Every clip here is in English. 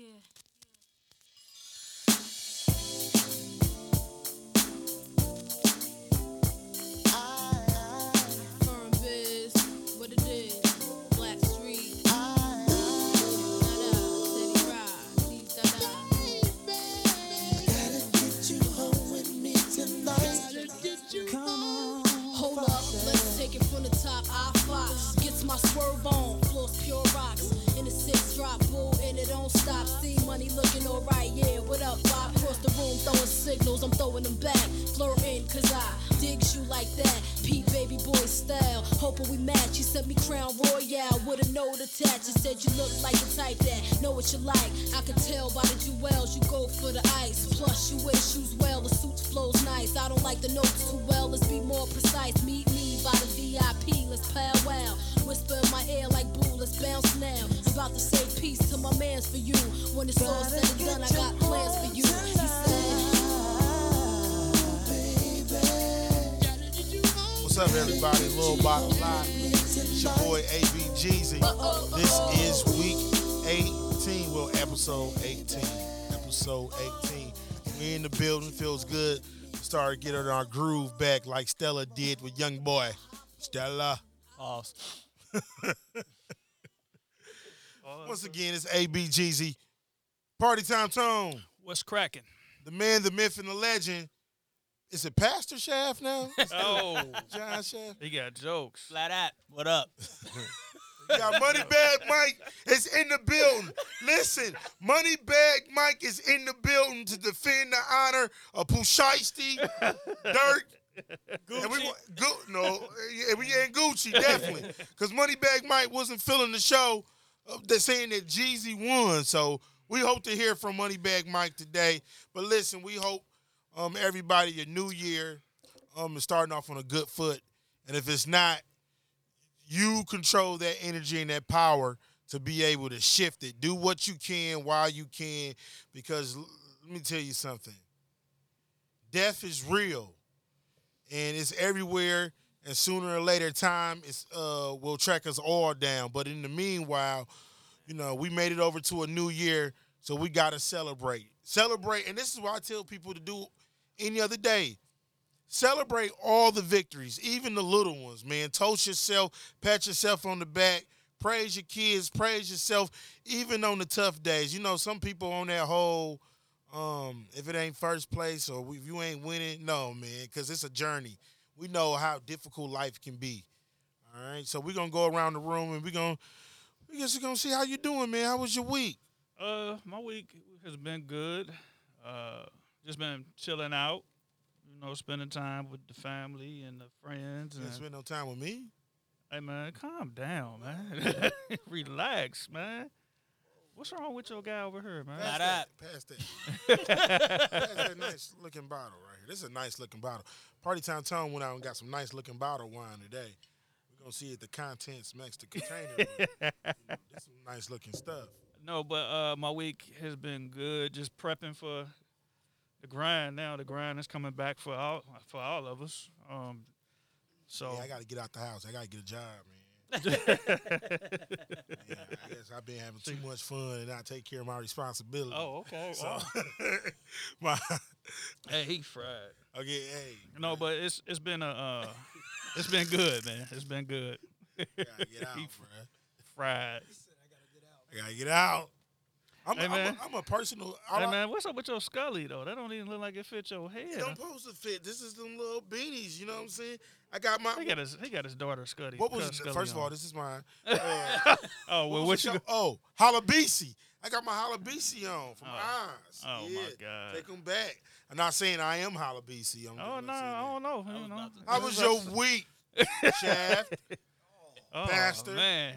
Firm Started getting our groove back like Stella did with Young Boy. Stella. Pause. Once again, it's ABGZ. Party time tone. What's cracking? The man, the myth, and the legend. Is it Pastor Shaft now? Oh, John Shaft? he got jokes. Flat at, what up? We got Money Bag Mike is in the building. Listen, Money Bag Mike is in the building to defend the honor of Pusheisty, Dirt, and we Gu- no, yeah, we ain't Gucci definitely, because Money Bag Mike wasn't feeling the show. They're saying that Jeezy won, so we hope to hear from Money Bag Mike today. But listen, we hope um, everybody your new year um, is starting off on a good foot, and if it's not, you control that energy and that power to be able to shift it. Do what you can while you can, because let me tell you something. Death is real, and it's everywhere. And sooner or later, time is uh, will track us all down. But in the meanwhile, you know, we made it over to a new year, so we got to celebrate. Celebrate, and this is what I tell people to do any other day celebrate all the victories, even the little ones, man. Toast yourself, pat yourself on the back, praise your kids, praise yourself, even on the tough days. You know, some people on that whole, um, if it ain't first place or if you ain't winning, no, man, because it's a journey. We know how difficult life can be. All right, so we're gonna go around the room and we're gonna, we just gonna see how you doing, man. How was your week? Uh, my week has been good. Uh, just been chilling out. You know, spending time with the family and the friends. You didn't And, spend no time with me. hey man, calm down, man. Relax, man. What's wrong with your guy over here, man? Pass Not that. Pass that. Pass that nice looking bottle right here. This is a nice looking bottle. Party Time Tone went out and got some nice looking bottle wine today. We're gonna see if the contents match the container. You know, this some nice looking stuff. No, but uh, my week has been good. Just prepping for the grind. Now the grind is coming back for all for all of us. Um, so Yeah, I gotta get out the house. I gotta get a job, man. yeah, I guess I've been having too much fun and not take care of my responsibility. oh, okay. So, Oh. my hey, he fried. okay, hey. No, but it's it's been a uh, it's been good, man. It's been good. I gotta get out, He bruh. Fried. I gotta get out. I'm, Hey, a, I'm, a, I'm a personal. I Hey like- man, what's up with your scully though? That don't even look like it fit your It head. don't supposed to fit. This is them little beanies. You know what I'm saying? I got my. He got his he got his daughter Scuddy. what was Scully first of all? This is mine. Uh, Oh well, what what you? the show? Oh, Halabisi. I got my Halabisi on from Oh. Oz. Oh, my yeah. God. Take them back. I'm not saying I am Halabisi. I'm Oh no, not I don't know. I You was know. about to- How was your week, Shaft? oh, bastard? man?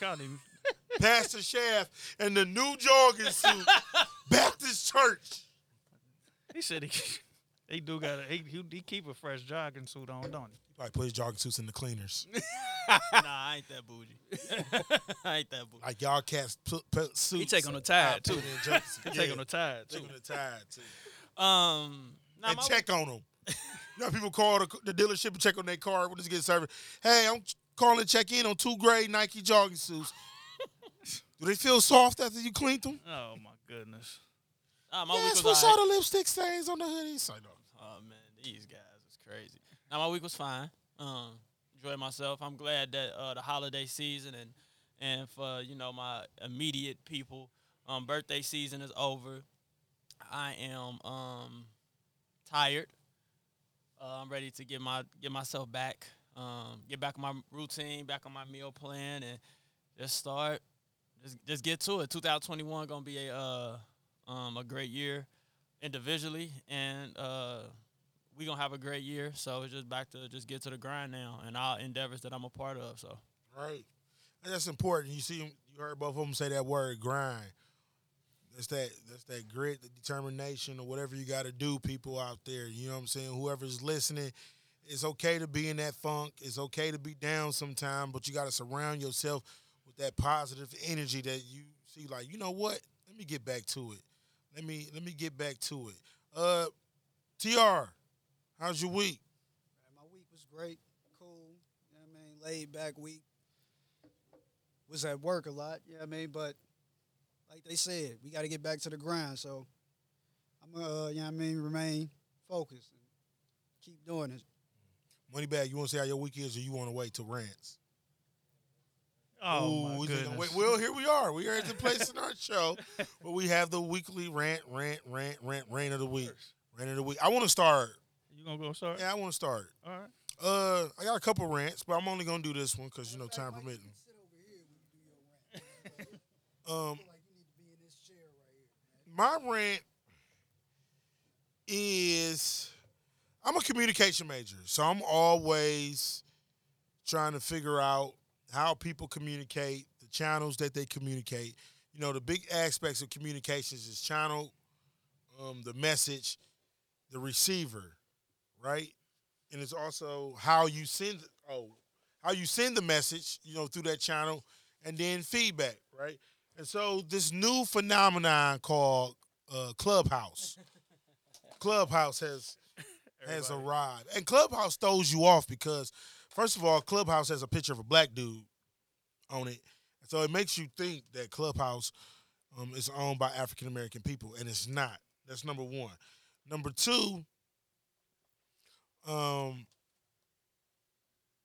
Caught him. Pastor Shaft and the new jogging suit, Baptist Church. He said he he do got a, he, he he keep a fresh jogging suit on, don't he? Like put his jogging suits in the cleaners. nah, I ain't that bougie. I ain't that bougie. Like y'all cats put, put suits. He take on the tide too. in. He Yeah, take on the tide too. Take on the tide too. Um, nah, and check on them. You know, people call the, the dealership and check on their car when it's getting serviced. Hey, I'm calling to check in on two gray Nike jogging suits. Do they feel soft after you cleaned them? Oh my goodness. Nah, my Yes, week what's all alright. the lipstick stains on the hoodies? I know. Oh man, these guys is crazy. Now my week was fine. Um, enjoyed myself. I'm glad that uh, the holiday season and and for you know my immediate people, um, birthday season is over. I am um tired. Uh, I'm ready to get my get myself back, um, get back on my routine, back on my meal plan, and just start. Just just get to it. 2021 gonna be a uh, um, a great year individually, and uh, we gonna have a great year. So it's just back to just get to the grind now, and all endeavors that I'm a part of. So Right. And that's important. You see, you heard both of them say that word grind. That's that. That's that grit, the determination, or whatever you got to do. People out there, you know what I'm saying. Whoever's listening, it's okay to be in that funk. It's okay to be down sometime, but you got to surround yourself that positive energy that you see. Like, you know what? Let me get back to it. Let me let me get back to it. Uh, Tr, how's your week? My week was great, cool. You know I mean? Laid back week. Was at work a lot, you know I mean? But like they said, we got to get back to the grind. So I'm gonna, uh, you know I mean, remain focused and keep doing it. money bag you want to say how your week is, or you want to wait till rants? Oh Ooh, my goodness. gonna wait. Well, here we are. We are at the place in our show where we have the weekly rant, rant, rant, rant, rant of the week. Rant of the week. I want to start. You gonna go start? Yeah, I want to start. All right. Uh, I got a couple rants, but I'm only gonna do this one because you know time permitting. Um, my rant is I'm a communication major, so I'm always trying to figure out how people communicate, the channels that they communicate. You know, the big aspects of communications is channel, um, the message, the receiver, right? And it's also how you send oh, how you send the message, you know, through that channel, and then feedback, right? And so this new phenomenon called uh, Clubhouse. Clubhouse has has Everybody. arrived, and Clubhouse throws you off because, first of all, Clubhouse has a picture of a black dude on it, so it makes you think that Clubhouse um, is owned by African American people, and it's not. That's number one. Number two, um,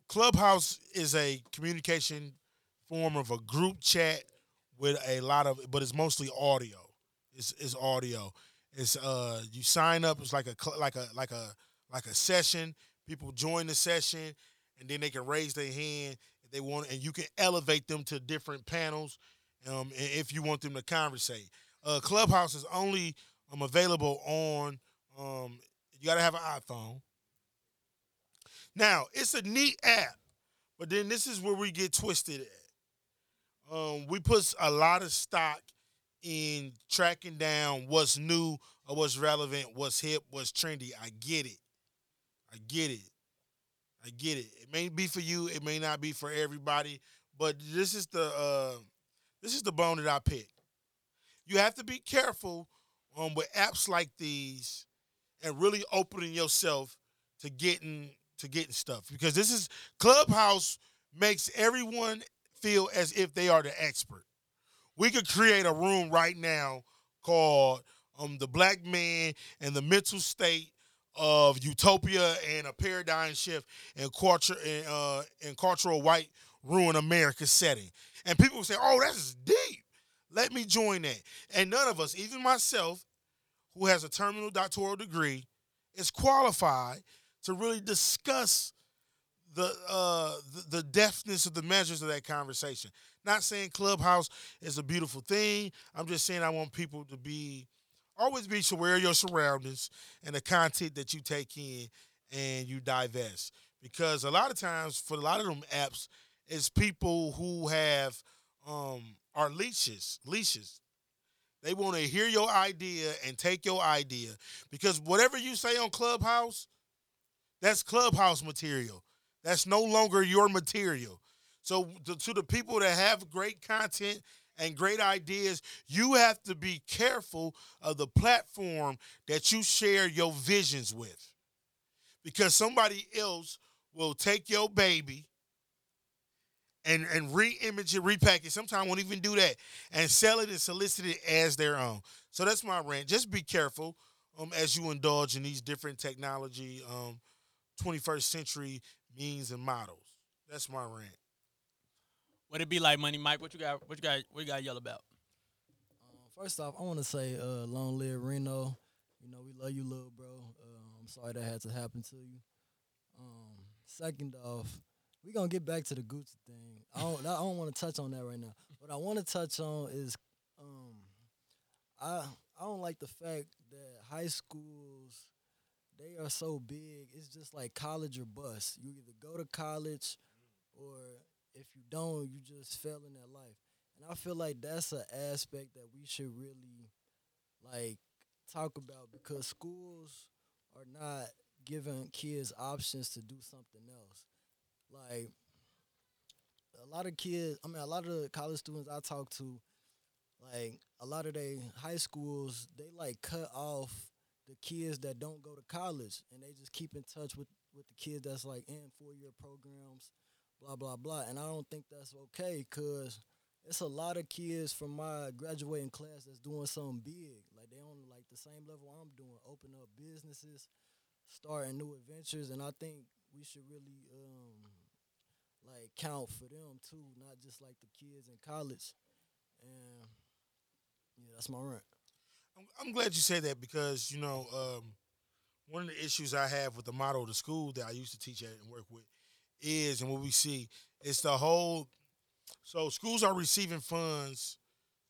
Clubhouse is a communication form of a group chat with a lot of, but it's mostly audio. It's, it's audio. It's uh, you sign up. It's like a like a like a like a session. People join the session, and then they can raise their hand if they want, and you can elevate them to different panels, um, if you want them to conversate. Uh, Clubhouse is only um available on um. You got to have an iPhone. Now it's a neat app, but then this is where we get twisted. Um, we put a lot of stock in tracking down what's new or what's relevant, what's hip, what's trendy. I get it. I get it. I get it. It may be for you, it may not be for everybody, but this is the uh, this is the bone that I pick. You have to be careful um, with apps like these and really opening yourself to getting to getting stuff because this is Clubhouse makes everyone feel as if they are the expert. We could create a room right now called um the black man and the mental state of utopia and a paradigm shift in culture in uh in cultural white ruin America setting. And people say, "Oh, that's deep." Let me join that. And none of us, even myself, who has a terminal doctoral degree, is qualified to really discuss the uh the, the deftness of the measures of that conversation. Not saying Clubhouse is a beautiful thing. I'm just saying I want people to be always be aware of your surroundings and the content that you take in and you divest. Because a lot of times for a lot of them apps, it's people who have um are leashes, leashes. They want to hear your idea and take your idea because whatever you say on Clubhouse, that's Clubhouse material. That's no longer your material. So to, to the people that have great content and great ideas, you have to be careful of the platform that you share your visions with. Because somebody else will take your baby and and re-image it, repackage. Sometimes won't even do that and sell it and solicit it as their own. So that's my rant. Just be careful um, as you indulge in these different technology, um, 21st century means and models. That's my rant. What it be like, Money Mike? What you got? What you got? What you got to yell about? Um, first off, I want to say, uh, long live Reno. You know, we love you, little bro. Uh, I'm sorry that had to happen to you. Um, second off, we gonna get back to the Gucci thing. I don't, I don't want to touch on that right now. What I want to touch on is, um, I I don't like the fact that high schools they are so big. It's just like college or bust. You either go to college, or if you don't, you just fail in that life. And I feel like that's an aspect that we should really like talk about because schools are not giving kids options to do something else. Like a lot of kids, I mean, a lot of the college students I talk to, like a lot of they high schools, they like cut off the kids that don't go to college, and they just keep in touch with with the kids that's like in four year programs, blah blah blah. And I don't think that's okay, cause it's a lot of kids from my graduating class that's doing something big. Like they on like the same level I'm doing, open up businesses, starting new adventures, and I think we should really um like count for them too, not just like the kids in college. And yeah, that's my rant. I'm, I'm glad you said that because you know um, one of the issues I have with the model of the school that I used to teach at and work with is, and what we see, It's the whole. So schools are receiving funds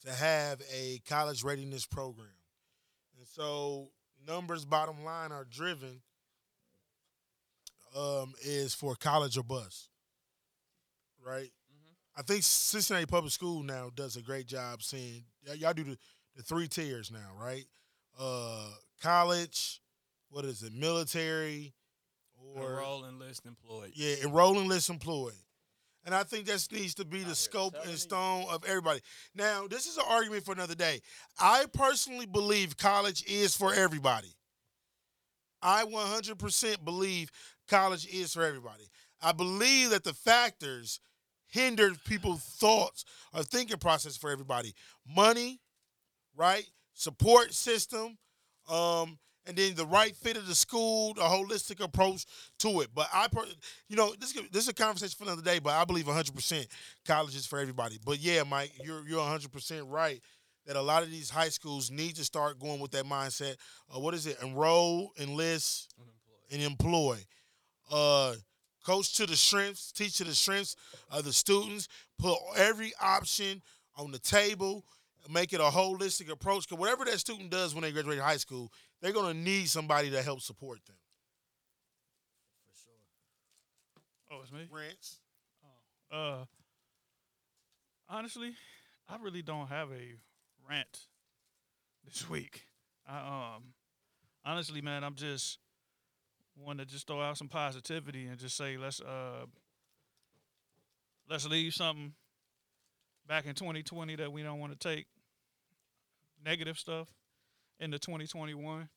to have a college readiness program, and so numbers, bottom line, are driven. Um, is for college or bus, right? I think Cincinnati Public School now does a great job seeing y- y'all do the, the three tiers now, right? Uh, college, what is it, military, or Enroll, enlist, employed. yeah, enrolling list employed. And I think that needs to be the scope and stone of everybody. Now, this is an argument for another day. I personally believe college is for everybody. I 100% believe college is for everybody. I believe that the factors hinder people's thoughts or thinking process for everybody. Money, right? Support system, um, and then the right fit of the school, the holistic approach to it. But I, you know, this is- this is a conversation for another day. But I believe 100% college is for everybody. But yeah, Mike, you're you're 100% right that a lot of these high schools need to start going with that mindset. Uh, what is it? Enroll, enlist, and employ. Uh, coach to the strengths, teach to the strengths of the students. Put every option on the table. Make it a holistic approach. Because whatever that student does when they graduate high school, they're gonna need somebody to help support them. For sure. Oh, it's me. Rants. Uh, honestly, I really don't have a rant this week. I um, honestly, man, I'm just want to just throw out some positivity and just say let's uh, let's leave something back in 2020 that we don't want to take negative stuff into 2021. Um,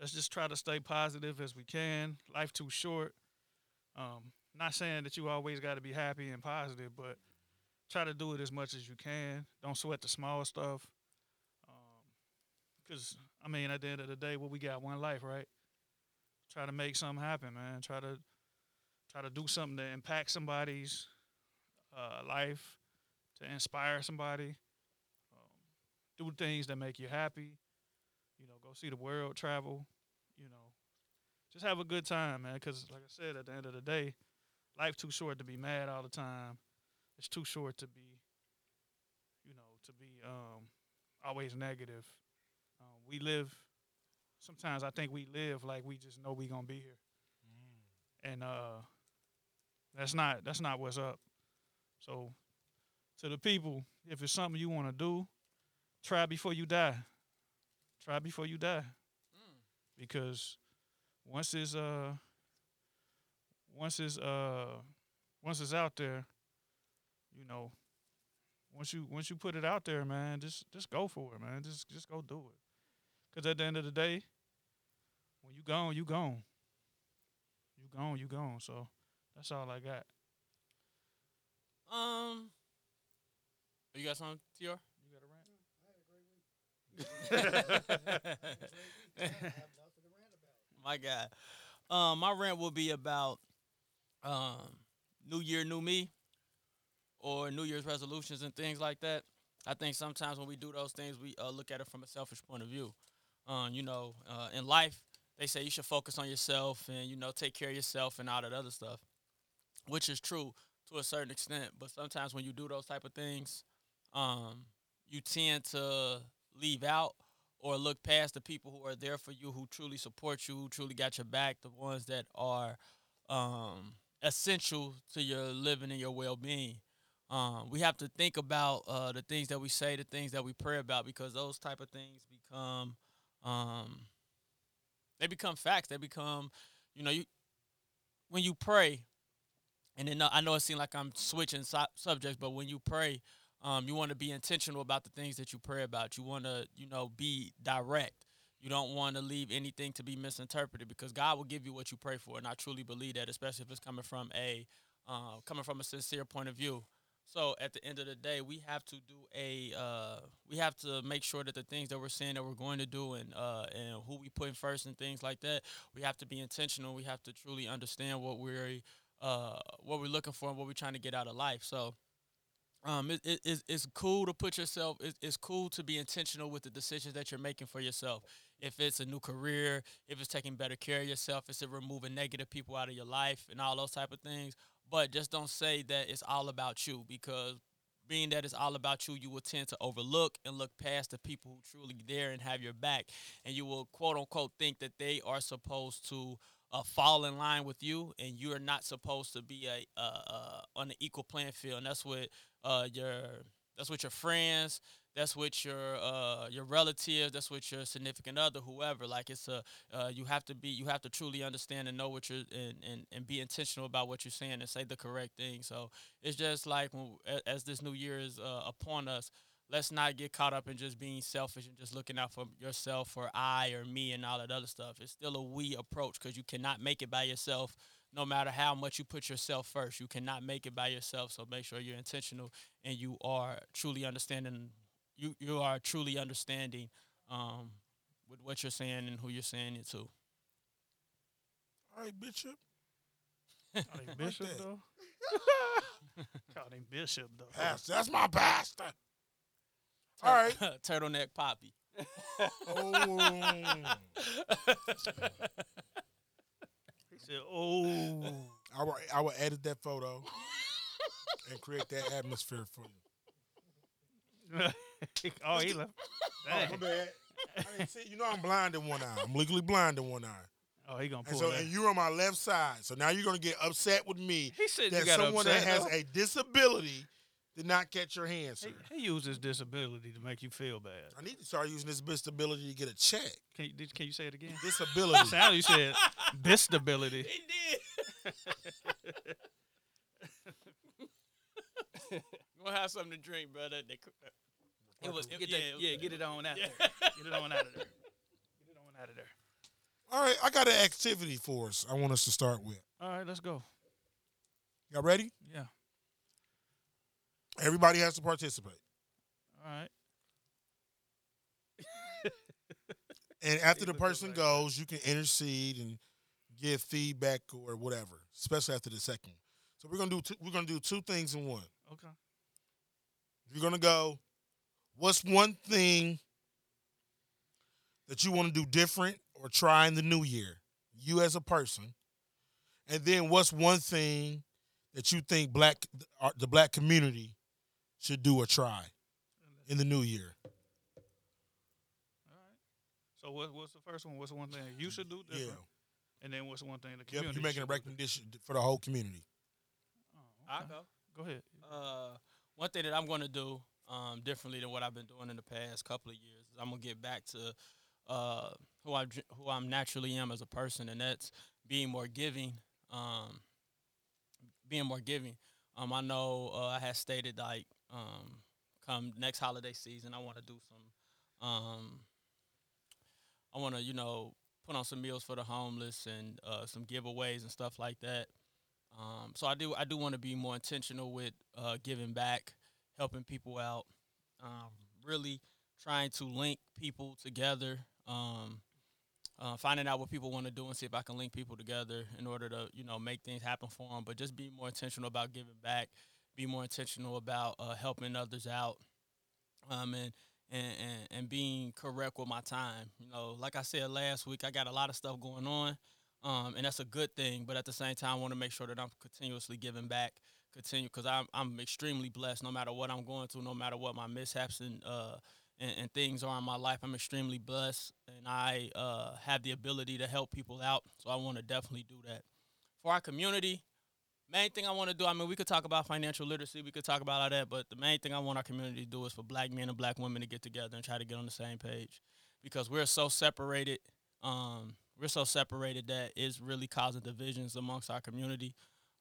let's just try to stay positive as we can. Life too short. Um, not saying that you always got to be happy and positive, but try to do it as much as you can. Don't sweat the small stuff. Because, I mean, at the end of the day, what we got one life, right? Try to make something happen, man. Try to try to do something to impact somebody's uh, life, to inspire somebody. Do things that make you happy. You know, go see the world, travel. You know, just have a good time, man. Because, like I said, at the end of the day, life too short to be mad all the time. It's too short to be, you know, to be um, always negative. Um, we live. Sometimes I think we live like we just know we gonna be here, and uh, that's not that's not what's up. So, to the people, if it's something you want to do, try before you die. Try before you die, because once it's uh once it's uh once it's out there, you know, once you once you put it out there, man, just just go for it, man. Just just go do it. Cause at the end of the day, when you gone, you gone. You gone, you gone. So that's all I got. Um, you got something, Tr? You got a rant? my God. Um, my rant will be about um, New Year, New Me, or New Year's resolutions and things like that. I think sometimes when we do those things, we uh, look at it from a selfish point of view. Um, you know, uh, in life, they say you should focus on yourself and you know take care of yourself and all that other stuff, which is true to a certain extent. But sometimes when you do those type of things, um, you tend to leave out or look past the people who are there for you, who truly support you, who truly got your back, the ones that are um, essential to your living and your well-being. Um, we have to think about uh, the things that we say, the things that we pray about, because those type of things become um, they become facts. They become, you know, you when you pray, and then uh, I know it seems like I'm switching su- subjects, but when you pray, um, you want to be intentional about the things that you pray about. You want to, you know, be direct. You don't want to leave anything to be misinterpreted because God will give you what you pray for, and I truly believe that, especially if it's coming from a uh, coming from a sincere point of view. So at the end of the day, we have to do a uh, we have to make sure that the things that we're saying that we're going to do and uh, and who we put first and things like that, we have to be intentional. We have to truly understand what we're uh, what we're looking for and what we're trying to get out of life. So um, it, it, it's, cool to put yourself. It, it's cool to be intentional with the decisions that you're making for yourself. If it's a new career, if it's taking better care of yourself, if it's removing negative people out of your life and all those type of things. But just don't say that it's all about you because being that it's all about you, you will tend to overlook and look past the people who truly there and have your back, and you will quote unquote think that they are supposed to uh, fall in line with you, and you are not supposed to be a on an equal playing field. And that's what uh, your that's what your friends, that's with your uh, your relatives, that's with your significant other, whoever. Like it's a uh, you have to be you have to truly understand and know what you're and, and, and be intentional about what you're saying and say the correct thing. So it's just like when, as this new year is uh, upon us, let's not get caught up in just being selfish and just looking out for yourself or I or me and all that other stuff. It's still a we approach because you cannot make it by yourself. No matter how much you put yourself first, you cannot make it by yourself. So make sure you're intentional and you are truly understanding. You you are truly understanding um, with what you're saying and who you're saying it to. All right, Bishop. Call him Bishop that. though. Call him Bishop though. Pastor. That's my pastor. All right. turtleneck Papi. Oh. He said, "Oh, I will, I will edit that photo and create that atmosphere for you. oh, he left. Oh, my bad. I didn't see. You know I'm blind in one eye. I'm legally blind in one eye. Oh, he gonna And pull so, that. and you're on my left side. So now you're gonna get upset with me he said you that got someone upset. that has though. a disability did not catch your hand, sir. He, he used his disability to make you feel bad. I need to start using this disability to get a check. Can you, did, can you say it again? Disability. Sound you said disability. He did. we'll have something to drink, brother. They, cook- uh, it Get yeah, that, it was yeah, get it on out Yeah. there. Get it on out of there. Get it on out of there. All right, I got an activity for us. I want us to start with. All right, let's go. Y'all ready? Yeah. Everybody has to participate. All right. And after the person goes, you can intercede and give feedback or whatever, especially after the second. So we're gonna do two, we're gonna do two things in one. Okay. You're gonna go. What's one thing that you want to do different or try in the new year? You as a person, and then what's one thing that you think black uh, the black community should do or try in the new year? All right. So what, what's the first one? What's the one thing you should do different? Yeah. And then what's the one thing the yep. community? You're making a should do recommendation for the whole community. different? Oh, I'll go. Go ahead. Uh, one thing that I'm going to do um, differently than what I've been doing in the past couple of years is I'm going to get back to uh, who I who I'm naturally am as a person, and that's being more giving. Um, being more giving. Um, I know uh, I had stated like um, come next holiday season, I want to do some. Um, I want to you know put on some meals for the homeless and uh, some giveaways and stuff like that. Um, so I do I do want to be more intentional with uh, giving back, helping people out, um, really trying to link people together. Um, uh, finding out what people want to do and see if I can link people together in order to you know make things happen for them. But just be more intentional about giving back, be more intentional about uh, helping others out, um, and, and and and being correct with my time. You know, like I said last week, I got a lot of stuff going on, um, and that's a good thing. But at the same time, I want to make sure that I'm continuously giving back, continue because I'm I'm extremely blessed. No matter what I'm going through, no matter what my mishaps and uh, and, and things are in my life, I'm extremely blessed, and I uh, have the ability to help people out. So I want to definitely do that for our community. Main thing I want to do, I mean, we could talk about financial literacy, we could talk about all that, but the main thing I want our community to do is for black men and black women to get together and try to get on the same page, because we're so separated. Um, we're so separated that it's really causing divisions amongst our community.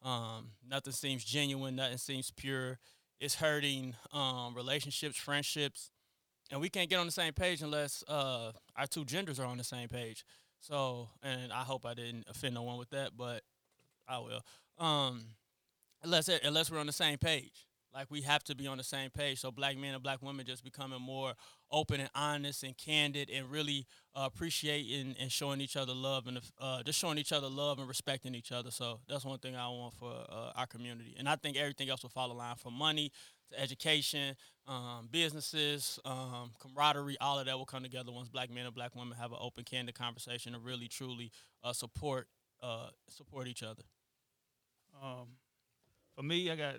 Um, nothing seems genuine, nothing seems pure. It's hurting um, relationships, friendships, and we can't get on the same page unless uh, our two genders are on the same page. So, and I hope I didn't offend no one with that, but I will. Um, unless unless we're on the same page, like we have to be on the same page. So black men and black women just becoming more open and honest and candid, and really uh, appreciating and showing each other love and uh, just showing each other love and respecting each other. So that's one thing I want for uh, our community, and I think everything else will follow line from money to education, um, businesses, um, camaraderie. All of that will come together once black men and black women have an open, candid conversation and really, truly uh, support uh, support each other. Um, for me, I got.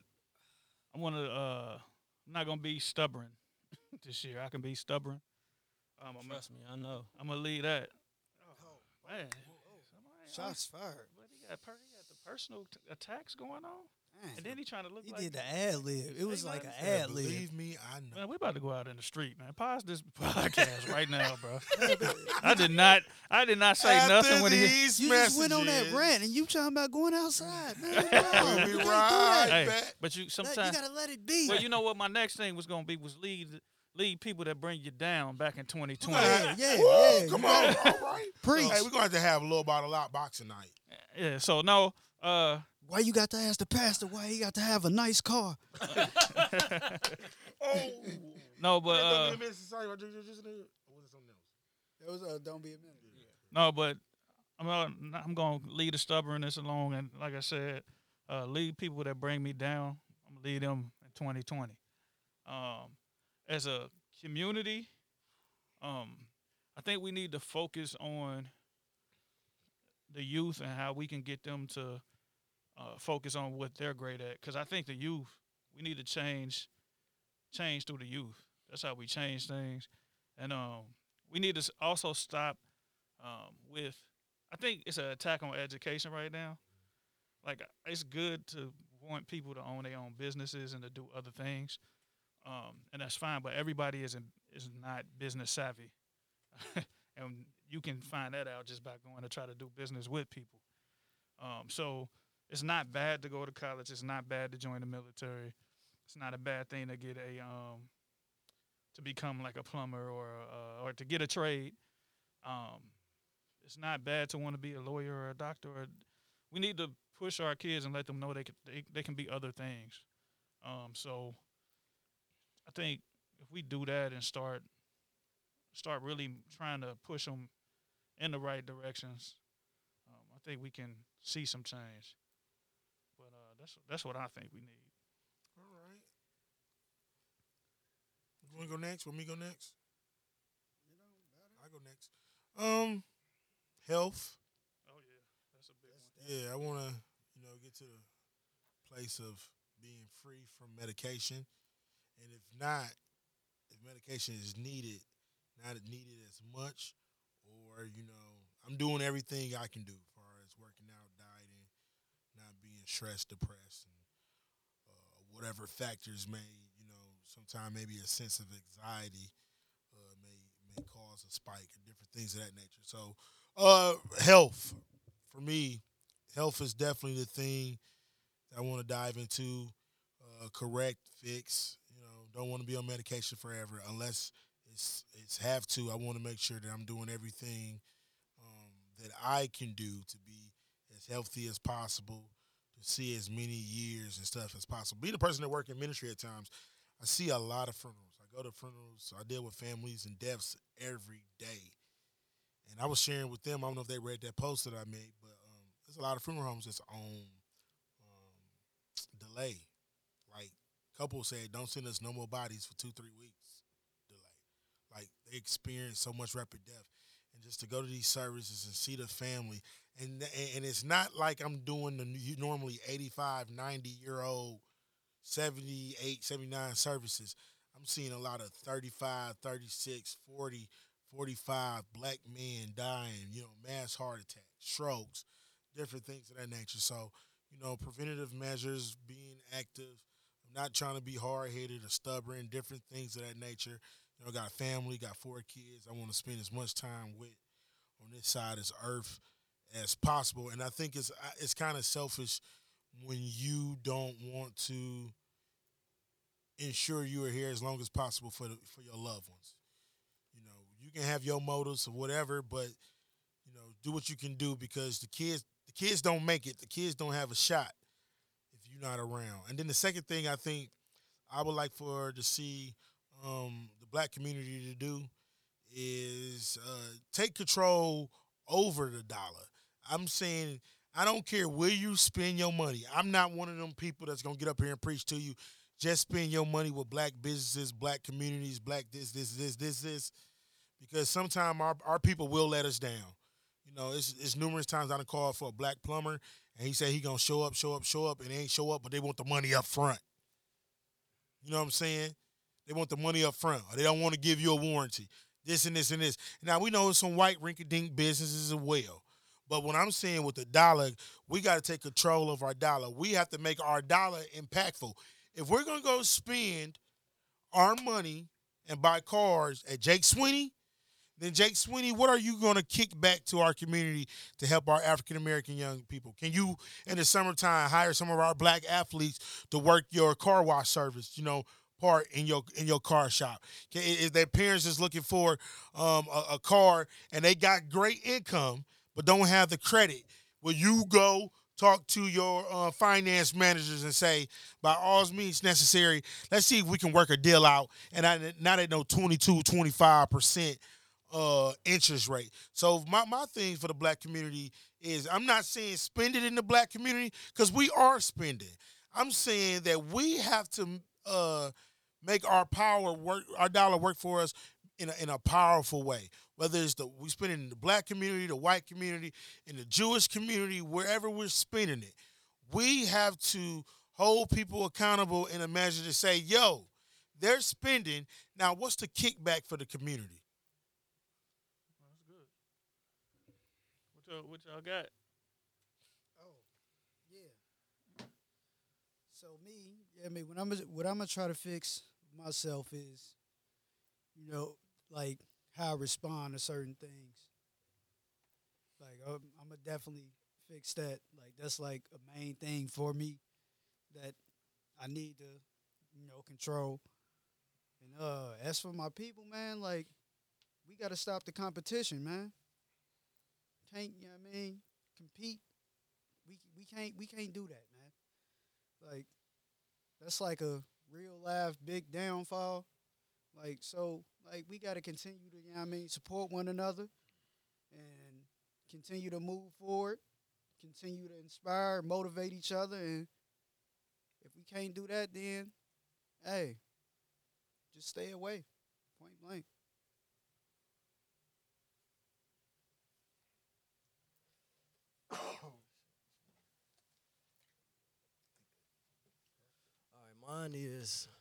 I want to. Uh, I'm not gonna be stubborn this year. I can be stubborn. Um, I'm, Trust me, I know. I'm gonna lead that. Oh, man, somebody- Shots fired. What he got? Per, he got the personal t- attacks going on, Man, and then he trying to look he like. did the ad lib. It was like an ad lib. Believe me, I know. Man, we about to go out in the street, man. Pause this podcast right now, bro. I did not. I did not say After nothing when he. these You just went on that rant and you talking about going outside, man. No, We'll you be can't do right. Hey, back. but you sometimes. you gotta let it be. Well, you know what? My next thing was gonna be was lead lead people that bring you down back in 2020. Yeah, yeah, Woo, yeah. Come on, all right. Preach. Hey, we're gonna have to have a little bottle out boxing night. Yeah. So no. Uh. Why you got to ask the pastor why he got to have a nice car? Oh, No, but uh. be a minute, society, or just- just- or was it something else? That was uh, don't be a minute. No, but I'm gonna, I'm gonna lead the stubbornness along, and like I said, uh, lead people that bring me down. I'm gonna lead them in 2020. Um, as a community, um, I think we need to focus on the youth and how we can get them to uh, focus on what they're great at. Because I think the youth, we need to change, change through the youth. That's how we change things, and um, we need to also stop um, with I think it's an attack on education right now. Like it's good to want people to own their own businesses and to do other things, um, and that's fine. But everybody isn't is not business savvy, and you can find that out just by going to try to do business with people. Um, so it's not bad to go to college. It's not bad to join the military. It's not a bad thing to get a um, to become like a plumber or uh, or to get a trade. Um, it's not bad to want to be a lawyer or a doctor. Or, we need to push our kids and let them know they can they, they can be other things. Um, so I think if we do that and start start really trying to push them in the right directions, um, I think we can see some change. But that's that's what I think we need. All right. You want to go next? Want me to go next? You know, I go next. Um, health. Oh yeah, that's a big one. Yeah, I want to, you know, get to the place of being free from medication, and if not, if medication is needed, not needed as much, or you know, I'm doing everything I can do as far as working out, dieting, stressed, depressed, and uh, whatever factors may, you know, sometimes maybe a sense of anxiety uh, may may cause a spike and different things of that nature. So, uh, health for me health is definitely the thing that I want to dive into. Uh, correct, fix. You know, don't want to be on medication forever unless it's it's have to. I want to make sure that I'm doing everything um, that I can do to be as healthy as possible, see as many years and stuff as possible. Being a person that work in ministry at times, I see a lot of funerals. I go to funerals. I deal with families and deaths every day. And I was sharing with them. I don't know if they read that post that I made, but um, there's a lot of funeral homes that's on um, delay. Like couples said, don't send us no more bodies for two, three weeks. Delay. Like they experience so much rapid death, just to go to these services and see the family, and and it's not like I'm doing the normally 85, 90 year old, 78, 79 services. I'm seeing a lot of 35, 36, 40, 45 black men dying, you know, mass heart attacks, strokes, different things of that nature. So, you know, preventative measures, being active, not trying to be hard headed or stubborn, different things of that nature. You know, got a family, got four kids. I want to spend as much time with on this side as earth as possible. And I think it's it's kind of selfish when you don't want to ensure you are here as long as possible for the, for your loved ones. You know, you can have your motives or whatever, but you know, do what you can do because the kids the kids don't make it. The kids don't have a shot if you're not around. And then the second thing I think I would like for to see um, black community to do is uh, take control over the dollar. I'm saying I don't care where you spend your money. I'm not one of them people that's gonna get up here and preach to you. Just spend your money with black businesses, black communities, black this, this, this, this, this. Because sometimes our, our people will let us down. You know, it's, it's numerous times I done called for a black plumber and he said he gonna show up, show up, show up, and they ain't show up, but they want the money up front. You know what I'm saying? They want the money up front, or they don't want to give you a warranty. This and this and this. Now we know some white rinky-dink businesses as well. But what I'm saying with the dollar, we got to take control of our dollar. We have to make our dollar impactful. If we're gonna go spend our money and buy cars at Jake Sweeney, then Jake Sweeney, what are you going to kick back to our community to help our African American young people? Can you, in the summertime, hire some of our black athletes to work your car wash service? You know, part in your in your car shop. If their parents is looking for um, a, a car and they got great income but don't have the credit, will you go? Talk to your uh, finance managers and say, by all means necessary, let's see if we can work a deal out. And I, not at no 22, 25 percent uh interest rate. So my, my thing for the black community is I'm not saying spend it in the black community because we are spending. I'm saying that we have to uh make our power work our dollar work for us in a, in a powerful way. Whether it's the we spend it in the black community, the white community, in the Jewish community, wherever we're spending it, we have to hold people accountable in a measure to say, yo, they're spending. Now, what's the kickback for the community? That's good. What y'all, what y'all got? Oh, yeah. So me, yeah, I mean, when I'm what I'm gonna try to fix myself is, you know, like how I respond to certain things. Like I'm, I'm gonna definitely fix that. Like that's like a main thing for me that I need to, you know, control. And uh, as for my people, man, like we gotta stop the competition, man. Can't you know what I mean? Compete. We we can't we can't do that, man. Like that's like a real life big downfall. Like so like we gotta continue to, you know what I mean, support one another and continue to move forward, continue to inspire, motivate each other and if we can't do that then hey, just stay away. Point blank. Mine is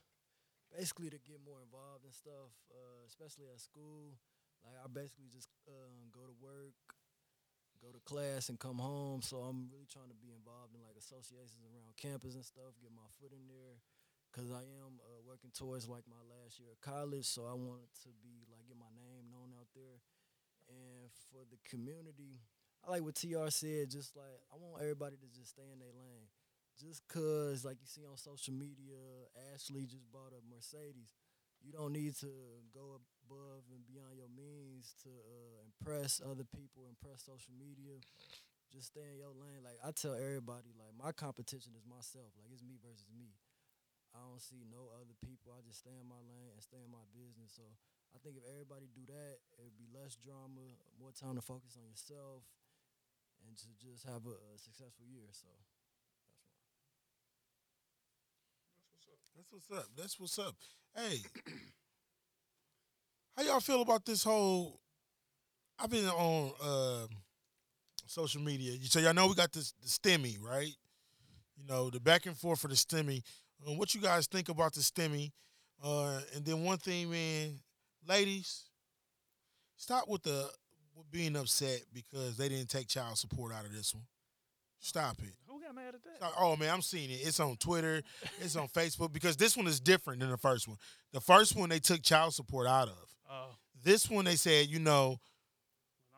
basically to get more involved and stuff, uh, especially at school. Like I basically just um, go to work, go to class, and come home. So I'm really trying to be involved in like associations around campus and stuff, get my foot in there, cause I am uh, working towards like my last year of college. So I wanted to be like get my name known out there, and for the community. I like what TR said, just like I want everybody to just stay in their lane just cause like you see on social media, Ashley just bought a Mercedes. You don't need to go above and beyond your means to uh, impress other people, impress social media. just stay in your lane. Like I tell everybody, like my competition is myself. Like it's me versus me. I don't see no other people. I just stay in my lane and stay in my business. So I think if everybody do that, it would be less drama, more time to focus on yourself, and to just have a, a successful year. So that's what's up. That's what's up. Hey, how y'all feel about this whole? I've been on uh, social media. So y'all know we got this the Stimmy, right? You know the back and forth for the Stimmy. Um, what you guys think about the Stimmy? Uh, and then one thing, man, ladies, stop with the with being upset because they didn't take child support out of this one. Stop it. Who got mad at that? Oh man, I'm seeing it. It's on Twitter. It's on Facebook because this one is different than the first one. The first one they took child support out of. Oh, This one they said, you know,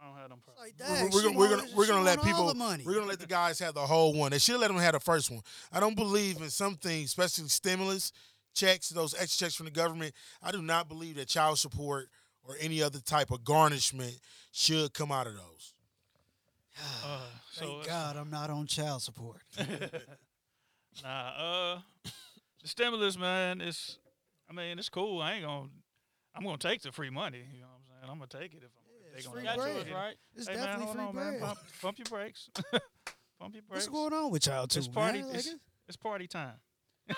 I don't have them problems. Like, we're, we're gonna we're gonna we're gonna let people the money. we're gonna let the guys have the whole one. They should have let them have the first one. I don't believe in some things, especially stimulus checks, those extra checks from the government. I do not believe that child support or any other type of garnishment should come out of those. Uh, so Thank God I'm not on child support. Nah, uh, the stimulus, man, it's. I mean, it's cool. I ain't gonna. I'm gonna take the free money. You know what I'm saying? I'm gonna take it if I'm. Yeah, it's free let Got me bread. it. right? It's Hey definitely hold free on, bread. man. Pump, pump your brakes. pump your brakes. What's going on with y'all two, It's party. man? Like, It's, it's party time. nah,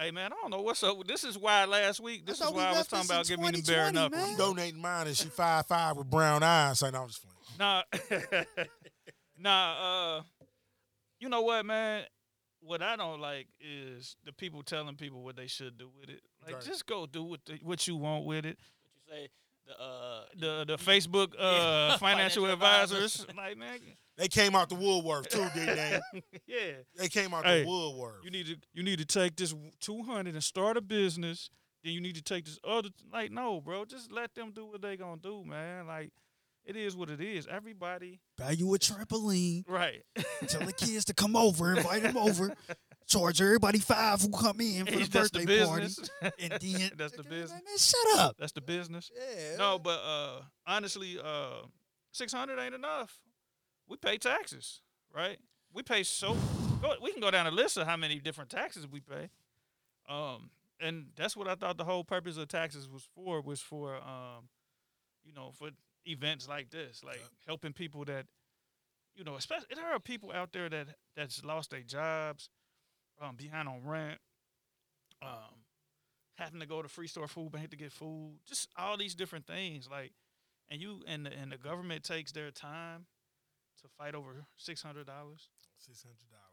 hey man, I don't know what's up. This is why last week. This is thought we why I was talking about giving me the bare 2020, knuckles. man. I'm donating mine and she five five with brown eyes. So no, I'm just playing. Nah, nah. Uh, you know what, man? What I don't like is the people telling people what they should do with it. Like, Right. just go do what the, what you want with it. What you say? The uh, The the Facebook uh, Yeah. financial Financial advisors, advisors. like man, They came out the woodwork too, didn't they? yeah. They came out Hey, the woodwork. You need to you need to take this two hundred and start a business. Then you need to take this other like no, bro. Just let them do what they gonna do, man. Like it is what it is. Everybody, buy you a trampoline. right? Tell the kids to come over. Invite them over. Charge everybody five who come in for the That's the birthday party. And then That's the Man, business. Man, shut up. That's the business. Yeah. No, but uh, honestly, uh, six hundred ain't enough. We pay taxes, right? We pay so. Go, we can go down a list of how many different taxes we pay. Um, and that's what I thought the whole purpose of taxes was for. Was for um, you know, for events like this, like helping people that, you know, especially there are people out there that that's lost their jobs, um, behind on rent, um, having to go to free store food bank to get food, just all these different things. Like, and you and the, and the government takes their time to fight over six hundred dollars. Six hundred dollars.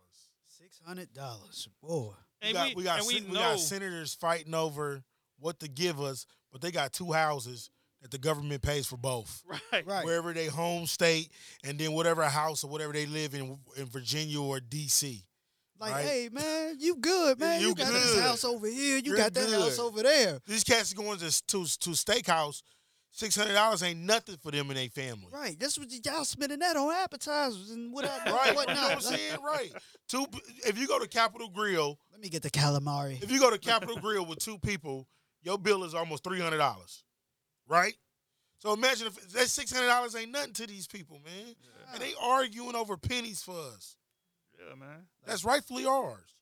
Six hundred dollars, boy. We got we, we got and we sen- we got senators fighting over what to give us, but they got two houses that the government pays for both. right, Right. Wherever they home state, and then whatever house or whatever they live in in Virginia or DC. Like, Right. hey man, you good, man. You You, got this house over here. You You're got that house over there. These cats going to to to steakhouse. Six hundred dollars ain't nothing for them and their family. Right. That's what y'all spending that on appetizers and what Right, you know what. I'm saying? Right. Two. If you go to Capital Grille, Let me get the calamari. if you go to Capital Grille with two people, your bill is almost three hundred dollars, right? So imagine if that six hundred dollars ain't nothing to these people, man, and they arguing over pennies for us. yeah, man. That's rightfully ours.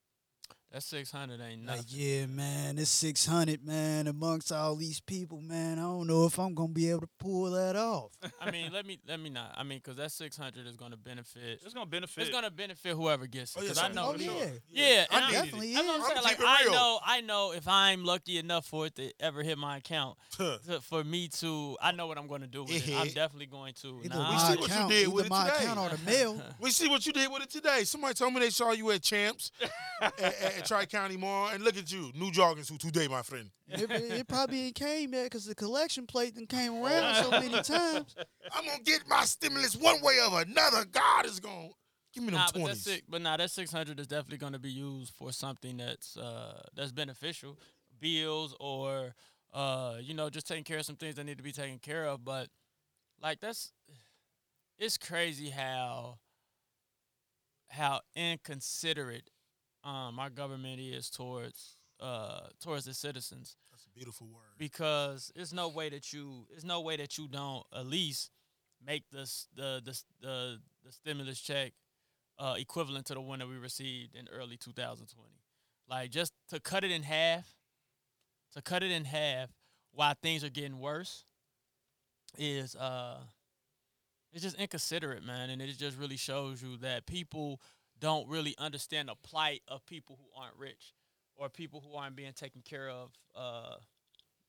That six hundred ain't Like, nothing. yeah, man, it's six hundred, man, amongst all these people, man. I don't know if I'm gonna be able to pull that off. I mean, let me let me not. I mean, because that six hundred is gonna benefit. It's gonna benefit. It's gonna benefit whoever gets it. Oh, yeah, Because I know. oh for yeah, sure. Yeah, I I'm- definitely it. That's what I'm is. saying. I'm Like I know, I know if I'm lucky enough for it to ever hit my account, to, for me to, I know what I'm going to do with it. I'm definitely going to. Either Nah, we my see what you did with either it today. account or the mail. We see what you did with it today. Somebody told me they saw you at Champs at, at Tri County Mall, and look at you, new jogging suit today, my friend. it, it probably ain't came yet because the collection plate done came around so many times. I'm gonna get my stimulus one way or another. God is gonna give me them Nah, but that's six, but nah, that six hundred is definitely going to be used for something that's uh that's beneficial, bills or uh you know just taking care of some things that need to be taken care of. But like that's it's crazy how how inconsiderate um our government is towards uh towards the citizens That's a beautiful word. because there's no way that you there's no way that you don't at least make this the the the, the stimulus check uh, equivalent to the one that we received in early 2020. Like just to cut it in half, to cut it in half while things are getting worse is uh it's just inconsiderate, man, and it just really shows you that people don't really understand the plight of people who aren't rich or people who aren't being taken care of uh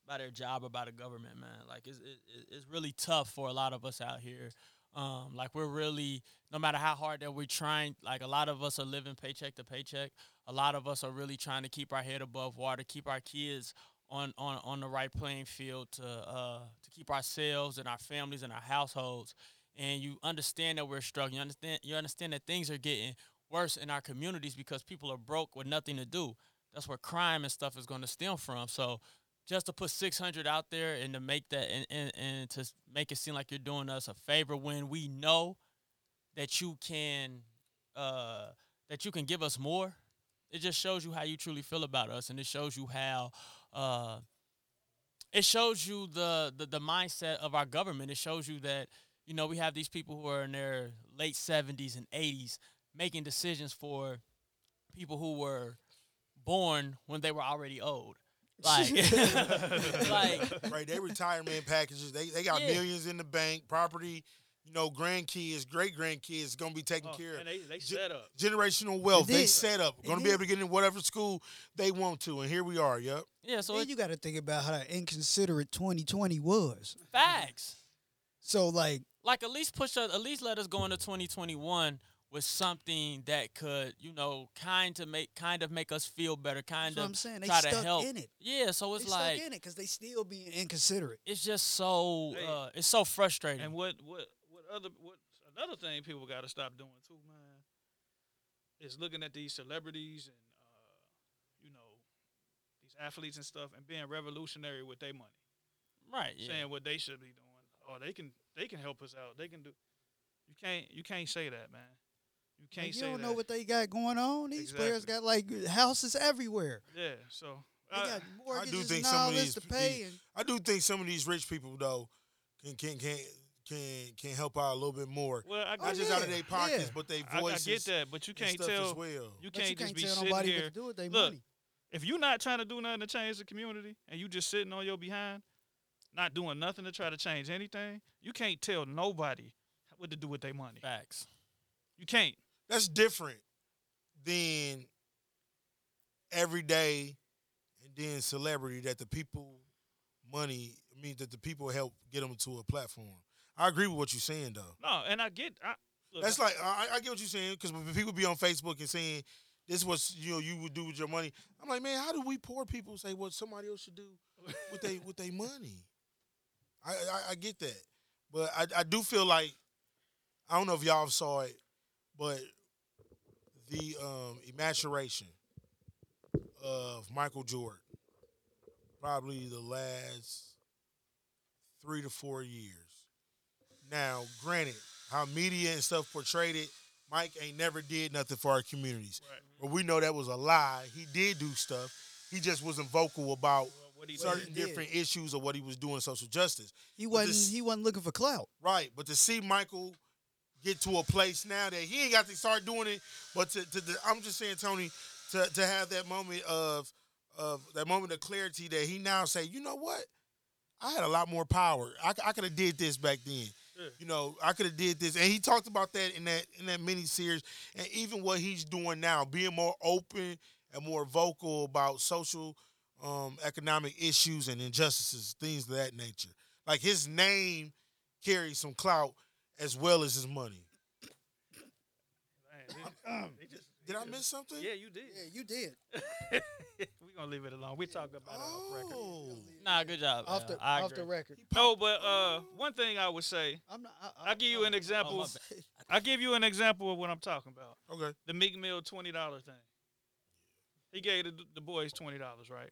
by their job or by the government, man. Like it's it, it's really tough for a lot of us out here. Um, like we're really, no matter how hard that we're trying, like a lot of us are living paycheck to paycheck. A lot of us are really trying to keep our head above water, keep our kids on on, on the right playing field to uh, to keep ourselves and our families and our households. And you understand that we're struggling. You understand you understand that things are getting worse in our communities because people are broke with nothing to do. That's where crime and stuff is going to stem from. So just to put 600 out there and to make that and, and, and to make it seem like you're doing us a favor when we know that you can uh, that you can give us more it just shows you how you truly feel about us and it shows you how uh, it shows you the, the the mindset of our government it shows you that you know we have these people who are in their late 70s and 80s making decisions for people who were born when they were already old like, like right, they retirement packages. They they got Yeah. millions in the bank, property. You know, grandkids, great grandkids gonna be taken Oh, care of. and they they set up. Generational wealth. It They set up. Gonna be able to get in whatever school they want to, and here we are. Yep. yeah, so and you got to think about how inconsiderate 2020 was. facts. So like, like at least push us, at least let us go into 2021 with something that could, you know, kind of make kind of make us feel better, kind that's what of I'm saying. They try to help. in it. Yeah, so it's they like stuck in it because they still being inconsiderate. it's just so Hey. uh, it's so frustrating. And what what what other what another thing people got to stop doing too, man, is looking at these celebrities and uh, you know these athletes and stuff and being revolutionary with their money, right? Yeah. saying what they should be doing. Oh, they can they can help us out. They can do. You can't you can't say that, man. You can't Like, you say don't that. know what they got going on. These players got like houses everywhere. yeah. So They uh, got mortgages think and some all of this these- to pay. And I do think some of these rich people though can can can can can help out a little bit more. well, I, Oh, Not just out of their pockets, yeah. but their I, I get that, but you can't tell as well. you can't you just can't be tell sitting nobody here. to do with their Look, money. if you're not trying to do nothing to change the community and you just sitting on your behind, not doing nothing to try to change anything, you can't tell nobody what to do with their money. Facts. You can't. That's different than everyday and then celebrity that the people money. I mean that the people help get them to a platform. I agree with what you're saying though. No, and I get. I, look, That's like I, I get what you're saying because people be on Facebook and saying this is what you know you would do with your money. I'm like, man, how do we poor people say what somebody else should do with they with their money? I, I I get that, but I I do feel like I don't know if y'all saw it, but the um emasculation of Michael Jordan, probably the last three to four years. Now, granted, how media and stuff portrayed it, Mike ain't never did nothing for our communities. Right. But we know that was a lie. He did do stuff. He just wasn't vocal about Well, what he Well, he certain different issues of what he was doing social justice. He wasn't. this- he wasn't looking for clout. Right. But to see Michael get to a place now that he ain't got to start doing it, but to, to the, I'm just saying, Tony, to, to have that moment of of that moment of clarity that he now say, you know what? I had a lot more power. I, I could have did this back then. Yeah. You know, I could have did this, and he talked about that in that in that mini series, and even what he's doing now, being more open and more vocal about social, um, economic issues and injustices, things of that nature. Like his name carries some clout as well as his money. Man, they- they just- they Did I miss something? Yeah, you did. Yeah, you did. We're gonna leave it alone. We talk about it off record. Oh, Nah, good job. Off the I off the record. No, but uh, one thing I would say, I'm not. I, I, I'll give you an Oh, example. my. I'll give you an example of what I'm talking about. okay. The Meek Mill twenty dollar thing. He gave the, the boys twenty dollars, right?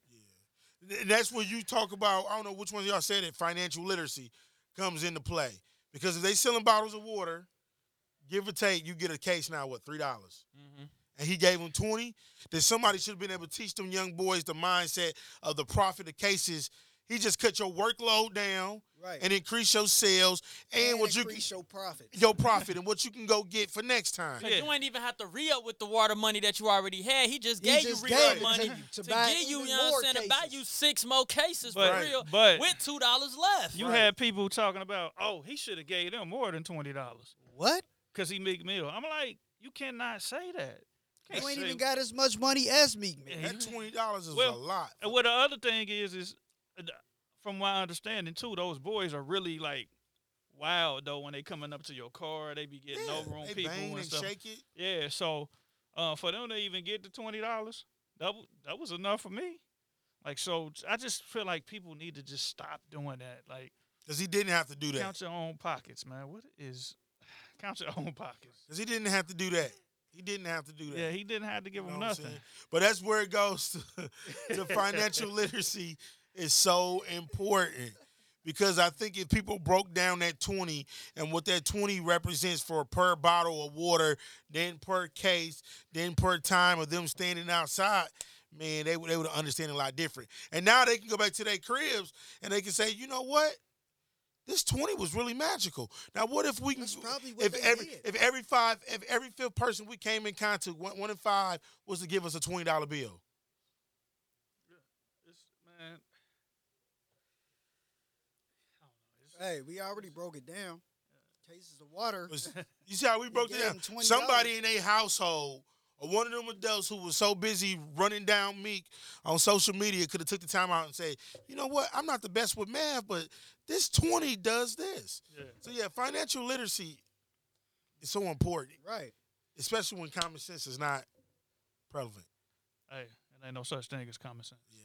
And that's where you talk about. I don't know which one of y'all said it. Financial literacy comes into play because if they selling bottles of water, give or take, you get a case now. What three dollars? Mhm. And he gave them twenty. Then somebody should have been able to teach them young boys the mindset of the profit of cases He just cut your workload down Right. and increase your sales and, what you increase your profit. your profit and what you can go get for next time. Cause Yeah. you ain't even have to re up with the water money that you already had. He just He gave just you gave re up money to- to, to buy give you, you know what I'm saying, to buy you six more cases But- for real but- with two dollars left. You Right. had people talking about, oh, he should have gave them more than twenty dollars What? because he Meek Mill. I'm like, you cannot say that. You ain't even got as much money as Meek Mill. That twenty dollars is Well, a lot. And what the other thing is is, from my understanding too, those boys are really like wild though when they coming up to your car. They be getting Yeah, over on people and and stuff. shake it. Yeah, so uh, for them to even get the twenty dollars, that w- that was enough for me. Like so, I just feel like people need to just stop doing that. Like Because he didn't have to do that. count your own pockets, man. What is count your own pockets? Because he didn't have to do that. He didn't have to do that. Yeah, he didn't have to give You them know what I'm nothing. But that's where it goes to, to financial literacy is so important. Because I think if people broke down that 20 and what that 20 represents for per bottle of water, then per case, then per time of them standing outside, man, they would they would understand a lot different. And now they can go back to their cribs and they can say, you know what? This 20 was really magical. Now what if we can That's probably what if every did. if every five if every fifth person we came in contact one, one in five was to give us a twenty dollar bill. It's, man, Hey, we already broke it down. Cases of water. You see how we broke it down? $20. Somebody in a household or one of them adults who was so busy running down Meek on social media could have took the time out and say, you know what, I'm not the best with math, but this 20 does this. yeah. So yeah, financial literacy is so important, Right. especially when common sense is not prevalent. Hey, it ain't no such thing as common sense. Yeah, common sense. Common.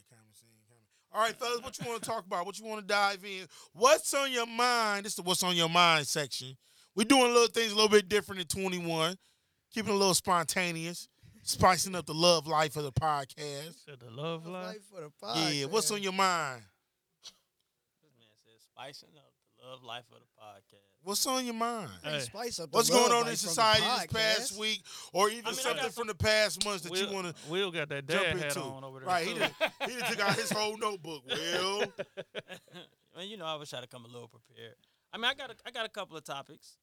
All right, fellas, what you want to talk about? What you want to dive in? What's on your mind? This is the what's on your mind section. We're doing little things a little bit different in 21, keeping a little spontaneous, spicing up the love life of the podcast. Said the love life. Life for the podcast. Yeah, what's on your mind? This man said spicing up the love life of the podcast. What's on your mind? Hey, Hey. spice up What's going on in life from the society this past week, or even I mean, something from the past months that Will, you want to Will got that jump dad hat into? on over there. Right, he too. done, he done took out his whole notebook. Well, well, you know, I was trying to come a little prepared. I mean, I got a, I got a couple of topics.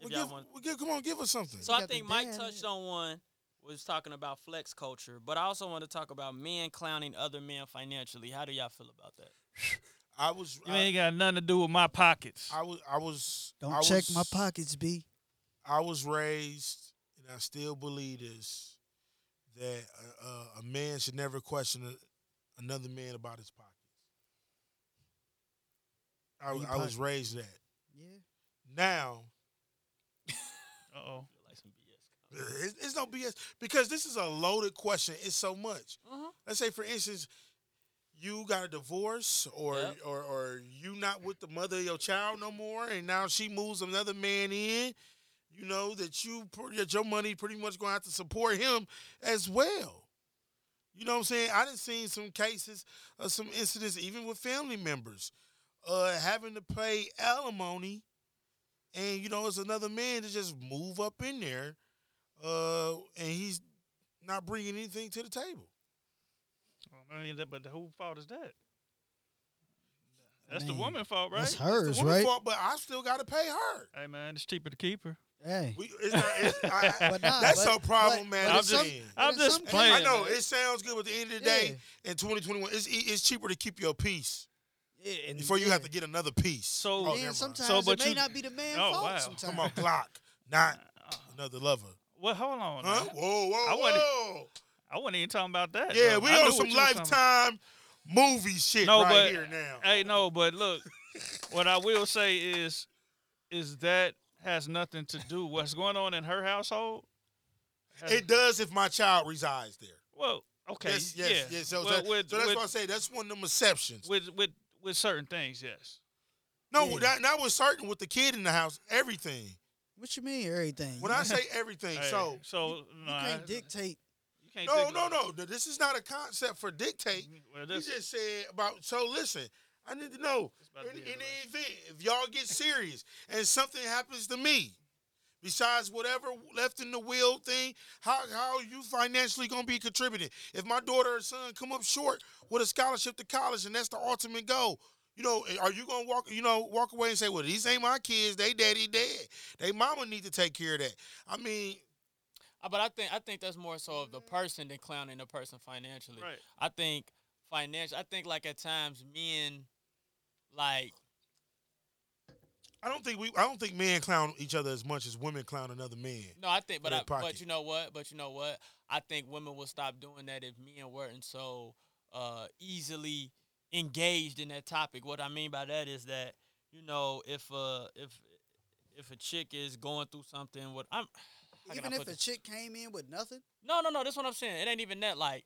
Well, give, want. well, give, come on, give us something. So I think Mike dad touched in. on one was talking about flex culture, but I also want to talk about men clowning other men financially. How do y'all feel about that? I was, You I, ain't got nothing to do with my pockets. I was, I was. Don't I check was, my pockets, B. I was raised, and I still believe this, that a, a, a man should never question a, another man about his pockets. I, Your I was raised that. Yeah. Now, Uh oh. feel like some BS. it's, it's no BS because this is a loaded question. It's so much. Uh-huh. Let's say, for instance, you got a divorce, or Yep. or or you not with the mother of your child no more, and now she moves another man in. You know that you put- that your money pretty much gonna have to support him as well. You know what I'm saying? I done seen some cases of some incidents, even with family members, uh, having to pay alimony, and you know it's another man to just move up in there, uh, and he's not bringing anything to the table. I mean, that- but whose fault is that? That's the Man, woman's fault, right? That's It's the hers, woman's right? fault, but I still got to pay her. Hey man, it's cheaper to keep her. Hey. We, it's not, it's, I, But nah, that's but- so problem, but- man. but I'm just, some- I'm just some- playing. I know man. it sounds good, but at the end of the day, in 2021, it's e- it's cheaper to keep your peace Yeah, and before you have to get another piece. So- oh, Yeah, never Yeah, mind. sometimes So, it but may you- not be the man's Oh, fault. wow. Sometimes. Come on, Glock, not Uh, another lover. well, hold on. Huh? Whoa, whoa, I wasn't- whoa. I wasn't even talking about that. Yeah, though. we I on some you was talking about. lifetime movie shit No, right but- here now. Hey, no, but look, what I will say is, is that has nothing to do. What's going on in her household? It does if my child resides there. well, okay, Yes, yes, yeah. yes. So, Well, that- with, so that's with, why I say that's one of them exceptions. with with with certain things, yes. No, Yeah. that, that was certain with the kid in the house. Everything. What you mean everything? When I say everything, Hey, so so you no, I- can't dictate. Can't no, no, no. th- This is not a concept for dictate. Well, You this, just said about. So listen, I need to know in, in the event if y'all get serious and something happens to me, Besides whatever left in the will thing, how how are you financially gonna be contributing? If my daughter or son come up short with a scholarship to college and that's the ultimate goal, you know, eh, are you gonna walk, you know, walk away and say, "Well, these ain't my kids. They daddy dead. They mama need to take care of that." I mean, But I think I think that's more so of the person than clowning the person financially. Right. I think financial. I think like at times men, like I don't think we, I don't think men clown each other as much as women clown another man. no, I think, but I, but you know what? But you know what? I think women will stop doing that if men weren't so uh, easily engaged in that topic. What I mean by that is that you know if uh if if a chick is going through something, what I'm how Even if a this? chick came in with nothing, No, no, no. That's what I'm saying. It ain't even that. Like,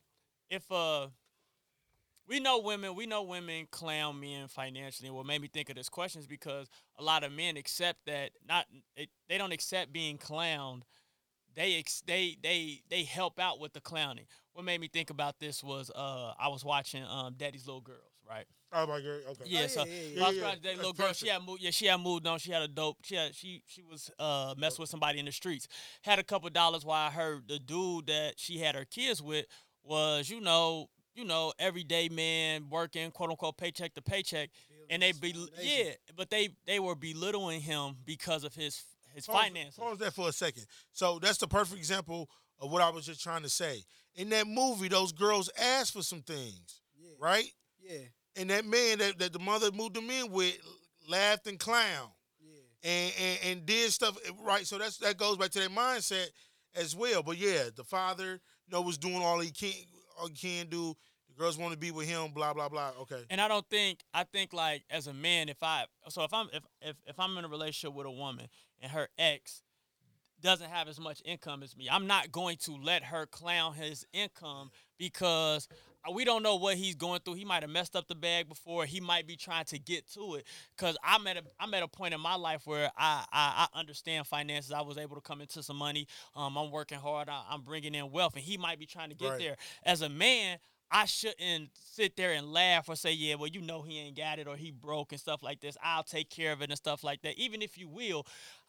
if uh, we know women, we know women clown men financially. And what made me think of this question is because a lot of men accept that not they, they don't accept being clowned. They ex, they they they help out with the clowning. What made me think about this was uh, I was watching um, Daddy's Little Girls, right? Oh my god, okay. Yeah, yeah, so yeah, yeah, I was yeah. watching that That's little girl. She had moved. Yeah, she had moved on. She had a dope. She had she she was uh messing with somebody in the streets. Had a couple dollars. While I heard the dude that she had her kids with was you know you know everyday man working quote unquote paycheck to paycheck, and they be yeah, but they they were belittling him because of his his Pause- finances. Pause that for a second. So that's the perfect example of what I was just trying to say. In that movie, those girls asked for some things, yeah, right? yeah, And that man that, that the mother moved them in with laughed and clowned yeah. and, and and did stuff eh, right. So that's that goes back to their mindset as well. But yeah, the father, you know, was doing all he can all he can do. The girls want to be with him. Blah blah blah. Okay. And I don't think I think like as a man, if I so if I'm if if, if I'm in a relationship with a woman and her ex doesn't have as much income as me, I'm not going to let her clown his income because we don't know what he's going through. He might have messed up the bag before. He might be trying to get to it. Cause I'm at a I'm at a point in my life where I I, I understand finances. I was able to come into some money. Um, I'm working hard. I, I'm bringing in wealth, and he might be trying to get Right. there. As a man, I shouldn't sit there and laugh or say, yeah, well, you know he ain't got it or he broke and stuff like this. I'll take care of it and stuff like that. Even if you will,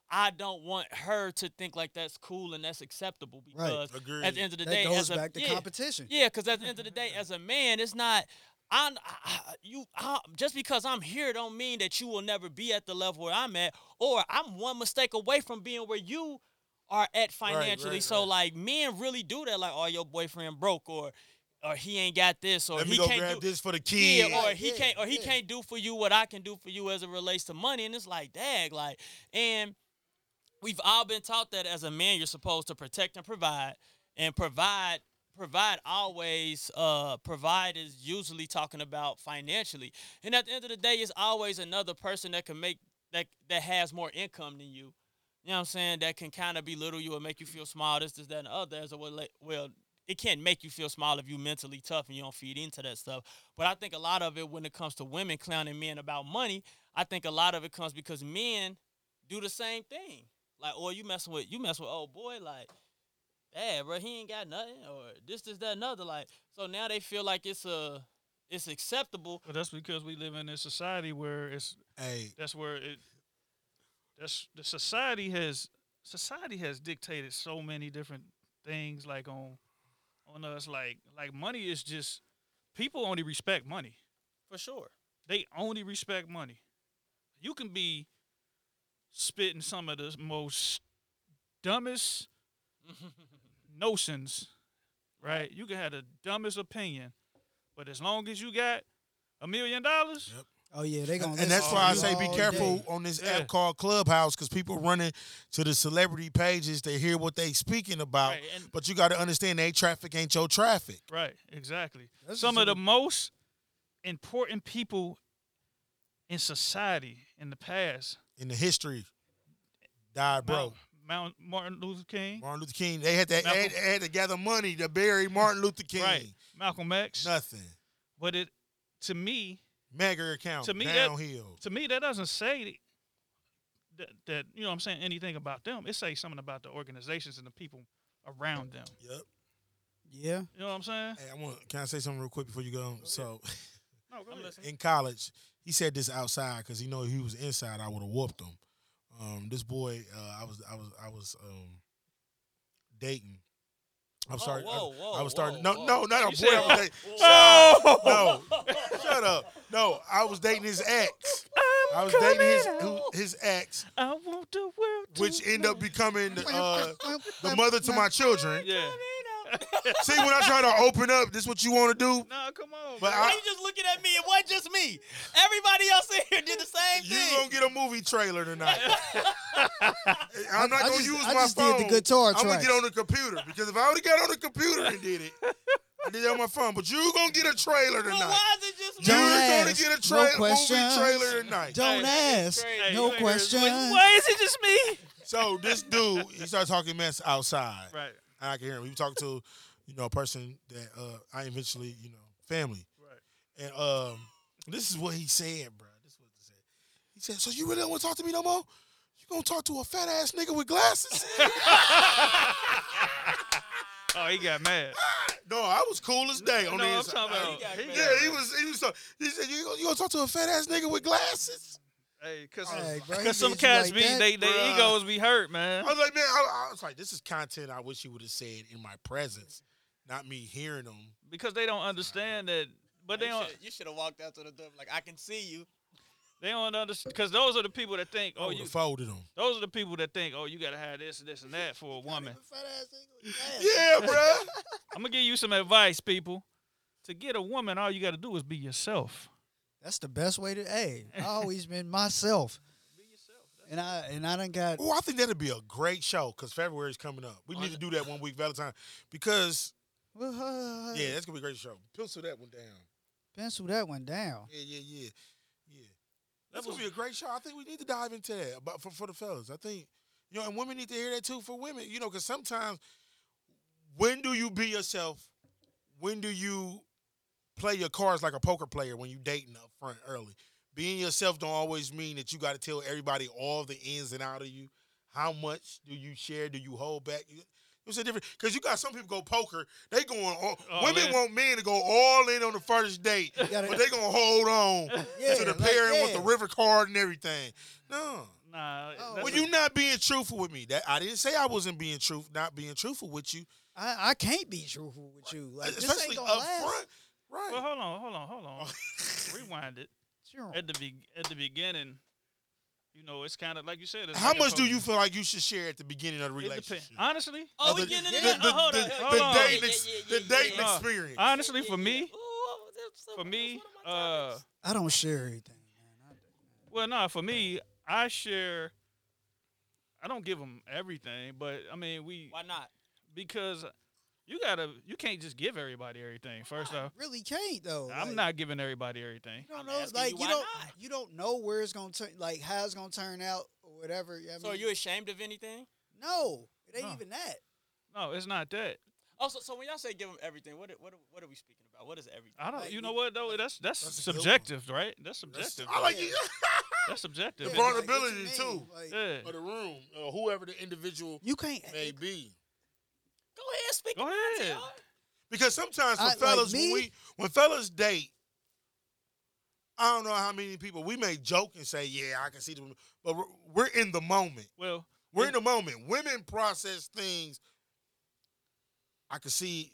I don't want her to think like that's cool and that's acceptable Right. because at the end of the That day, goes as a, back to yeah, competition. yeah, because at the end of the day, as a man, it's not. I'm I, I- you I, just because I'm here don't mean that you will never be at the level where I'm at, or I'm one mistake away from being where you are at financially. right, so right. like men really do that, like, oh, your boyfriend broke, or or he ain't got this, or Let he me go can't grab do this for the kid, yeah, or Yeah, he can't, or he yeah. can't do for you what I can do for you as it relates to money, and it's like, dag, like, and we've all been taught that as a man, you're supposed to protect and provide, and provide, provide always, uh, provide is usually talking about financially, and at the end of the day, it's always another person that can make that that has more income than you. You know what I'm saying? That can kind of belittle you or make you feel small, this, this, that, and the other. Well, well, it can't make you feel small if you're mentally tough and you don't feed into that stuff. But I think a lot of it, when it comes to women clowning men about money, I think a lot of it comes because men do the same thing. Like, or you messing with you mess with old boy, like, hey, bro, he ain't got nothing, or this, this, that, another. Like, so now they feel like it's a, it's acceptable. But that's because we live in a society where it's Hey, that's where it that's the society has society has dictated so many different things like on on us like like money is just people only respect money For sure. they only respect money you can be spitting some of the most dumbest notions right you can have the dumbest opinion but as long as you got a million dollars Yep. Oh yeah, they gonna. and that's why I say be careful day. on this Yeah. app called Clubhouse because people running to the celebrity pages to hear what they speaking about. Right, and- but you got to understand, they traffic ain't your traffic. Right, exactly. That's Some of the most important people in society in the past, In the history, died broke. Mount, Mount Martin Luther King, Martin Luther King, they had to they had, Malcolm- they had to gather money to bury Martin Luther King. right, Malcolm X. Nothing. But it, to me, Mega account To me, that- downhill. to me, that doesn't say that, that you know what I'm saying anything about them. It says something about the organizations and the people around them. Yep. Yeah. You know what I'm saying? Hey, I want. Can I say something real quick before you go? So, No, go I'm ahead. in college, he said this outside because he know if he was inside, I would have whooped him. Um, this boy, uh, I was, I was, I was um, dating. I'm Whoa, sorry. whoa, I, whoa, I was starting. whoa, no, whoa. no, not a You boy. I was dating. Oh! No, shut up. No, I was dating his ex. I was dating his who- his ex, I want the world to which ended up becoming uh, the the mother to my children. Yeah. See, when I try to open up, this what you want to do. No, come on. But man. Why I- you just looking at me? It wasn't just me. Everybody else in here did the same You thing. gonna get a movie trailer tonight. I'm not I gonna just- use I my just did the guitar I'm gonna get on the computer because if I would have got on the computer and did it, I did it on my phone. But you gonna get a trailer Well, tonight. why is it just me? Don't You're gonna get a No trailer, movie trailer tonight. Don't Hey, ask. Hey, no you ain't questions. Why is it just me? So this dude, he started talking mess outside. Right. And I can hear him. He was talking to, you know, a person that uh, I eventually, you know, family. Right. And um, this is what he said, bro. This is what he said. He said, "So you really don't want to talk to me no more? You gonna talk to a fat ass nigga with glasses?" Oh, he got mad. no, I was cool as day on no, the I'm talking about. he got he. Yeah, he was. He was. He said, you gonna talk to a fat ass nigga with glasses?" Hey, cause, Hey, bro, cause some cats like be that? they their Bruh. egos be hurt, man. I was like, man, I, I was like, this is content I wish you would have said in my presence, not me hearing them. Because they don't understand that. But they You don't. shoulda- You should have walked out to the door like I can see you. They don't understand. Because those are the people that think, oh, you. folded them. Those are the people that think, oh, you gotta have this, this, and that for a woman. Yeah, bro. I'm gonna give you some advice, people. To get a woman, all you gotta do is be yourself. That's the best way to. Hey, I always been myself. Be yourself. And I and I done got. Oh, I think that'd be a great show because February's coming up. We need to do that one week Valentine because yeah, that's gonna be a great show. Pencil that one down. Pencil that one down. Yeah, yeah, yeah, yeah. That's gonna be a great show. I think we need to dive into that, but for for the fellas, I think you know, and women need to hear that too. For women, you know, because sometimes when do you be yourself? When do you play your cards like a poker player when you dating up front early? Being yourself don't always mean that you got to tell everybody all the ins and out of you. How much do you share? Do you hold back? You, it's a different because you got some people go poker. They going all, Oh, women man. want men to go all in on the first date, gotta- but they gonna hold on Yeah, to the like, pairing with the river card and everything. No, Nah, Oh, well, a- you not being truthful with me. That I didn't say I wasn't being truth, not being truthful with you, I, I can't be truthful with you. Like this especially ain't up gonna last. front. Right. Well, hold on, hold on, hold on. Rewind it. Sure. At the be- at the beginning, you know, it's kind of like you said. It's How like much do you feel like you should share at the beginning of the It relationship? Honestly, Oh, Uh, we the- getting the, into that? the, Oh, hold the, on. the hold on. dating, Yeah, ex- yeah, the yeah, dating yeah. experience. honestly, for me, Ooh, that's- for me, one of my uh. I don't share anything. man. I, well, no, for me, I share. I don't give them everything, but I mean, we why not? because you gotta, you can't just give everybody everything. First off, really can't though. I'm Like, not giving everybody everything. You don't know, asking like you, you, don't, not? you don't know where it's gonna turn, like how it's gonna turn out or whatever. I So are mean, you ashamed of anything? No, it ain't No. even that. No, it's not that. Oh, also, so when y'all say give them everything, what are- what what are we speaking about? What is everything? I don't. Like, You know what though? That's that's, That's a good one. subjective, right? That's That's- subjective. I like you. That's subjective. The Yeah, like, vulnerability, too. Like, Yeah. Or the room, or whoever the individual You can't. may be. Go ahead, speak. Go your mind, ahead. Because sometimes for I- like fellas, when we when fellas date, I don't know how many people we may joke and say, "Yeah, I can see them," but we're, we're in the moment. Well, We're in the moment. Women process things. I can see,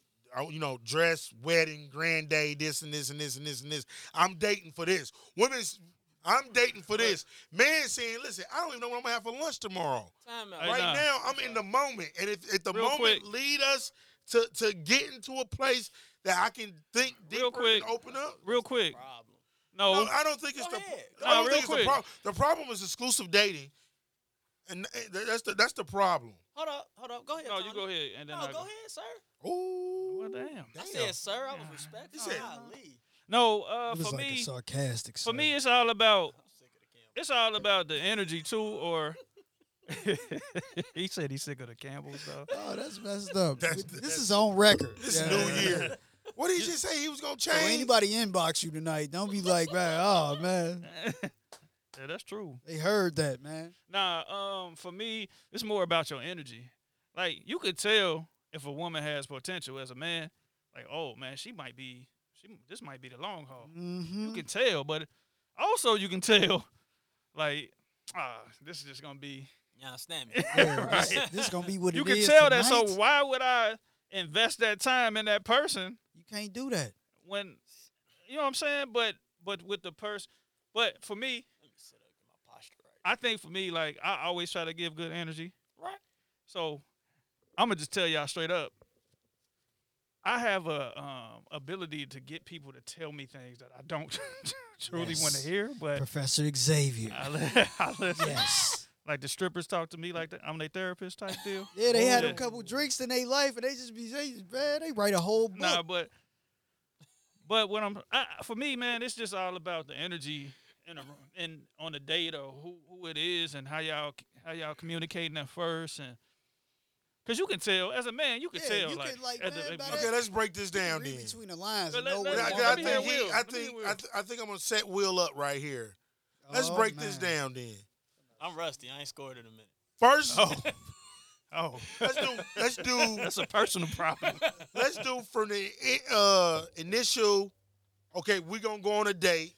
you know, dress, wedding, grand day, this and this and this and this and this. I'm dating for this. Women's, I'm dating for this. Man saying, listen, I don't even know what I'm gonna have for lunch tomorrow. Time out. Hey, right nah. now, I'm in the moment, and if, if the Real moment quick. lead us to to get into a place that I can think deeper Real quick. and open up. real quick. Problem. No, No, I don't think it's Go the. ahead. I Nah, don't real think it's the quick. problem. The problem is exclusive dating, and th- that's the that's the problem. Hold up, hold up. Go ahead. no, you Tony. go ahead, and then No, I go go. ahead, sir. Oh, Well, damn. I said, sir. I was respectful. He said- Golly. No, uh, It was for like a me, sarcastic. for me, it's all about I'm sick of the camera. it's all about the energy too. Or he said he's sick of the Campbells though. Oh, that's messed up. That's- this that's- is on record. This Yeah. New Year. What did he just say? He was gonna So change. anybody inbox you tonight, don't be like, man, oh man, yeah, that's true. they heard that, man. Nah, um, for me, it's more about your energy. Like you could tell if a woman has potential as a man. Like, oh man, she might be, she this might be the long haul. Mm-hmm. You can tell, but also you can tell, like ah, this is just gonna be. You understand me? Yeah, this, this gonna be what you it can is tell that. So why would I invest that time in that person you can't do that. when, you know what I'm saying? But but with the person, but for me, Let me sit up, get my posture right. I think for me, like I always try to give good energy. Right. So I'm gonna just tell y'all straight up. I have a um, ability to get people to tell me things that I don't truly want to hear, but Professor Xavier. I, li- I listen. yes. Like the strippers talk to me like that. I'm their therapist type deal. Yeah, they had Yeah. a couple drinks in their life, and they just be they just, man, they write a whole book. Nah, but but what I'm I, for me, man, it's just all about the energy in a room and on the date or who who it is and how y'all how y'all communicating at first and because you can tell as a man you can Yeah, tell you like, can, like, at the- man, by Okay, let's break this down then. between the lines. But and let- let- I, I me is. hear think he, Will. I think I, th- I think I'm gonna set Will up right here. Let's Oh, break this down then. I'm rusty. I ain't scored in a minute. First, oh oh let's do let's do that's a personal problem let's do from the uh, initial. Okay, we're gonna go on a date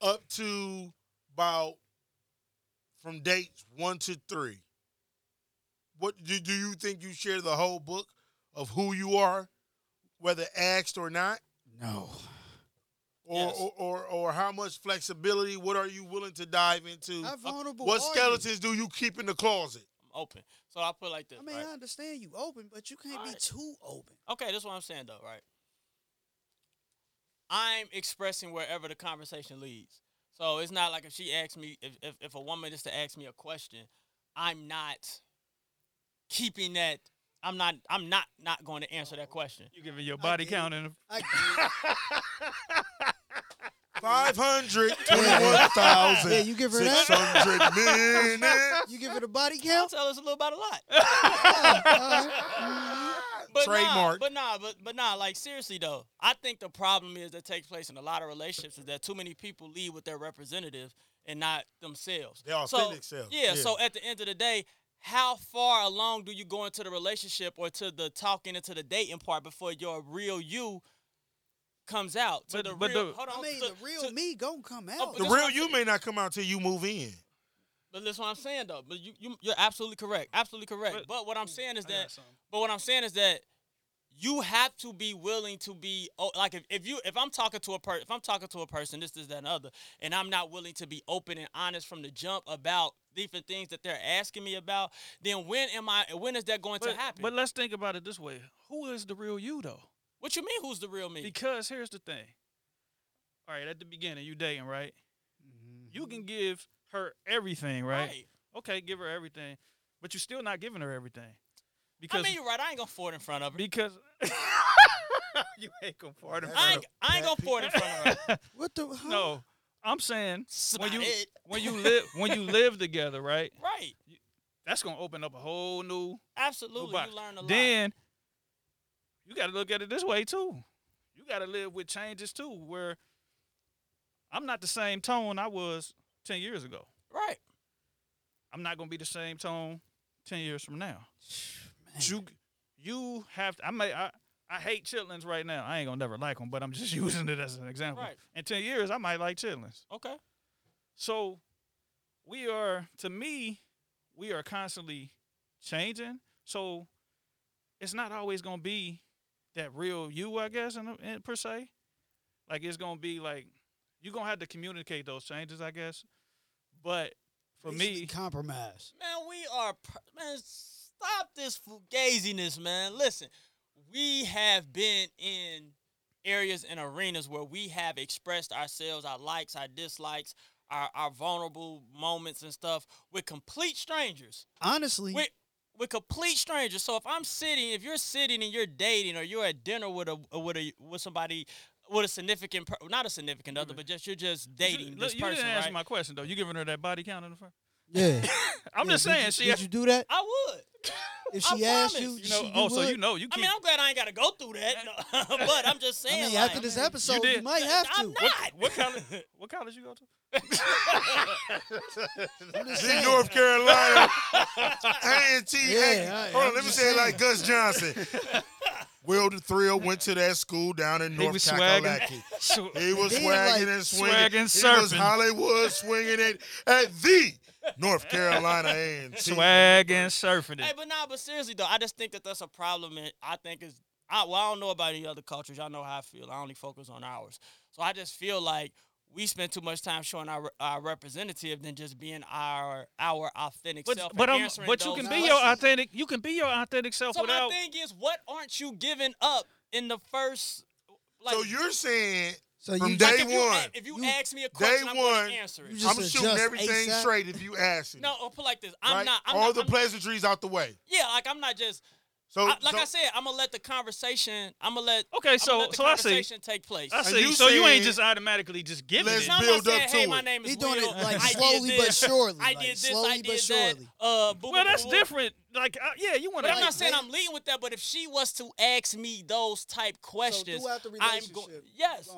up to about from dates one to three. What do, do you think you share the whole book of who you are, whether asked or not, No. or Yes. or, or or how much flexibility? What are you willing to dive into? How uh, vulnerable What are you? skeletons do you keep in the closet? I'm open. So I put it like this. I mean, right? I understand you open, but you can't be Alright. too open. Okay, that's what I'm saying though, right? I'm expressing wherever the conversation leads. So it's not like if she asks me, if, if, if a woman is to ask me a question, I'm not keeping that. I'm not. I'm not not going to answer that question. you giving your body get count and I get. Five hundred twenty-one thousand. Yeah, you give her that? Six hundred minutes. You give her the body count? tell us a little about a lot. Alright. But Trademark. Nah, but nah, but but nah. Like seriously though, I think the problem is that takes place in a lot of relationships is that too many people lead with their representative and not themselves. Their So, authentic self. Yeah, Yeah. So at the end of the day, how far along do you go into the relationship or to the talking into the dating part before your real you comes out? To But- the but real. the- hold on. I mean, to- the real to- me gonna come oh, out. but The real you may not come out till you move in. But that's what I'm saying though. But you, you you're absolutely correct. Absolutely correct. But- But, what I'm saying is that but what I'm saying is that you have to be willing to be oh, like if, if you if I'm talking to a person if I'm talking to a person this is that and other and I'm not willing to be open and honest from the jump about different things that they're asking me about then when am I when is that going but, to happen? but let's think about it this way who is the real you though what you mean who's the real me? Because here's the thing. All right, at the beginning, you dating, right? Mm-hmm. You can give her everything, right? Okay, give her everything, but you're still not giving her everything. I Because mean you're right. I ain't gonna ford in front of her. because you ain't gonna fart in I front of ain't, I ain't gonna ford in front of her. What the? Huh? No, I'm saying That's when about you it. when you live when you live together, right? Right. That's gonna open up a whole new new Absolutely. box. You learn a lot. Then you got to look at it this way too. You got to live with changes too, where I'm not the same tone I was ten years ago. right. I'm not gonna be the same tone ten years from now. Man. You you have to, I may I, I hate chitlins right now. I ain't gonna never like them, but I'm just using it as an example. Right. In ten years, I might like chitlins. Okay. So we are to me, we are constantly changing. So it's not always gonna be that real you, I guess, in, in per se. Like it's gonna be like you're gonna have to communicate those changes, I guess. But for me, compromise. Man, we are per- man. Stop this fugaziness, man. Listen, we have been in areas and arenas where we have expressed ourselves, our likes, our dislikes, our, our vulnerable moments and stuff with complete strangers. Honestly, With with complete strangers. So if I'm sitting, if you're sitting and you're dating, or you're at dinner with a with a with somebody with a significant, per- not a significant other, but just you're just dating you, this you person, didn't answer right? my question though. You giving her that body count in the front? Yeah. I'm Yeah, just did saying. you- she, did you do that? I would. If I she asked promise. you, you know. she, oh, so you know you. I mean, I'm glad I ain't got to go through that, no. but I'm just saying. I saying. mean, like, after this episode, you, did. might have to. I'm to. not. what college? What college you go to? I'm See. North Carolina, A&T. Yeah, Hold on, let me say it like. Gus Johnson. Will the Thrill went to that school down in He North was swagging. He was then, swagging like, and swinging. swagging, he was. Hollywood swinging it at the North Carolina and Swag and surfing Hey, it. but nah, but seriously though, I just think that that's a problem, and I think it's. I, well, I don't know about any other cultures. Y'all know how I feel. I only focus on ours. So I just feel like we spend too much time showing our our representative than just being our our authentic But self. but and um, but you can be questions. your authentic. You can be your authentic self So without. my thing is, what aren't you giving up in the first? Like, So you're saying So From you day like if you, one. if you, You- ask me a question, I'm one, going to answer it. you just I'm shooting everything ASAP? straight if you ask it. no, or put like this. I'm right? not. I'm All not, the I'm- pleasantries out the way. Yeah, like I'm not just. So, I, like so I said, I'm gonna let the conversation. I'm gonna let. Okay, so- let the so I see. take place. I And see. you so you ain't just automatically just giving let's it. No, I'm build saying, up hey, to my it. name is He doing Will. it like slowly but surely. I like, did this. slowly I did but that. surely. Uh, boo, Well, boo, that's boo, boo. different. Like, uh, yeah, you want But to. I'm Like, not saying they- I'm leading with that. But if she was to ask me those type questions, throughout the I'm relationship, going. Yes,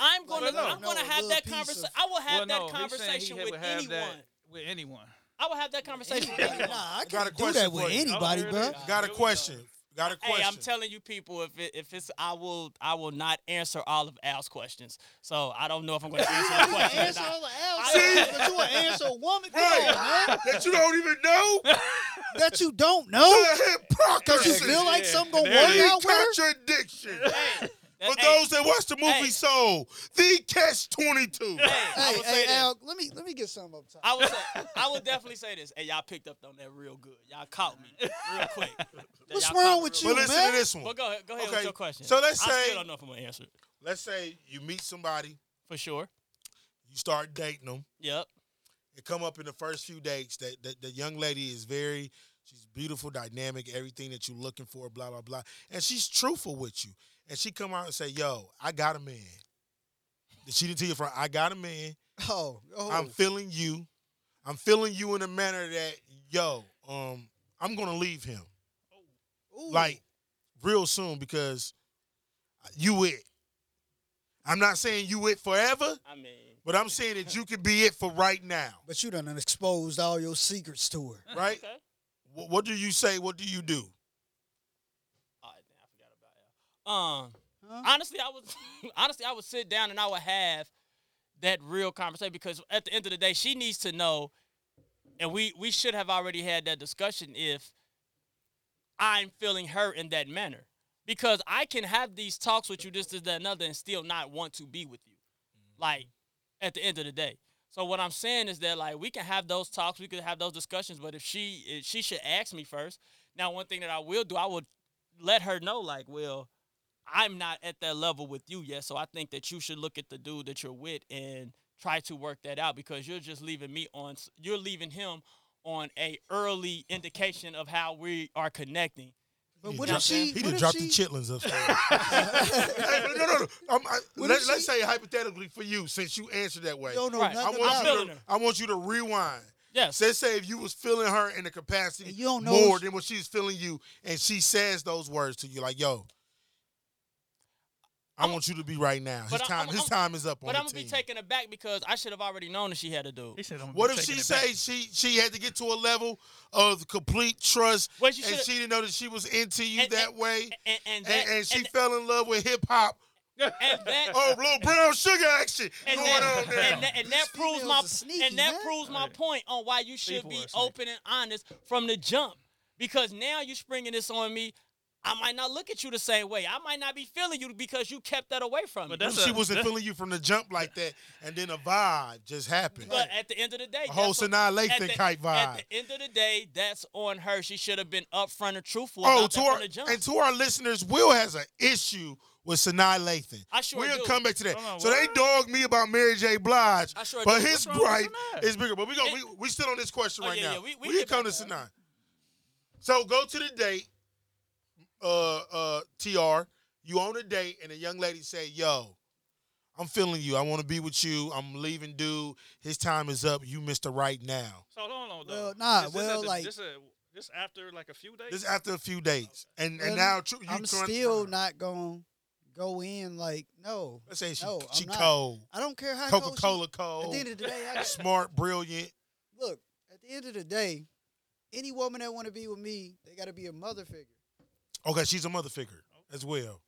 I'm going let to. her I'm know going to a have that conversation. I will have well, that no, he's conversation he with anyone. that with anyone. I will have that conversation with nah, anyone. I got a can't do that with anybody, Oh, bro. really? got a question. Got a question. Hey, I'm telling you, people, if it, if it's, I will, I will not answer all of Al's questions. So I don't know if I'm going to answer the question. Answer all of L I- questions, but you want to answer a woman? Come on, man. that you don't even know. That you don't know? Because you feel like Yeah. something gonna work it is. out with her? Contradiction. Hey, For hey, those that watch the movie Hey. Soul, the Catch 22. hey, I Hey, say hey. Al, let me let me get something up top. I would say, I would definitely say this. Hey, y'all picked up on that real good. Y'all caught me real quick. What's wrong with real But you, quick. listen man? to this one. Well, go ahead. Go ahead Okay, with your question. so let's I say- still don't know if I'm gonna answer it Let's say you meet somebody, for sure. you start dating them. Yep. It come up in the first few dates that, that the young lady is very, she's beautiful, dynamic, everything that you're looking for, blah blah blah, and she's truthful with you. And she come out and say, "Yo, I got a man." She didn't tell you from, "I got a man. Oh, oh. I'm feeling you. I'm feeling you in a manner that, yo, um, I'm gonna leave him Ooh. like real soon because you it. I'm not saying you it forever, I mean, but I'm saying that you can be it for right now, But you done exposed all your secrets to her. right? okay. Wh- What do you say? What do you do? All right, damn, I forgot about it. Um, Huh? honestly, I would honestly I would sit down and I would have that real conversation because at the end of the day, she needs to know, and we we should have already had that discussion if I'm feeling her in that manner. Because I can have these talks with you, this, this, that, another, and still not want to be with you. Like, at the end of the day. So what I'm saying is that like we can have those talks, we could have those discussions, but if she if she should ask me first. Now, one thing that I will do, I will let her know, like, well, I'm not at that level with you yet, so I think that you should look at the dude that you're with and try to work that out because you're just leaving me on, you're leaving him on a early indication of how we are connecting. But He what dropped- if she? He what done if dropped she, the chitlins upstairs. hey, but no, no, no. Um, I, What let, let's she- say hypothetically for you, since you answered that way, You don't Right. I want I'm you to, her. I want you to rewind. Yes. Let's say if you was feeling her in the capacity you don't know more if- than what she's feeling you, and she says those words to you, like, "Yo, I want you to be right now. His but I'm- time, I'm- his time is up on But the I'm gonna be team." taken aback because I should have already known that she had a dude. He said, I'm what if she say she she had to get to a level of complete trust, Well, she and she didn't know that she was into you And- that and- way, And, and, and, that, and she and, fell in love with hip hop? and that, Oh, little brown sugar action and going that, on there. and that, and that proves my sneaky, and that man. proves my point on why you should People be open and honest from the jump. Because now you're springing this on me. I might not look at you the same way. I might not be feeling you because you kept that away from me. But What if that's she a- wasn't feeling you from the jump like that, and then a vibe just happened. But at the end of the day, A whole that's what- Sanaa at Lathan the- type vibe. At the end of the day, that's on her. She should have been upfront and truthful Oh, about to that our from the jump. and to our listeners, Will has an issue with Sanaa Lathan. I sure we'll do. come back to that. Hold on, so they what? dog me about Mary J. Blige, I sure but do. his What's gripe is bigger. But we go, we we still on this question Oh, right yeah, now. yeah, we- we can come to back to that. Sanaa. So go to the date, uh, uh, Tr. You on a date, and a young lady say, "Yo, I'm feeling you. I want to be with you. I'm leaving, dude. His time is up. You missed the right now." So hold on, though. Well, nah, This- this well, at the- like- this, a, this after like a few days. This after a few dates, and and Well, now tr- you I'm trying- still not gonna go in like no. Let's say she No, she cold, I don't care how Coca Cola cold. At the end of the day, I just, smart, brilliant. look. At the end of the day, any woman that want to be with me, they got to be a mother figure. Okay, she's a mother figure as well.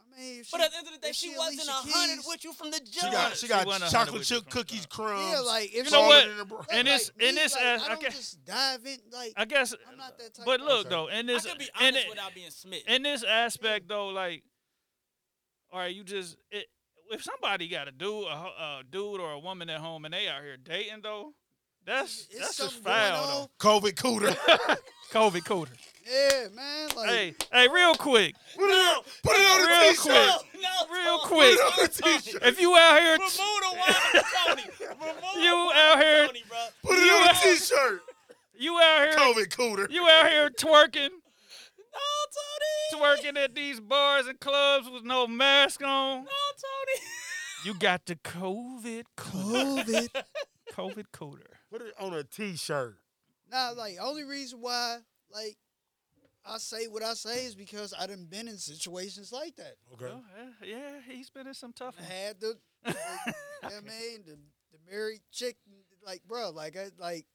I I mean, if But at the end of the day, if she, she wasn't a Alicia hundred Keys- with you from the jump. She got she She got wasn't hundred chocolate with chip you from cookies, the crumbs. Yeah, like if You know salted what? in the br- Right, In this- like, in this like, as- I don't okay. just dive in like I guess. I'm not that type. But of look Okay. though, in I this could be in, honest it- without being smitten. in this aspect though, like, all right, you just it, if somebody got a dude, a, ho- a dude or a woman at home, and they out here dating though, that's It's that's just something going foul on. COVID cooter. though. COVID cooter. Yeah, man. Like Hey, hey, real quick, Put it on, put it on the Real t-shirt. quick. no, real Tony, quick. Put it on the t-shirt. if you out here, Remove the wine, Tony. Remove You the wine, out here- Tony, bro. Put it on the t-shirt. you out here, COVID cooter. you out here twerking, No, Tony. twerking at these bars and clubs with no mask on. No, Tony. You got the COVID cooter. COVID. COVID cooter. Put it on a t-shirt. nah, like only reason why like I say what I say is because I done been in situations like that. Okay. Well, yeah, yeah, he's been in some tough I ones. had the, the you I mean, the, the married chick, like, bro, like, I, like,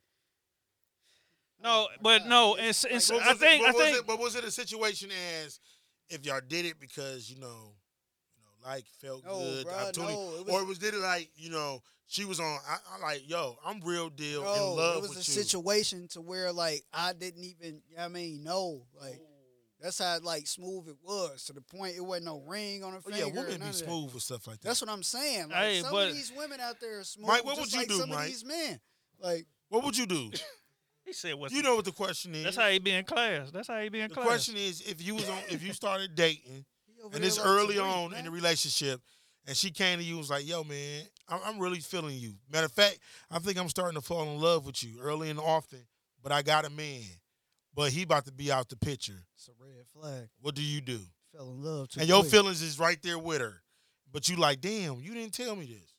No, Oh but God. no, It's it's, like- I was it- think I was think It, but was it a situation as if y'all did it because you know, like felt No, good, bruh, opportunity, no, it was- or was did it like you know she was on? I, I like yo, I'm real deal no, in love it was with a you. situation to where, like, I didn't even, you know what I mean, no, like, oh. that's how, like, smooth it was to the point it wasn't no ring on her Oh, finger. yeah, or women none be smooth with stuff like that. That's what I'm saying. Like, Hey, some but- of these women out there are smooth. Mike, what just would you like do, some Mike? of these men. Like, what would you do? he said what's you know what the question is. that's how he be in class. That's how he be in the class. The question is if you was on, if you started dating he over and it's early on in the relationship, and she came to you and was like, "Yo, man, I'm, I'm really feeling you." Matter of fact, I think I'm starting to fall in love with you early and often. But I got a man, but he about to be out the picture. It's a red flag. What do you do? Fell in love too and your quick. feelings is right there with her, but you like, damn, you didn't tell me this.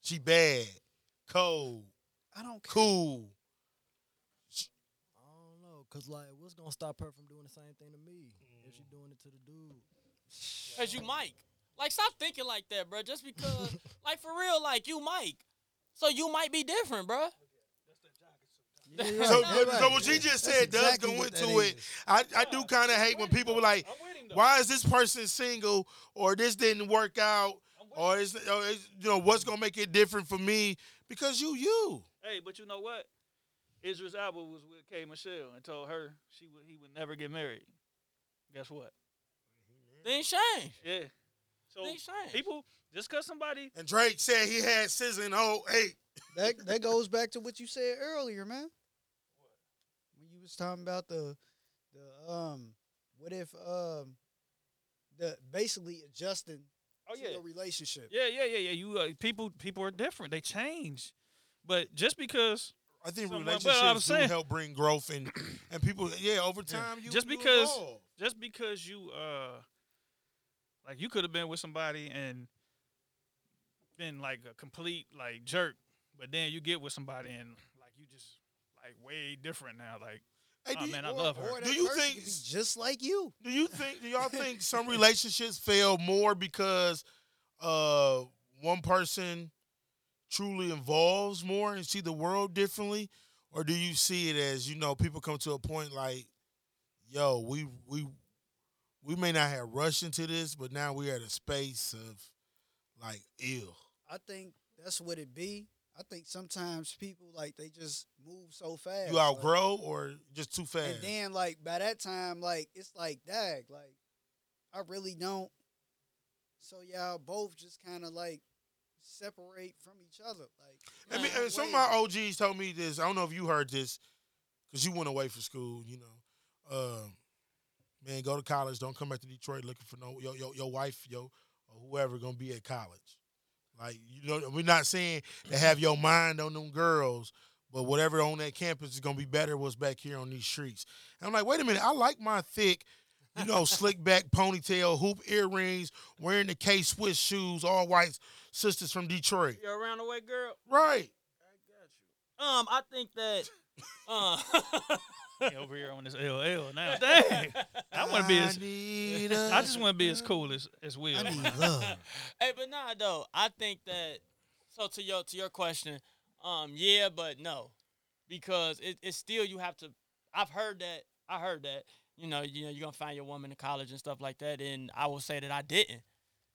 She bad, cold, I don't care. cool. I don't know, cause like, what's gonna stop her from doing the same thing to me if she doing it to the dude? Cause you Mike. Like, stop thinking like that, bro. Just because, like, for real, like you Mike. So you might be different, bro. Yeah, So, yeah, but- right. so what she just That's said does exactly go into that it. is. I, I do kind of hate when people were like, why is this person single or this didn't work out or is or is, you know what's gonna make it different for me because you you. Hey, but you know what? Idris Elba was with K Michelle and told her she would he would never get married. Guess what? Then change. Yeah. So Things change. people just cause somebody And Drake said he had sizzling oh eight. that that goes back to what you said earlier, man. When you was talking about the the um what if um the basically adjusting Oh to yeah. your relationship. Yeah, yeah, yeah, yeah. You uh, people people are different. They change. But just because I think Someone- but relationships do saying- help bring growth and and people yeah over time you Just you because- evolve. Just because you uh like you could have been with somebody and been like a complete like jerk, but then you get with somebody and like you just like way different now. Like Hey, oh do you- man, I Or- love her. Do you think could be s- just like you? Do you think? Do y'all think some relationships fail more because uh one person truly involves more and see the world differently, or do you see it as you know people come to a point like, yo, we we we may not have rushed into this, but now we're at a space of like ill. I think that's what it be. I think sometimes people like they just move so fast. You like- outgrow or just too fast? And then like by that time, like it's like dag, like I really don't. So y'all both just kind of like separate from each other, like. I mean, some of my OGs told me this. I don't know if you heard this, because you went away from school. You know, um, man, go to college. Don't come back to Detroit looking for no your your, your wife, yo, or whoever gonna be at college. Like you know, we're not saying to have your mind on them girls, but whatever on that campus is gonna be better. What's back here on these streets? And I'm like, wait a minute. I like my thick. You know, slick back ponytail, hoop earrings, wearing the K Swiss shoes, all white sisters from Detroit. You're around the way, girl. Right. I got you. Um, I think that. Uh, over here on this LL now. Dang. I want to be as need I just want to be as cool as as Will. I need love. hey, but nah, though. I think that. So to your to your question, um, yeah, but no, because it, it's still you have to. I've heard that. I heard that you know, you know, you're gonna find your woman in college and stuff like that. And I will say that I didn't.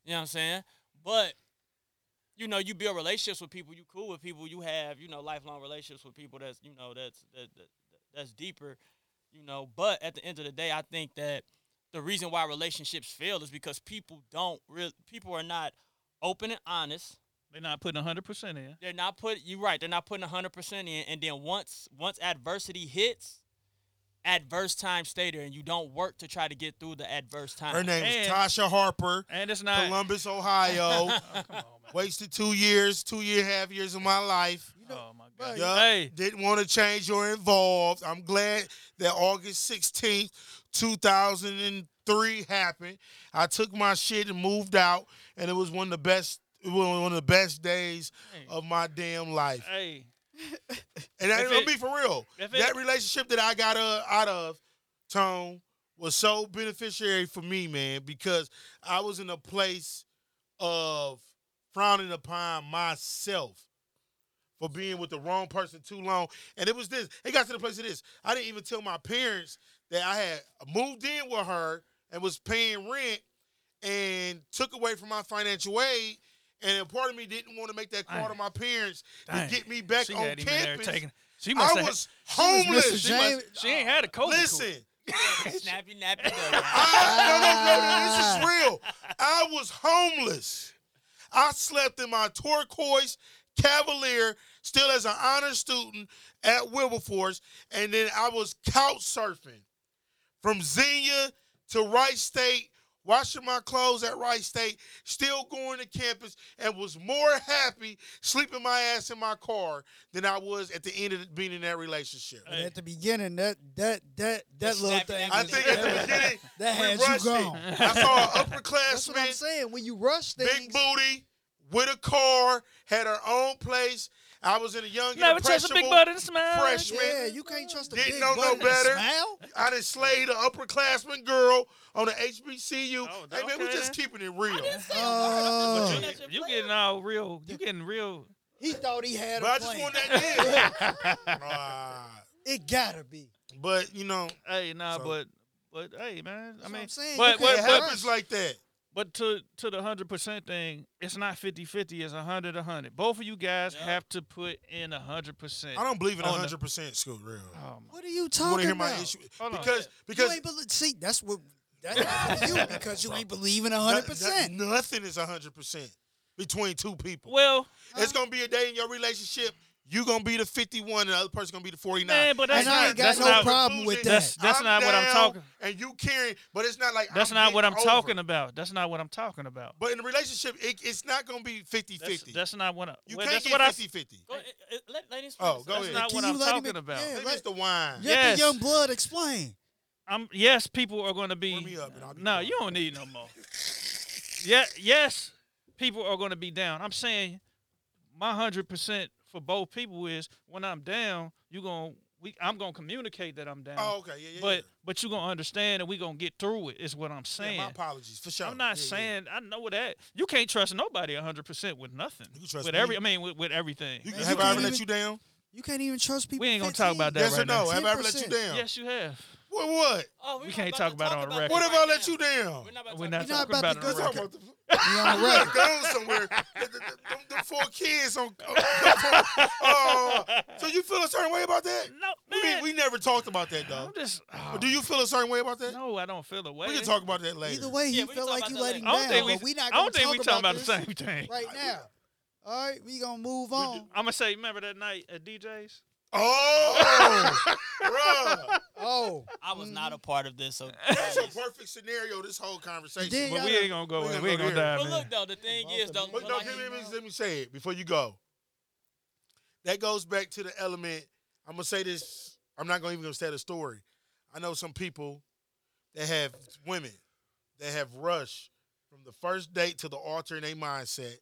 You know what I'm saying? But you know, you build relationships with people. You cool with people. You have you know lifelong relationships with people. That's you know that's that, that that's deeper. You know, but at the end of the day, I think that the reason why relationships fail is because people don't really people are not open and honest. They're not putting hundred percent in. They're not put You're right. They're not putting hundred percent in, and then once once adversity hits, adverse time stay there, and you don't work to try to get through the adverse time. Her name is Tasha Harper, And it's not. Columbus, Ohio. Oh, on. Wasted two years, two year half years of my life. oh my god. Yup. Hey, Didn't want to change or involved. I'm glad that August 16th, 2003 happened. I took my shit and moved out, and it was one of the best. It was one of the best days Hey. of my damn life. hey. And that, If let it- me be for real. it- That relationship that I got uh, out of, Tone, was so beneficiary for me, man, because I was in a place of frowning upon myself for being with the wrong person too long. And it was this. It got to the place of this. I didn't even tell my parents that I had moved in with her and was paying rent and took away from my financial aid. And a part of me didn't want to make that call Dang. to my parents Dang. to get me back she on had him there campus. taking. She must I have. was She was homeless. She, James- must, she ain't had a COVID. Listen, snappy nappy. I, no, no, no, this is real. I was homeless. I slept in my turquoise Cavalier, still as an honor student at Wilberforce, and then I was couch surfing from Xenia to Wright State, washing my clothes at Wright State, still going to campus, and was more happy sleeping my ass in my car than I was at the end of being in that relationship. But at the beginning, that that that that little thing. I think at the beginning that we had you rushed it. gone. I saw an That's what I'm saying. When you rush things, big booty, with a car, had her own place. I was in a young, Never trust a big impressionable butt and smile. freshman. yeah, you can't trust a Didn't big know no and better. Smile? I done slayed an upperclassman girl on the HBCU. Oh, hey man, we okay just keeping it real. Oh. But you, you getting all real. You getting real. He thought he had But I a just plan. want that in. Ah, It gotta be. but you know, Hey, nah, So- but but hey, man. That's I what mean, I'm saying. but You it but, can't but happens like that. But to to the hundred percent thing, it's not 50-50, It's hundred a hundred. Both of you guys Yeah. have to put in hundred percent. I don't believe in On hundred percent school real. Oh my. What are you You talking to hear about? my issue? Hold on. Because You ain't believe. See, that's what. That's you because you ain't believing hundred percent. no- nothing is hundred percent between two people. Well, It's gonna be a day in your relationship. You gonna be the fifty-one, and the other person gonna be the forty-nine. man, but that's And I ain't got that's no not problem with that. that's that's I'm not what I'm down, talking. And you carrying, but it's not like That's I'm not what I'm getting talking about. That's not what I'm talking about. But in a relationship, it, it's not gonna be 50-50. That's, that's not what I. you well, can't that's what I. get 50-50. Go, uh, uh, let, let Oh, speak. go That's ahead. not what I'm talking e- about. yeah, Maybe let- it's the wine. Let Yes. the young blood explain. I'm yes, people are going to be. Me up and I'll be no, quiet. you don't need no more. yeah, yes, people are going to be down. I'm saying my hundred percent for both people is when I'm down, you going we I'm gonna communicate that I'm down. Oh, okay, yeah, yeah. but yeah. but you gonna understand and we're gonna get through it. Is what I'm Yeah, saying. my apologies for sure. I'm not Yeah, yeah. saying I know that you can't trust nobody hundred percent with nothing. You can trust with me. every I mean with, with everything. You, Man, have you I ever let you down? You can't even trust people. We ain't gonna talk about that Yes or right no? now. Have I ever let you down? Yes, you have. What? What? Oh, We we're can't talk about to about it on that record. What if I let you down? We're not about to We're talk not about talking about about to it on go record. To- Talking about the- We on the We record. somewhere. The, the, the, them- them four kids on. Oh, so you feel a certain way about that? No, We, man. didn't- we never talked about that though. I'm just. oh, do you feel a certain way about that? No, I don't feel a way. We can talk about that later. Either way, he Yeah, we feel like you that let him I don't down. think we. but we not I don't think we talk talking about this the same thing. right now. All right, we gonna move on. I'm gonna say, remember that night at DJ's? Oh, bruh. Oh, I was not a part of this, so. That's a perfect scenario. This whole conversation. Then But y'all we ain't gonna go we in. ain't We ain't gonna gonna go dive But in. look though, the thing is though, But no, like- let me, let me- let me say it before you go. That goes back to the element. I'm gonna say this. I'm not gonna even gonna say the story. I know some people that have women that have rushed from the first date to the altar in their mindset,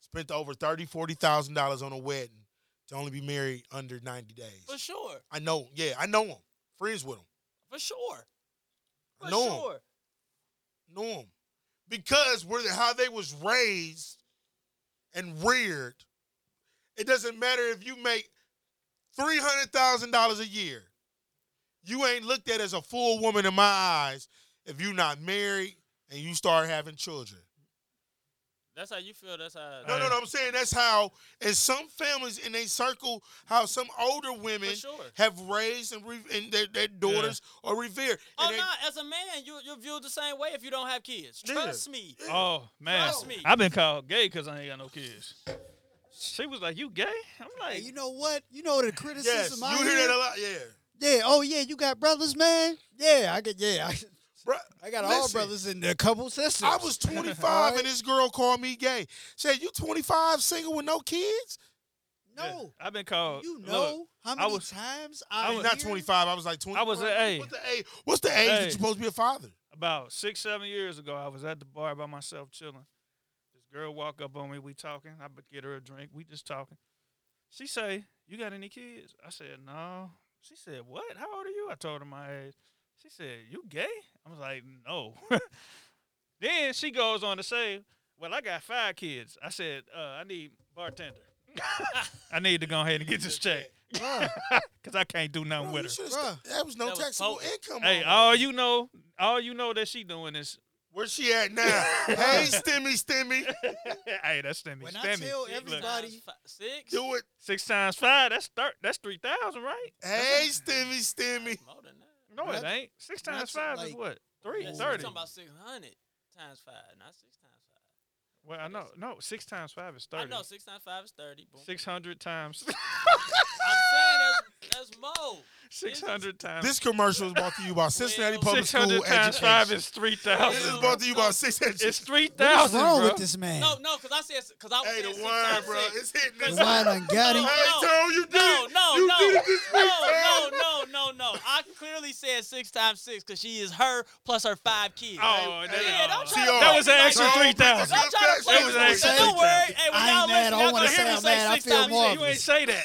spent over thirty, forty thousand dollars on a wedding to only be married under 90 days. for sure, I know. Yeah, I know them. Friends with them. for sure, I for know 'em. sure. know them because we're the- how they was raised and reared. It doesn't matter if you make three hundred thousand dollars a year. you ain't looked at as a full woman in my eyes if you not married and you start having children. That's how you feel. That's how. No, no, no. I'm saying that's how in some families in a circle, how some older women sure. have raised and, re- and their, their daughters or revered. Oh And no! they- As a man, you you're viewed the same way if you don't have kids. Yeah. Trust me. Oh man, Trust me. I've been called gay because I ain't got no kids. She was like, "You gay?" I'm Hey, like, you know what? You know the criticism yes, criticism you hear that a lot. Yeah. Yeah. Oh yeah, you got brothers, man. Yeah, I got. Yeah, I, Bruh, I got all listen, brothers and a couple sisters. I was 25 Alright. and this girl called me gay. Said, You 25 single with no kids? no. yeah, I've been called. You look, know how I many was- times I I, was- Not 25. I was like 20. I was a- hey. What's the age? What's the age that you're supposed to be a father? about six, seven years ago, I was at the bar by myself chilling. This girl walk up on me. We talking. I be- get her a drink. We just talking. She say, "You got any kids?" I said, "No." She said, "What? How old are you?" I told her my age. She said, "You gay?" I was like, "No." then she goes on to say, "Well, I got five kids." I said, uh, "I need bartender. I need to go ahead and get this check because I can't do nothing Bro, with you her." st- that was no That was taxable potent. income. Hey, on all you know, all you know that she doing is, Where's she at now? hey, Stimmy, Stimmy. hey, that's stimmy. When I stimmy. tell Look, everybody- Times six. Do it. Six times five, that's thir- that's three thousand, right? Hey, Stimmy, Stimmy. More than that. No, it ain't. Six times five is what? Three thirty. Talking about six hundred times five, not six times five. Well, I know. No, six times five is thirty. I know six times five is thirty. Boom. Six hundred times. I'm saying that's that's more. Six hundred times. This commercial is brought to you by Cincinnati Public Six School hundred times five is three This is brought to you by Six It's Education. three what is wrong bro. with this man? No, no, because I said because I was Hey, saying the wine, bro. six. It's hitting The wine done got him. No, Hey, no. Tom, you did No, it. no, you no, did it this no, no, no, no, no. I clearly said six times six because she is her plus her five kids. Oh, Hey, that, yeah, don't try to that was an extra three thousand. Don't try to play That was an extra that. Don't worry. Hey, when I y'all ain't mad. listen, I y'all wanna gonna hear say me say mad. I six feel times marvelous. You ain't say that.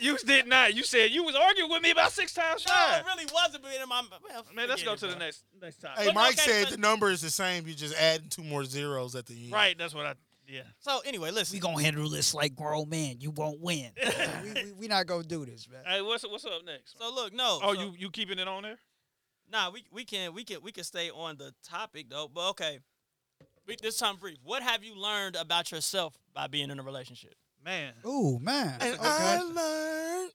You did not. You said you was arguing with me about six times no, five. it really wasn't. But in my well, Man, let's go it, to the next next time. Hey, But Mike okay, said but- the number is the same. You just adding two more zeros at the end. Right, that's what I. Yeah. So anyway, listen. We gonna handle this like grown men. You won't win. we, we, we not gonna do this, man. Hey, what's what's up next? So look, no. oh, so- you you keeping it on there? Nah, we we can we can we can stay on the topic though. But okay, we, this time brief. What have you learned about yourself by being in a relationship? Man, Ooh, man. And okay. I learned,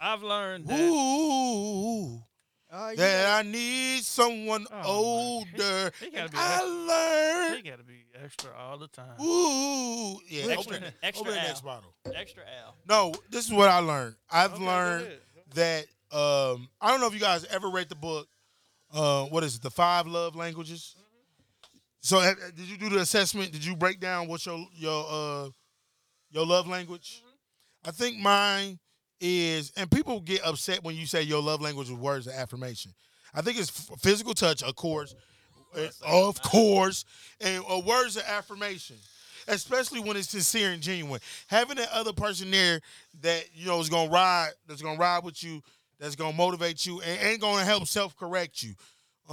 I've learned that. ooh, Uh, you that know, I need someone Oh, older. He gotta And be I He learned, gotta be extra all the time. ooh, yeah. Extra- Open, extra open the Al. next bottle. Extra L. No, this is what I learned. I've Okay, learned that um, I don't know if you guys ever read the book. Uh, what is it? The Five Love Languages. So, uh, did you do the assessment? Did you break down what's your your uh, your love language? I think mine is, and people get upset when you say your love language with words of affirmation. I think it's physical touch, of course, uh, of course, and uh, words of affirmation, especially when it's sincere and genuine. Having that other person there that you know is gonna ride, that's gonna ride with you, that's gonna motivate you, and ain't gonna help self correct you.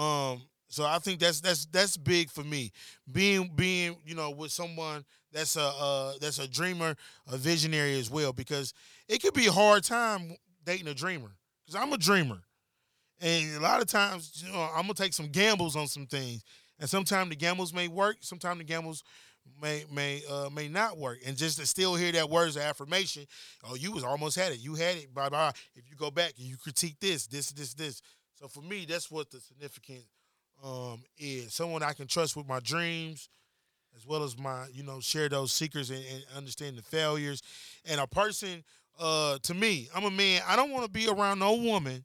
Um, so I think that's that's that's big for me. Being being you know with someone that's a uh, that's a dreamer, a visionary as well, because it could be a hard time dating a dreamer. Because I'm a dreamer, and a lot of times you know I'm gonna take some gambles on some things, and sometimes the gambles may work, sometimes the gambles may may uh, may not work, and just to still hear that words of affirmation. Oh, you was almost had it. You had it. Bye bye. If you go back and you critique this, this, this, this. So for me, that's what the significant um, is. Someone I can trust with my dreams, as well as my, you know, share those secrets and, and understand the failures. And a person, uh, to me, I'm a man. I don't want to be around no woman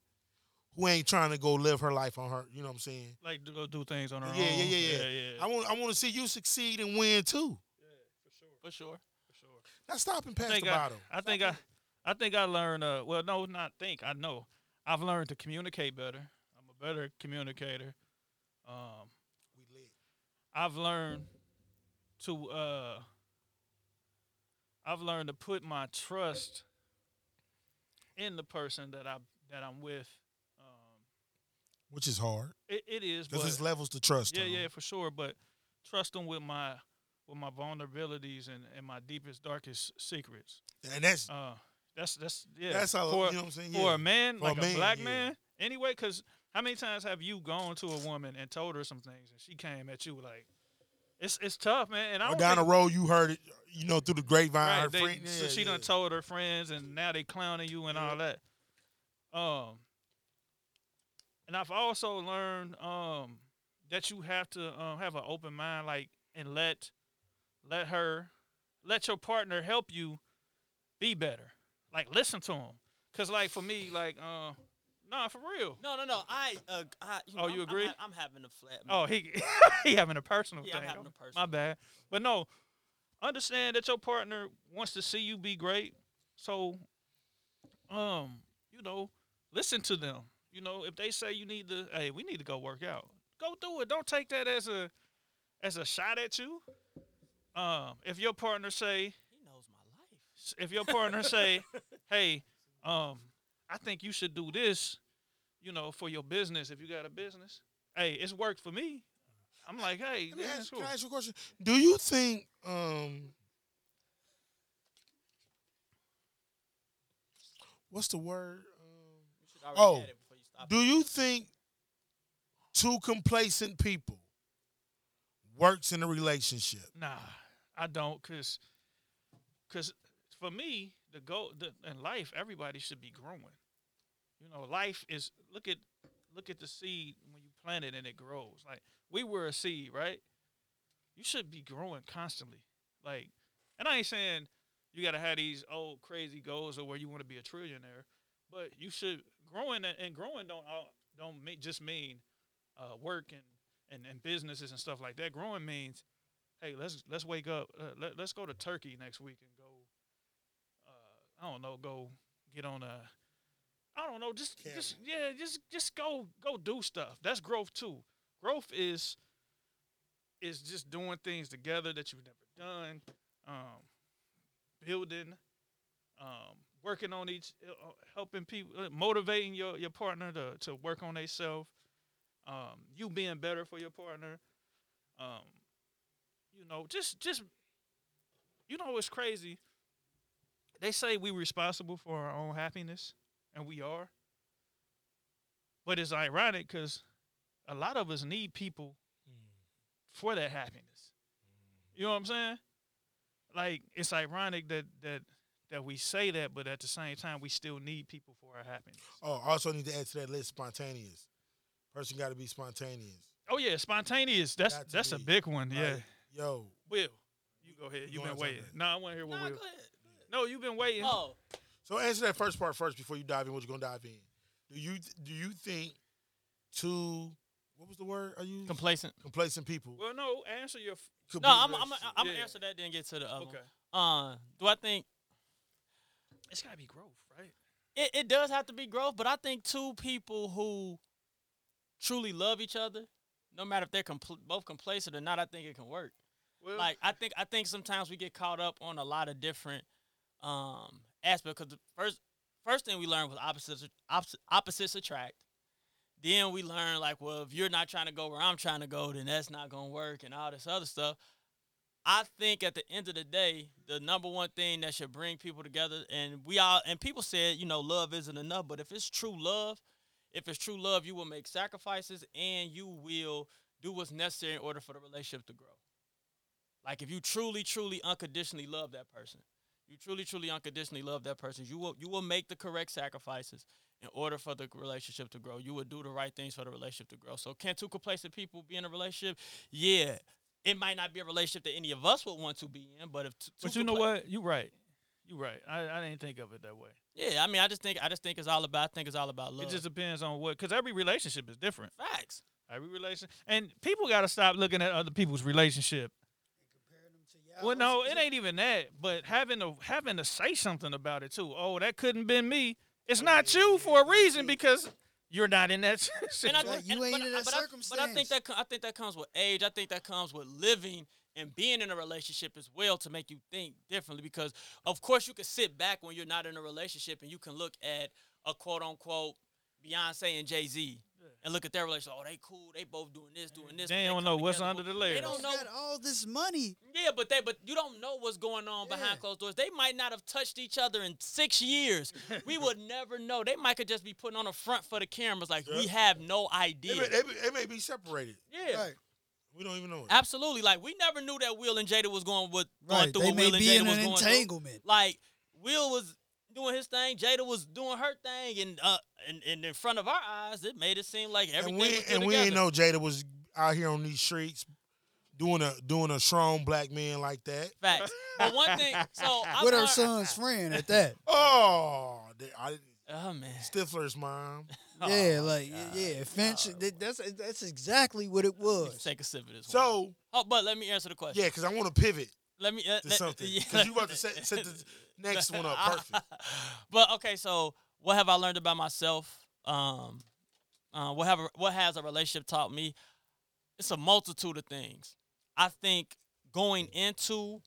who ain't trying to go live her life on her. You know what I'm saying? Like to go do things on her Yeah, own. yeah, yeah, yeah. yeah. I want, I want to see you succeed and win too. Yeah, for sure. For sure. For sure. Not stopping I past the I, bottle. I think I, I think I learned. Uh, well, no, not think. I know. I've learned to communicate better. I'm a better communicator. Um, We lit. I've learned to. Uh, I've learned to put my trust in the person that I that I'm with. Um, Which is hard it, it is, because there's levels to trust. yeah, yeah, for sure. But trust them with my with my vulnerabilities and, and my deepest, darkest secrets. And that's Uh, that's that's yeah. that's how for, you know what I'm saying. for yeah. a man, For like a, man, black yeah. man, Anyway, because how many times have you gone to a woman and told her some things and she came at you like, it's it's tough, man. And I down the road, you heard it, you know, through the grapevine. Right, her they- friend, so yeah, she yeah. done told her friends, and now they clowning you and all that. Um, and I've also learned um that you have to um, have an open mind, like, and let let her let your partner help you be better. Like, listen to him, cause like for me, like, uh, nah, for real. No, no, no. I, uh, I you Oh, know, you I'm- agree? I'm, ha- I'm having a flat. Oh, he he having a personal Yeah, I'm thing. having a personal. My bad. But no, understand that your partner wants to see you be great. So, um, you know, listen to them. You know, if they say you need to, hey, we need to go work out. Go do it. Don't take that as a as a shot at you. Um, if your partner say, he knows my life. if your partner say, "Hey, um, I think you should do this," you know, for your business. If you got a business, hey, it's worked for me. I'm like, hey, Let me yeah, ask, cool. can I ask you a question? Do you think um what's the word? Um, You Oh, had it before you do you think two complacent people works in a relationship? Nah, I don't, cause, cause for me, the goal the, in life, everybody should be growing. You know, life is look at look at the seed when you plant it and it grows. Like we were a seed, right? You should be growing constantly. Like, and I ain't saying you gotta have these old crazy goals or where you want to be a trillionaire, but you should growing and, growing don't don't me- just mean uh, work and, and and businesses and stuff like that. Growing means hey, let's let's wake up. Uh, let, let's go to Turkey next week and I don't know. Go get on a. I don't know. Just just yeah. Just just go go do stuff. That's growth too. Growth is is just doing things together that you've never done. Um, building, um, working on each, uh, helping people, uh, motivating your your partner to to work on themselves. Um, you being better for your partner. Um, you know, just just you know it's crazy. They say we're responsible for our own happiness, and we are. But it's ironic because a lot of us need people for that happiness. You know what I'm saying? Like it's ironic that that that we say that, but at the same time we still need people for our happiness. Oh, I also need to add to that list spontaneous. Person got to be spontaneous. Oh yeah, spontaneous. That's Got to that's a big one. Yeah. Yo, Will, you go ahead. You You've wanna been waiting. about it? No, I want to hear what Nah, Will. Go ahead. No, you've been waiting. Oh, So answer that first part first before you dive in. What you gonna dive in? Do you do you think two? What was the word? Are you complacent. complacent people? Well, no, answer your. F- No, I'm I'm relationship? I'm Yeah. gonna answer that. Then get to the other. okay. One. Uh, do I think It's gotta be growth, right? it, it does have to be growth, but I think two people who truly love each other, no matter if they're compl- both complacent or not, I think it can work. Well, Like I think I think sometimes we get caught up on a lot of different um aspect Because the first first thing we learned was opposites opposite, opposites attract. Then we learned like, well, if you're not trying to go where I'm trying to go, then that's not gonna work, and all this other stuff. I think at the end of the day, the number one thing that should bring people together, and we all and people said, you know, love isn't enough, but if it's true love, if it's true love, you will make sacrifices and you will do what's necessary in order for the relationship to grow. Like if you truly, truly, unconditionally love that person, you truly, truly, unconditionally love that person, you will you will make the correct sacrifices in order for the relationship to grow. You will do the right things for the relationship to grow. So can two complacent people be in a relationship? Yeah. It might not be a relationship that any of us would want to be in, but if t- but two you know what? You're right. You're right. I, I didn't think of it that way. Yeah, I mean, I just think I just think it's all about I think it's all about love. It just depends on what, because every relationship is different. facts. Every relation, and people got to stop looking at other people's relationship. Comparing them to y'all. Well, no, it ain't even that. But having to having to say something about it too. Oh, that couldn't been me. It's not you for a reason because you're not in that And I, situation. Like, you and- ain't but, in that but I, but I think that I think that comes with age. I think that comes with living and being in a relationship as well to make you think differently. Because of course you can sit back when you're not in a relationship and you can look at a quote unquote Beyonce and Jay Z. and look at their relationship. Oh, they cool. They both doing this, doing this. but They don't come know what's under the layers. They don't know. got all this money. Yeah, but they but you don't know what's going on Yeah. behind closed doors. They might not have touched each other in six years. we would never know. They might could just be putting on a front for the cameras, like we have no idea. they, may- they may be separated. yeah. Right. We don't even know it. Absolutely. Like we never knew that Will and Jada was going with going Right. through They what may Will and Jada in was an going through. entanglement. Like Will was doing his thing, Jada was doing her thing, and uh, and, and in front of our eyes, it made it seem like everything and we was still and we together. ain't know Jada was out here on these streets doing a doing a strong black man like that. Facts. But one thing, so I With her learned- son's friend at that. Oh, they, I, Oh man. Stifler's mom. yeah, Oh, like God. yeah, Finch. that- That's that's exactly what it was. Take a sip of this. one. So oh, but let me answer the question. yeah, because I want to pivot Let me uh, to let- something yeah, because you about to set, set the next one up perfect. but okay, so what have I learned about myself? Um, uh, what have what has a relationship taught me? It's a multitude of things. I think going into,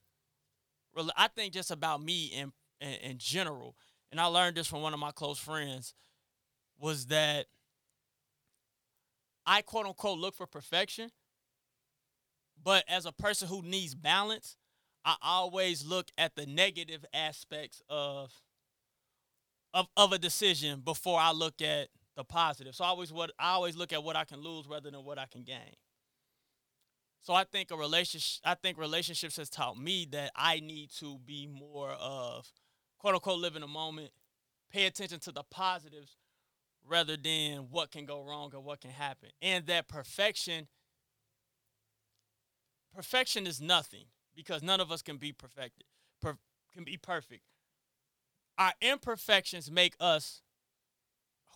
I think just about me in, in in general, and I learned this from one of my close friends, was that I quote unquote look for perfection, but as a person who needs balance, I always look at the negative aspects of of of a decision before I look at the positive. So I always what I always look at what I can lose rather than what I can gain. So I think a relationship I think relationships has taught me that I need to be more of quote unquote live in the moment, pay attention to the positives rather than what can go wrong or what can happen. And that perfection perfection is nothing because none of us can be perfected. Per- can be perfect. Our imperfections make us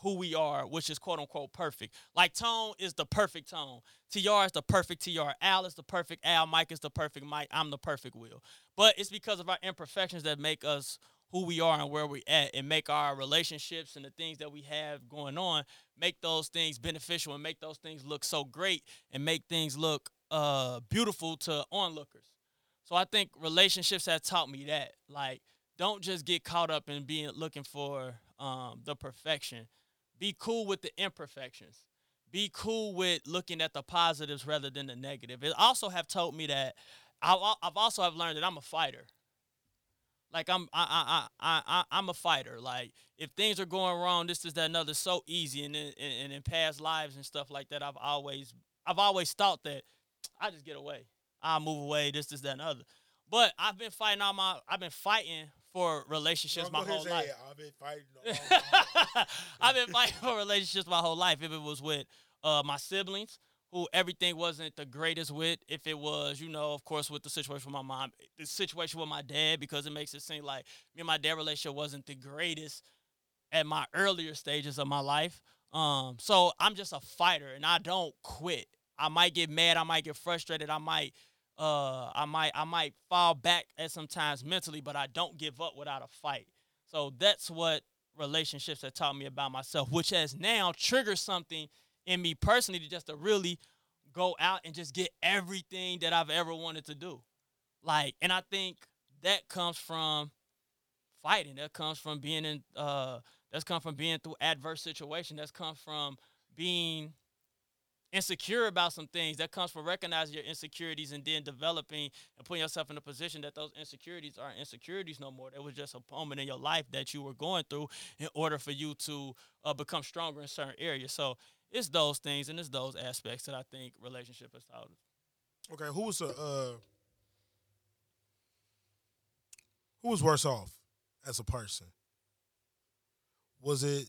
who we are, which is quote unquote perfect. Like Tone is the perfect Tone. TR is the perfect TR. Al is the perfect Al. Mike is the perfect Mike. I'm the perfect Will. But it's because of our imperfections that make us who we are and where we're at and make our relationships and the things that we have going on make those things beneficial and make those things look so great and make things look uh beautiful to onlookers. So I think relationships have taught me that. Like, don't just get caught up in being looking for um, the perfection. Be cool with the imperfections. Be cool with looking at the positives rather than the negative. It also have told me that I've, also have learned that I'm a fighter. Like I'm I I I I I'm a fighter. Like if things are going wrong, this is that another so easy. And in, in, and in past lives and stuff like that, I've always I've always thought that I just get away. I'll move away. This, this, that, and other. But I've been fighting all my. I've been fighting for relationships my whole life. head. I've been fighting. I've been fighting for relationships my whole life. If it was with uh, my siblings, who everything wasn't the greatest with. If it was, you know, of course, with the situation with my mom, the situation with my dad, because it makes it seem like me and my dad relationship wasn't the greatest at my earlier stages of my life. Um, so I'm just a fighter, and I don't quit. I might get mad, I might get frustrated, I might, uh, I might, I might fall back at sometimes mentally, but I don't give up without a fight. So that's what relationships have taught me about myself, which has now triggered something in me personally to just to really go out and just get everything that I've ever wanted to do. Like, and I think that comes from fighting. That comes from being in uh that's come from being through adverse situation. That's come from being insecure about some things. That comes from recognizing your insecurities and then developing and putting yourself in a position that those insecurities aren't insecurities no more. That was just a moment in your life that you were going through in order for you to uh, become stronger in certain areas. So it's those things and it's those aspects that I think relationship has taught okay, who was a uh, who was worse off as a person? Was it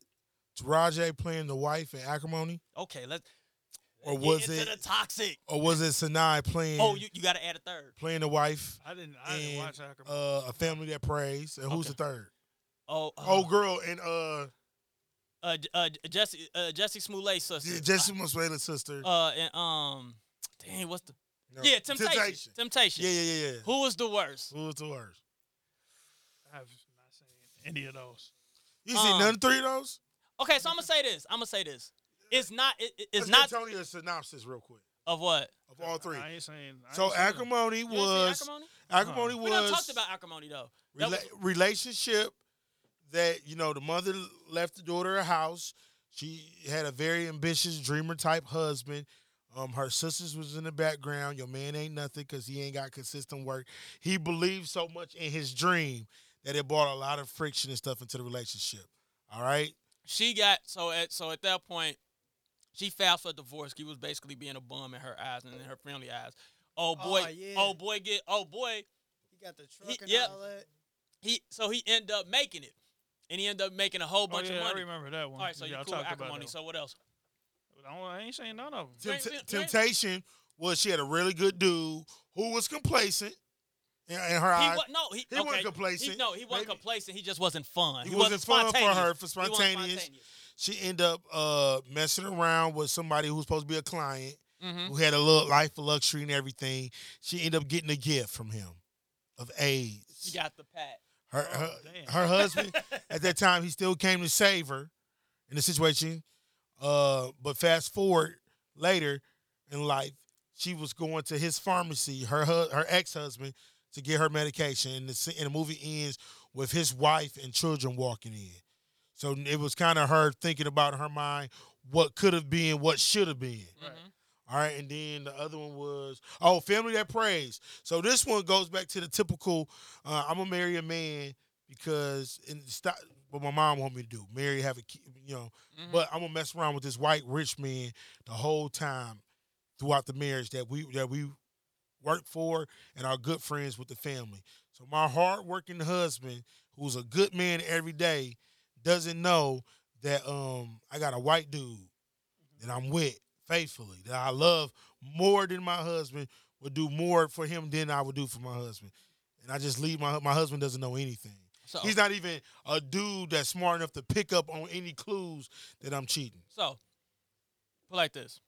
Taraji playing the wife in Acrimony, Okay, let's Or get was it- the toxic. or was it Sanaa playing Oh, you, you got to add a third. playing the wife I didn't. I didn't and watch Acrimony. uh, a family that preys? And who's Okay. the third? Oh, uh, Oh, girl, and uh, uh, uh, Jesse, uh, Jesse Smollett's sister. Yeah, Jesse Moswela's sister. Uh, and um, dang, what's the? No, Yeah, temptation. Temptation. Yeah, yeah, yeah, yeah. Who was the worst? Who was the worst? I have not seen any of those. You seen Um, none of three of those? Okay, so I'm gonna say this. I'm gonna say this. It's not. It, it- it's Let's not give Tony a synopsis real quick of what. of all three. I ain't seen. I So ain't seen them. acrimony You ain't seen was acrimony? acrimony We done was talked about acrimony though. That rela- was- relationship that you know the mother left the daughter a house. She had a very ambitious dreamer type husband. Um, her sisters was in the background. Your man ain't nothing because he ain't got consistent work. He believed so much in his dream that it brought a lot of friction and stuff into the relationship. All right. She got so at so at that point, she filed for divorce. He was basically being a bum in her eyes and in her family eyes. Oh, oh boy, Oh, yeah. oh boy, get oh boy. He got the truck He- and yep. all that. He so he ended up making it, and he ended up making a whole Oh, bunch yeah, of money. I remember that one. All right, so Y'all you cool with about acrimony. So what else? I, don't- I ain't saying none of them. Tempt- seen- you ain't- temptation was she had a really good dude who was complacent in, in her He eyes. wa- no, he, He okay. wasn't complacent. He, no, he wasn't Maybe- complacent. He just wasn't fun. He He, wasn't fun for her, spontaneous. for He wasn't spontaneous. She ended up uh, messing around with somebody who's supposed to be a client Mhm. who had a little life of luxury and everything. She ended up getting a gift from him of AIDS. You got the pat. her Oh, her, her husband at that time he still came to save her in the situation. Uh, but fast forward later in life, she was going to his pharmacy, her her ex husband, to get her medication. And the, and the movie ends with his wife and children walking in. So it was kind of her thinking about in her mind what could have been, what should have been. Right. All right, and then the other one was oh, family that preys. So this one goes back to the typical. Uh, I'm gonna marry a man because and stop what my mom want me to do, marry, have a kid, you know. Mhm. But I'm gonna mess around with this white rich man the whole time throughout the marriage that we that we work for and are good friends with the family. So my hardworking husband, who's a good man every day, doesn't know that um I got a white dude that I'm with faithfully, that I love more than my husband would do more for him than I would do for my husband. And I just leave my my husband doesn't know anything. So He's not even a dude that's smart enough to pick up on any clues that I'm cheating. So, put like this.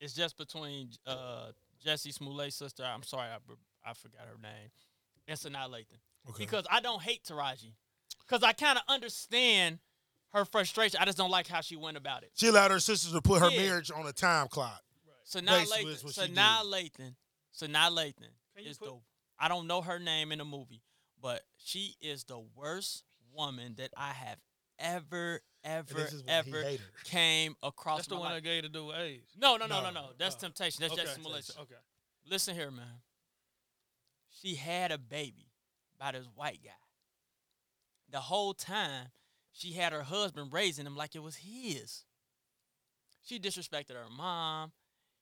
It's just between uh, Jesse Smollett's sister. I'm sorry, I, I forgot her name. And Sanaa Lathan. Okay. Because I don't hate Taraji. Because I kind of understand her frustration. I just don't like how she went about it. she allowed her sisters to put her Yeah. marriage on a time clock. So now, Lathan. that's what she Sanaa Lathan. Sanaa Lathan is put- the. I don't know her name in the movie, but she is the worst woman that I have ever, ever, this is why he ever came across. That's the my one life. that gave the dude AIDS. No, no, no, no, No. no. That's Oh. temptation. That's okay. Jesse Smollett. Okay. Listen here, man. She had a baby by this white guy. The whole time, she had her husband raising him like it was his. She disrespected her mom.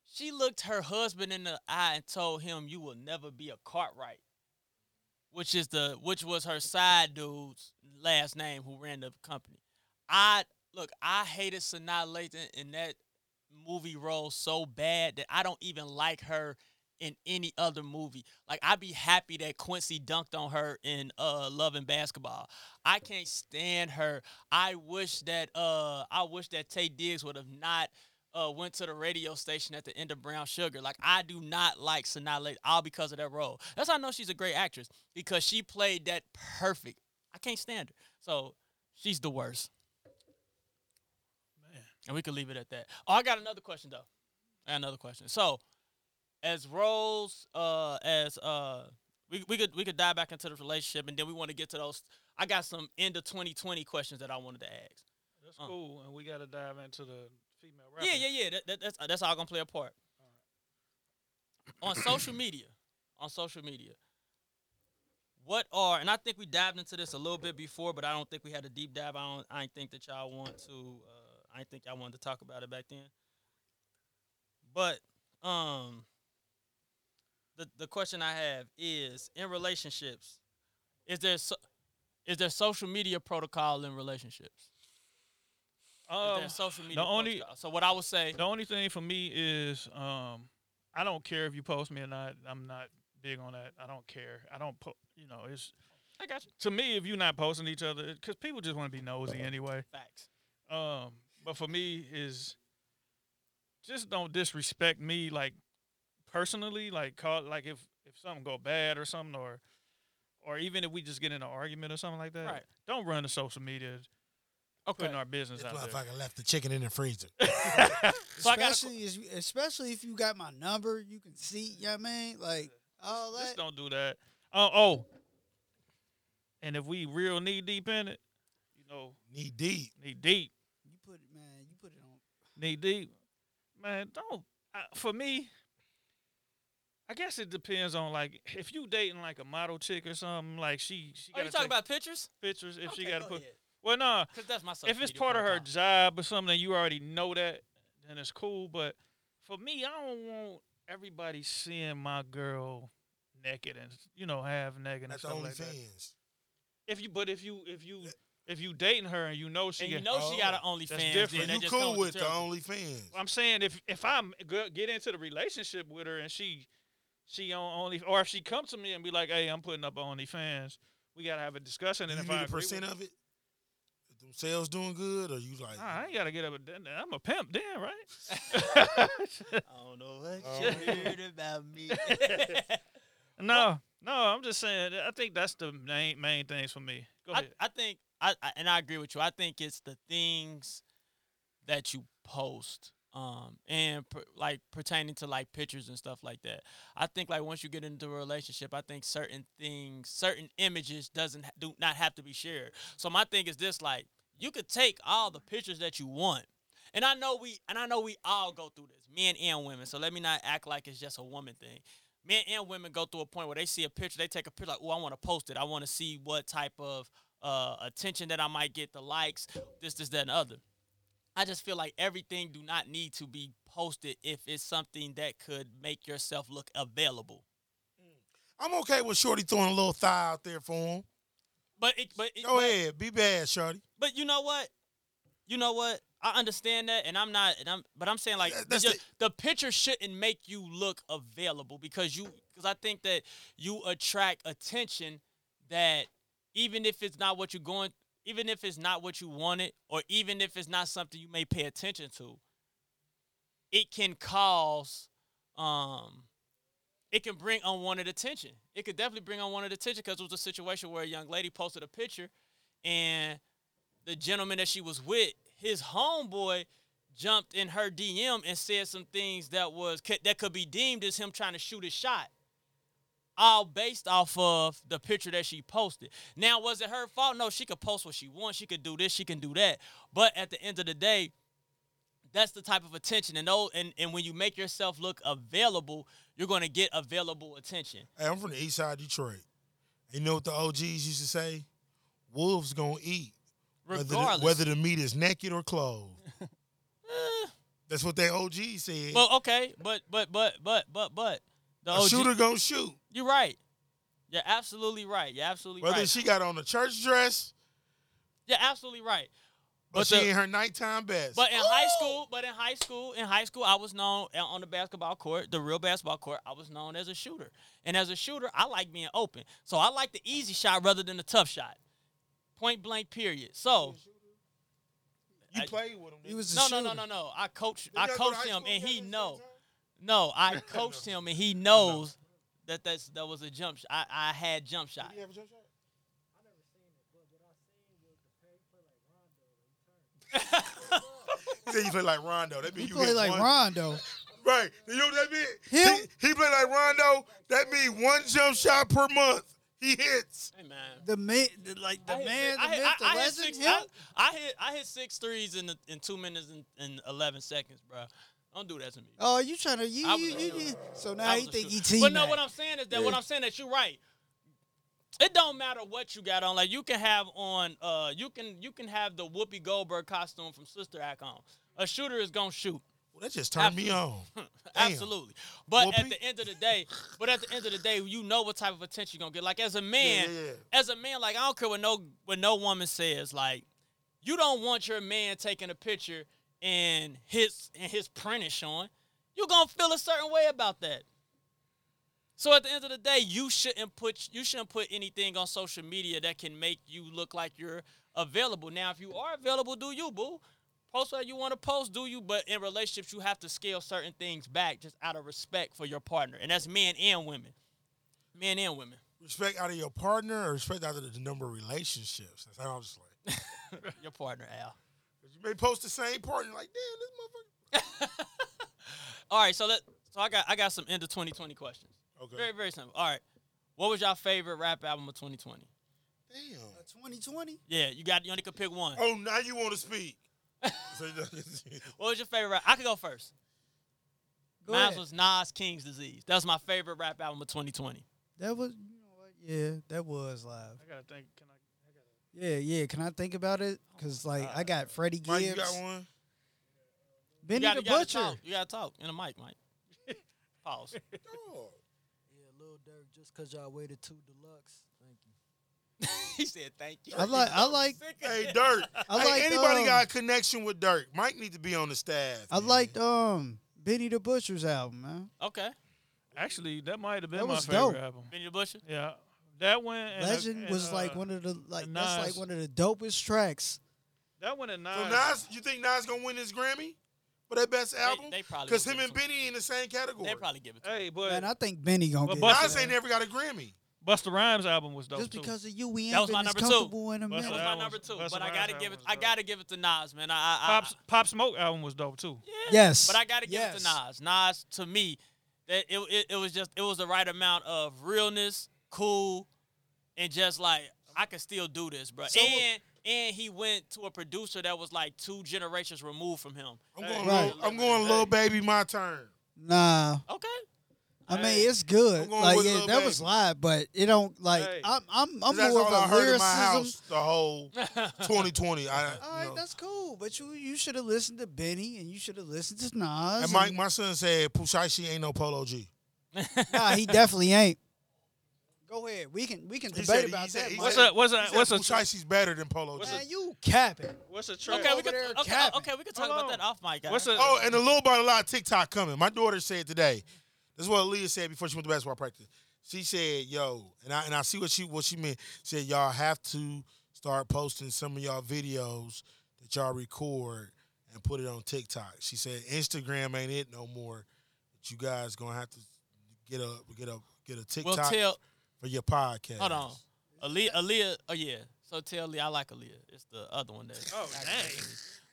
She looked her husband in the eye and told him, "You will never be a Cartwright," which is the which was her side dude's last name who ran the company. I look, I hated Sanaa Lathan in that movie role so bad that I don't even like her in any other movie. Like I'd be happy that Quincy dunked on her in uh Love and Basketball. I can't stand her. I wish that uh I wish that Taye Diggs would have not uh went to the radio station at the end of Brown Sugar. Like I do not like Sanaa Lathan all because of that role. That's how I know she's a great actress because she played that perfect. I can't stand her. So she's the worst. Man. And we could leave it at that. Oh, I got another question though. Another question. So, as roles, uh, as uh, we we could we could dive back into the relationship, and then we want to get to those. I got some end of 2020 questions that I wanted to ask. That's Uh. cool. And we got to dive into the female rapper. Yeah, yeah, yeah. That, that, that's that's all gonna play a part. On social media, on social media, what are and I think we dived into this a little bit before, but I don't think we had a deep dive. I don't. I think that y'all want to. Uh, I think y'all wanted to talk about it back then. But um, the the question I have is in relationships, is there so, is there social media protocol in relationships? Is Um, there social media only- protocol? So what I would say. the only thing for me is um, I don't care if you post me or not. I'm not big on that. I don't care. I don't put. You know, it's I got you. to me if you're not posting each other because people just want to be nosy anyway. Facts. Um, but for me is just don't disrespect me like personally. Like call like if if something go bad or something or or even if we just get in an argument or something like that. Right. Don't run to social media Okay. putting our business This out there. motherfucker left the chicken in the freezer. So I got a especially, especially if you got my number, you can see. You know what I mean? Like all that. Just don't do that. Oh, oh. And if we real knee deep in it, you know, Knee deep. knee deep. You put it, man. You put it on. knee deep. Man, don't. Uh, for me, I guess it depends on like if you dating like a model chick or something. Like she, she Are got you talking about pictures? pictures. If she got to go put, ahead. well, no. 'Cause that's my If it's part of her profile. job or something, you already know that, then it's cool. But for me, I don't want everybody seeing my girl naked and you know half naked and That's stuff like that. OnlyFans. If you, but if you, if you, if you dating her and you know she, and you got- know she got an Oh, OnlyFans. that's different. that You just cool with the territory. OnlyFans? I'm saying if if I'm get into the relationship with her and she she on only or if she comes to me and be like, hey, I'm putting up OnlyFans, we gotta have a discussion. And you if need I a agree percent of it? If them sales doing good, or you like? Nah, I ain't gotta get up. a- I'm a pimp, then, right? I don't know what Oh. you heard about me. no, no, I'm just saying. I think that's the main main things for me. Go I, ahead. I think I, I and I agree with you. I think it's the things that you post um and per, like pertaining to like pictures and stuff like that. I think like once you get into a relationship, I think certain things, certain images doesn't do not have to be shared. So my thing is this like you could take all the pictures that you want. And I know we and I know we all go through this, men and women. So let me not act like it's just a woman thing. Men and women go through a point where they see a picture, they take a picture like, "Oh, I want to post it. I want to see what type of uh, attention that I might get, the likes, this, this, that, and other." I just feel like everything do not need to be posted if it's something that could make yourself look available. Mm. I'm okay with Shorty throwing a little thigh out there for him. But it, but it, Go but- ahead, be bad, Shorty. But you know what? You know what? I understand that, and I'm not. And I'm, but I'm saying like Yeah, just, the picture shouldn't make you look available because you, because I think that you attract attention that even if it's not what you're going, even if it's not what you wanted, or even if it's not something you may pay attention to, it can cause, um, it can bring unwanted attention. It could definitely bring unwanted attention because it was a situation where a young lady posted a picture, and the gentleman that she was with, his homeboy jumped in her DM and said some things that was that could be deemed as him trying to shoot a shot. All based off of the picture that she posted. Now, was it her fault? No, she could post what she wants. She could do this. She can do that. But at the end of the day, that's the type of attention. And oh, and, and when you make yourself look available, you're gonna get available attention. Hey, I'm from the east side of Detroit. You know what the OGs used to say? Wolves gonna eat. Whether the, Regardless. whether the meat is naked or clothed. Eh, That's what they OG said. well, okay, but but but but but but the a OG, shooter gonna shoot. You're right. You're absolutely right. You're absolutely Whether right. Whether she got on a church dress You're absolutely right. or But she the- in her nighttime best. But in high school, but in high school, in high school, I was known uh, on the basketball court, the real basketball court. I was known as a shooter, and as a shooter, I like being open. So I like the easy shot rather than the tough shot. Point blank. Period. So you I- played with him. He was a no, no, shooter. no, no, no. I coach. Did I y'all go to coached him, and he together know. No, I coached him, and he knows that that's that was a jump. Sh- I I had jump shot. Did he have a jump shot? He said you play like Rondo. That mean He you play hit like one. Rondo. Right. You know what that mean? Him? He, he play like Rondo. That mean one jump shot per month. He hits. Hey man. The man, the, like the I hit man, six- the I hit, myth, I, the I hit legend. six, him? I, I hit I hit six threes in the, in two minutes and, and eleven seconds, bro. Don't do that to me. Oh, you trying to you I was you, a you, you So I now was he a think he shooter. T But no, what I'm saying is that what Yeah. I'm saying that you're right. It don't matter what you got on. Like you can have on, uh, you can you can have the Whoopi Goldberg costume from Sister Act on. A shooter is gonna shoot. Well, that just turned me on. Damn. Absolutely. But at Whoopi? the end of the day, but at the end of the day, you know what type of attention you're gonna get. Like as a man, yeah, yeah. as a man, like I don't care what no what no woman says. Like you don't want your man taking a picture and his and his print is showing. You're gonna feel a certain way about that. So at the end of the day, you shouldn't put you shouldn't put anything on social media that can make you look like you're available. Now, if you are available, do you, boo? Post what you want to post, do you? But in relationships, you have to scale certain things back just out of respect for your partner, and that's men and women. Men and women. Respect out of your partner or respect out of the number of relationships? That's how I'm just like. your partner, Al. 'Cause You may post the same partner, like, damn, this motherfucker. All right, so let so I got I got some end of 2020 questions. Okay. Very very simple. All right, what was your favorite rap album of 2020? Damn. 2020. Yeah, you got you only could pick one. Oh, now you want to speak. So, What was your favorite rap? I could go first. Go Mine ahead. was Nas King's Disease. That was my favorite rap album of 2020. That was, you know what? Yeah, that was live. I gotta think. Can I? I gotta, Yeah, yeah. Can I think about it? Cause like I got Freddie Gibbs, Mike, you got one? Benny you gotta, the you gotta Butcher. Talk. You gotta talk in the mic, Mike. Pause. Oh. Yeah, Lil Durk, just cause y'all waited too deluxe. Thank you. he said thank you. I like, I like, Hey, Durk. I hey, like. anybody um, got a connection with Durk? Mike need to be on the staff. I man. liked um Benny the Butcher's album, man. Okay. actually, that might have been That my was favorite dope. album. Benny the Butcher. Yeah, that one. And Legend and, was like uh, one of the like and that's like one of the dopest tracks. That one and Nas. So Nas, you think Nas gonna win his Grammy for that best album? They, they probably Because him and give it Benny in the same category. They probably give it to him. Hey, but Man, I think Benny gonna But get Busta- it, Nas ain't never got a Grammy. Busta Rhymes album was dope too. Just too. because of you, we ain't That was my been as number two. in a Busta That was my number two, Busta but I gotta give it. I gotta give it to Nas, man. I, I, I, Pop Pop Smoke album was dope too. yeah. Yes. But I gotta give it to Yes. Nas. Nas to me, that it, it it was just it was the right amount of realness, cool, and just like I could still do this, bro. So- and and he went to a producer that was like two generations removed from him. I'm going, Right. little, I'm going, little baby, my turn. Nah, Okay. I mean it's good. Like yeah, Lil that was live, but it don't like. Hey. I'm I'm I'm 'Cause that's more of I a heard lyricism. house the whole 2020. I, All you right, know. that's cool, but you you should have listened to Benny and you should have listened to Nas. And Mike, my son said Pooh Shiesty ain't no Polo G. nah, he definitely ain't. Go ahead, we can we can He debate said- about said- that. he Mike. What's said- a what's a what's a Pooh Shiesty's better than Polo G. Man, you capping. what's a track? okay, we over could there okay, capping. okay, we could talk Hold about on. that off mic. guys. What's a Oh, and a little about a lot of TikTok coming. My daughter said today. This is what Leah said before she went to basketball practice. She said, "Yo," and I and I see what she what she meant. Said y'all have to start posting some of y'all videos that y'all record and put it on TikTok. She said Instagram ain't it no more. But you guys gonna have to get a get a get a TikTok. Well, TikTok tell for your podcast. hold on, Aaliyah, Aaliyah. Oh yeah. So tell Lee I like Aaliyah. It's the other one that. Oh dang!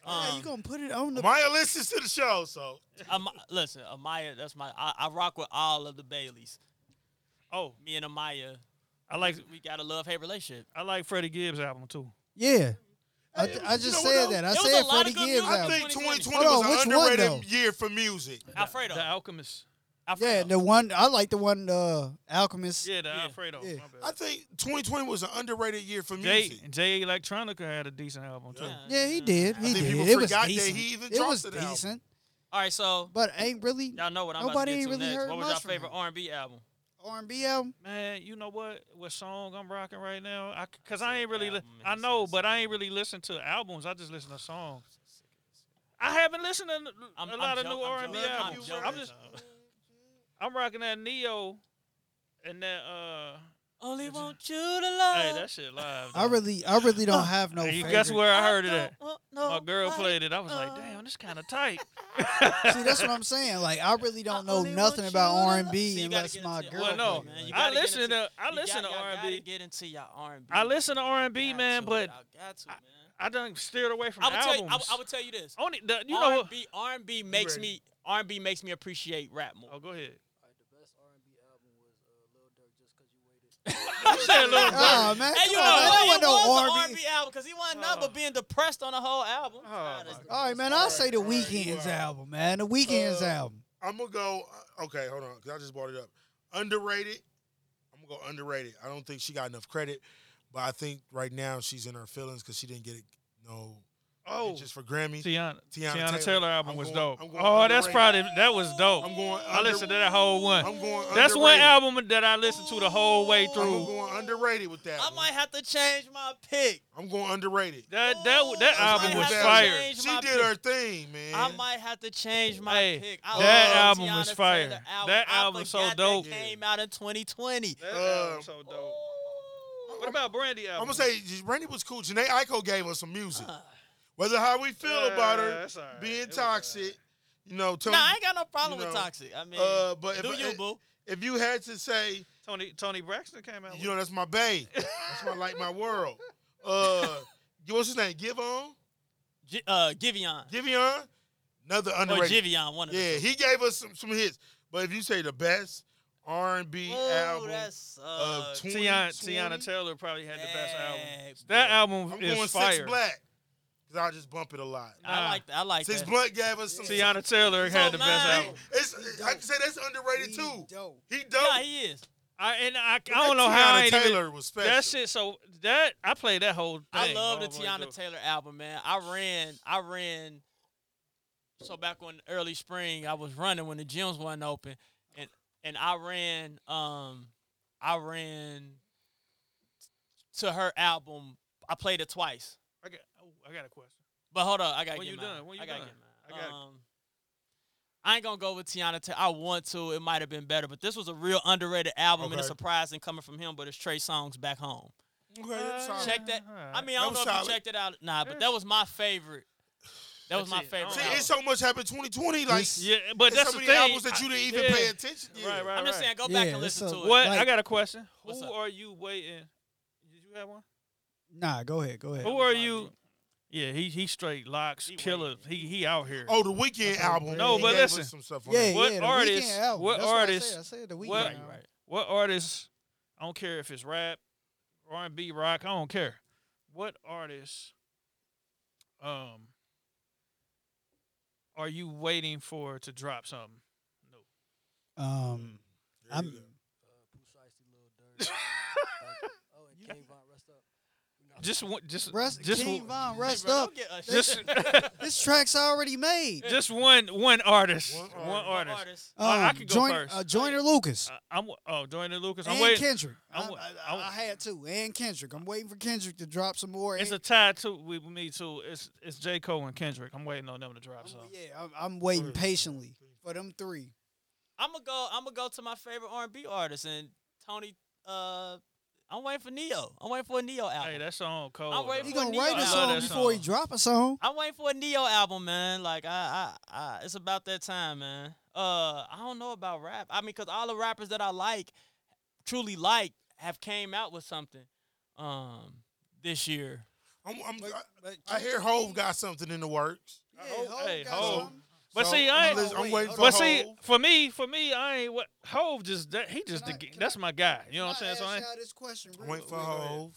yeah, Um, you gonna put it on the Maya listens to the show, so Am- listen, Amaya. That's my. I, I rock with all of the Baileys. Oh, Me and Amaya. I like we got a love hate relationship. I like Freddie Gibbs album too. yeah. I, Hey, I you just know said that. I said a Freddie Gibbs music. I album. think 2020 2020 Hold was on, an which one, underrated though? year for music. Alfredo. The Alchemist. Alfredo. Yeah, the one I like the one uh Alchemist. Yeah, the Yeah. Alfredo. Yeah. I think 2020 was an underrated year for Jay music. Jay Electronica had a decent album too. Yeah. Yeah, he did. He I did. people It was forgot that decent. he even it was an album. decent, All right, so but ain't really y'all know what I'm Nobody about to ain't get to really next. heard What was much your favorite. R&B album? R&B album. Man, you know what? What song I'm rocking right now? I, Cause I ain't really. Li- I know, says- but I ain't really listened to albums. I just listen to songs. I haven't listened to n- I'm- a I'm lot of jo- new R&B joking. I'm albums. I'm just. I'm rocking that Ne-Yo, and that uh. Only want you to love. Hey, that shit live. I really, I really don't have no. You guess where I heard it don't at? want My girl nobody played it. I was like, damn, this kind of tight. See, that's what I'm saying. Like, I really don't know nothing about R and B See, you gotta unless my girl. Well, no. man, I listen into- to I listen got- to R&B. get into your R&B. I listen to R&B, man, to, but y'all got to, man. I done steered away from I would tell you. albums. I, would- I would tell you this. Only the, you know what? R&B, R&B makes me R&B makes me appreciate rap more. Oh, go ahead. the best R&B album was uh, Lil Durk, just cause you said Lil Durk. Oh man, Hey, you know on, man. what? That It wasn't no was R an and R&B album because he wasn't nothing Oh. but being depressed on the whole album. Oh, God, my it's- All right, man. I'll say the All right, Weeknd's wow. album, man. The Weeknd's Uh, album. I'm gonna go. uh, Okay, hold on, cause I just brought it up. Underrated. I'm gonna go underrated. I don't think she got enough credit, but I think right now she's in her feelings because she didn't get it. No, Oh, just for Grammy. Teyana, Teyana Teyana, Taylor. Taylor, album I'm was going- dope. I'm going Oh, that's probably that was dope. I'm going. I listened to that whole one. I'm going. That's one album that I listened to the whole way through. I'm going underrated with that. I one. might have to change my pick. I'm going underrated. That that that I album was fire. She did pick. her thing, man. I might have to change my Hey, pick. I that love album Teyana was fire. Taylor That I album so dope. That came out in 2020. That Uh, album so dope. What about Brandy Album? I'm gonna say Brandy was cool. Jhené Aiko gave us some music. Uh, Whether how we feel about Uh, her that's all right. It being was all right. toxic, you know, Tony. Nah, I ain't got no problem you with toxic. I mean, uh, but do if, you, boo? if you had to say, Tony Toni Braxton came out. you know, that's my bae. That's my like my world. Uh, what's his name? Give on, G- uh, Giveon. Giveon, another Or underrated. Giveon, one of Yeah, them. he gave us some, some hits. But if you say the best R and B album that's, of uh, 2020, Teyana, Teyana Taylor probably had the best album. Dang, That album I'm is going fire. 6lack. Cause I just bump it a lot. I like that. I like that. Since that. Blunt gave us some, Teyana Taylor had the best mine- album. it's I can say that's underrated He too. dope. He dope. Yeah, he is. I and I, I don't that know how I Teyana ain't even, Taylor was special. that shit. So that I played that whole thing. I love the over and Teyana over. Taylor album, man. I ran, I ran. So back when early spring, I was running when the gyms wasn't open, and and I ran, um, I ran to her album. I played it twice. I got, I got a question. But hold on, I gotta When get you mine. done? When you I gotta done? get I got um, I ain't gonna go with Teyana Taylor. I want to. It might have been better, but this was a real underrated album and Okay. it's surprising coming from him. But it's Trey Songz back home. Okay, Uh. Check that. Alright. I mean, I don't know was if you checked it out. Nah, but that was my favorite. That was That's my favorite. I See, album. it's so much happened 2020. Like, Yeah, but that's so the thing. albums that you didn't even yeah. pay attention. Yeah. Right, right. I'm just saying, go back Yeah, and listen so- to it. What? I got a question. What's Who up? are you waiting? Did you have one? Nah, go ahead. Go ahead. Who are you? Yeah, he he straight locks, He killer. He he out here. Oh, the Weeknd album. No, but listen. some stuff on Yeah, that. What yeah. the artist- what That's what I artist- said. I said the what- Weeknd. Right, album. right. What artist? I don't care if it's rap, R and B, rock. I don't care. What artist? Um, are you waiting for to drop something? No. Um, I'm. you go. Uh, Pooh Shiesty, Lil Durk. Thank you. oh, and King Von, rest up. You know, Just one. Just Rest, just King one- Von, Hey, rest bro, up. don't get us- Just This track's already made. just one one artist. One One, artist. artist. artist. I- I Um, could go Join- first. Uh, Joyner Lucas. Uh, I'm oh Joyner Lucas. I'm and waiting. Kendrick. I'm I, wa- I, I'm- I had to. And Kendrick. I'm waiting for Kendrick to drop some more. It's and- a tie too with me too. It's it's J Cole and Kendrick. I'm waiting on them to drop I'm- yeah, I'm, I'm waiting Word. patiently for them three. I'm gonna go. I'm gonna go to my favorite R&B artist and Tony. Uh, I'm waiting for Ne-Yo. I'm waiting for a Ne-Yo album. Hey, that song cold. I'm waiting He for gonna Ne-Yo write a song that before he drop a song. I'm waiting for a Ne-Yo album, man. Like I, I, I, it's about that time, man. Uh, I don't know about rap. I mean, cause all the rappers that I like, truly like, have came out with something, um, this year. I'm, I'm, I, I hear Hove got something in the works. Yeah, Hov- Hov hey, got Hov. something. But So, see, I I'm, ain't. lis- I'm Wait, waiting hold for But see, Hov. for me, for me, I ain't what Hove just that he just Can the, I- that's I- my guy. You know what I'm saying? So I ain't, y'all this question. I'm real waiting for quick? Hove.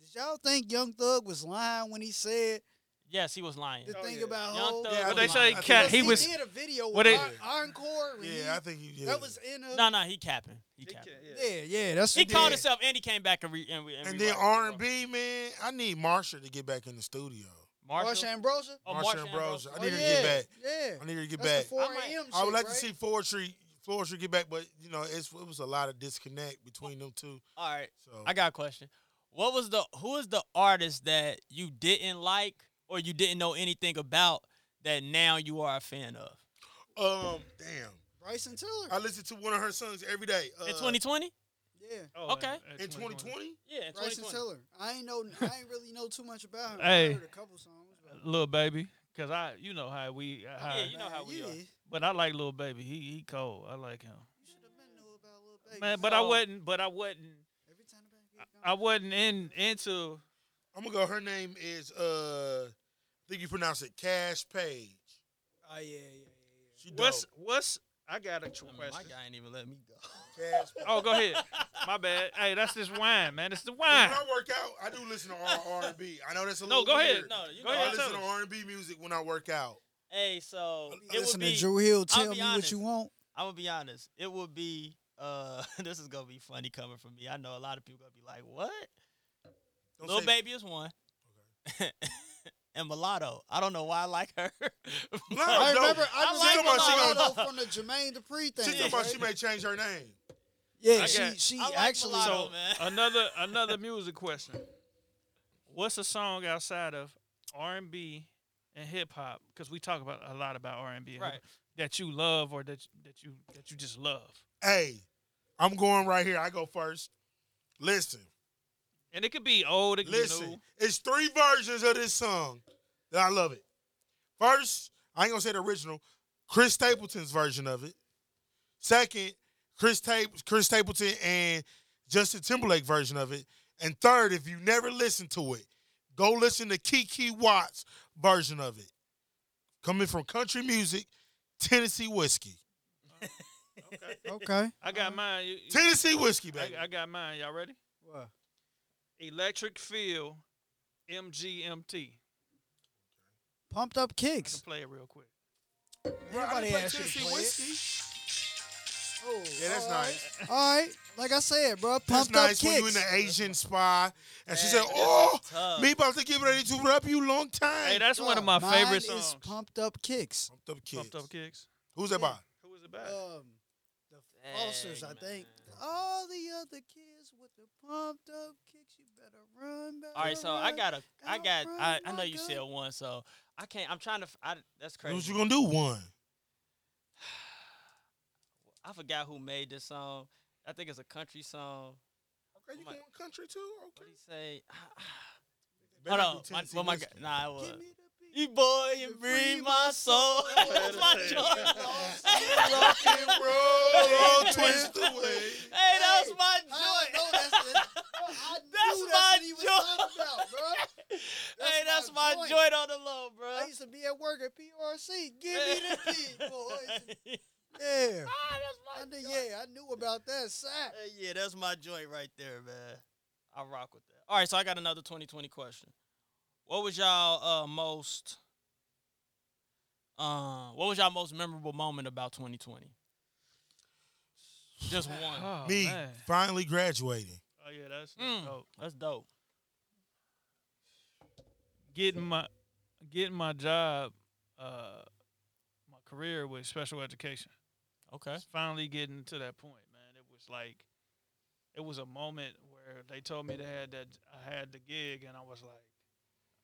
Did y'all think Young Thug was lying when he said Yes, he was lying. the Oh, thing yeah. about Young Hov? Thug Yeah, but they say lying. I cat that's- he he was. did a video what with it- Ar- Encore. when he- Yeah, I think he did. that was in a. No, no, he capping. He He capping. can't- yeah. Yeah, yeah, that's He called himself and he came back and re and, re- and, And then. R and B, man, I need Marsha to get back in the studio. Marshall. Marsha Ambrosius. Oh, Marsha Marsha Ambrosius. I Oh, need her to yeah, get back. Yeah, I need her to get that's back. the 4 I might- a.m. I would like right? to see Floetry, Floetry get back, but you know, it's, it was a lot of disconnect between them two. All right. So I got a question. What was the who is the artist that you didn't like or you didn't know anything about that now you are a fan of? um, damn, Bryson Tiller. I listen to one of her songs every day. Uh, In 2020? yeah, Oh, Okay. in 2020. Yeah, in Bryson 2020. Tiller. I ain't know. I ain't really know too much about him. Hey. I heard a couple songs. But little baby, cause I you know how we how, Yeah, you know how we yeah, are. but I like little baby. He he cold. I like him. You should have been know about Lil Baby. Man, but I So- wasn't. But I wasn't. every time the baby get I gone. wasn't in into. I'm gonna go. Her name is uh, I think you pronounce it Kash Paige. Oh yeah, yeah, yeah. She dope. What's what's? I got a tr- I mean, question. my guy ain't even let me go. Cash Oh, go ahead. My bad. Hey, that's this wine, man. It's the wine. When wine. I work out, I do listen to R and B. I know that's a No, little go ahead. No, you Go know, I ahead, listen to us. R and B music when I work out. Hey, so I it listen would be to Dru Hill. Tell be me what you want. I'm gonna be honest. It would be uh this is gonna be funny coming from me. I know a lot of people gonna be like, What? Don't Lil Baby is one. and Mulatto. I don't know why I like her. No, I remember. I, I remember like Mulatto. Mulatto from the Jermaine Dupri thing. She talking about right? she may change her name. Yeah, I she got- she I like actually. Mulatto. So man. another another music question. What's a song outside of R and B and hip hop? Because we talk about a lot about R and B Right. that you love or that that you that you just love. Hey, I'm going right here. I go first. Listen, And it could be old, it could listen. be new. It's three versions of this song that I love it. First, I ain't gonna say the original. Chris Stapleton's version of it. Second, Chris Tape, Chris Stapleton and Justin Timberlake version of it. And third, if you never listened to it, go listen to Kiki Watts version of it. Coming from country music, Tennessee whiskey. Okay. okay. I got uh-huh. mine. You- you- Tennessee whiskey, baby. I, I got mine. Y'all ready? What? Electric Feel, MGMT. pumped up I can kicks. play it real quick. Bro, I Nobody asked you to Tennessee play it. whiskey. Oh, Yeah, that's all right. nice. All right, like I said, bro, That's pumped nice up when you kicks. in the Asian spot and she said, this is "Oh, tough. me about to get ready to rub you long time." Hey, that's one of Bro, my mine favorite is songs. pumped up kicks. Pumped up kids. Pumped up kicks. Who's that by? Who is it by? Um, the Fosters, I Dang, think. man. All the other kids with the pumped up kicks, you better run. Better All right, so I run. got a, I got, I, I know you said one, so I can't. I'm trying to. f- I, that's crazy. What you gonna do? One. I forgot who made this song. I think it's a country song. Okay, you going country too? What Okay. he say? Hold on, my, well, my, whiskey. nah, it was. Give me the beat. You boy, you breathe my soul. That's my joint. Rock and roll, twist away. Hey, that's my I know joint. that's the, bro, I That's knew my that's what he was joint. talking about, bro. hey, that's my my joint. joint on the low, bro. I used to be at work at PRC. Give me the beat, boys. ah, Yeah. that's I my knew, joint. yeah, I knew about that sack. Hey, yeah, that's my joint right there, man. I rock with that. All right, so I got another 2020 question. What was y'all uh, most uh, what was y'all most memorable moment about 2020? Just one. Oh, Me man. finally graduating. Oh yeah, that's, that's Mm, dope. that's dope. Getting my getting my job, uh, my career with special education. Okay. It's finally getting to that point, man. It was like, it was a moment where they told me they had that I had the gig, and I was like,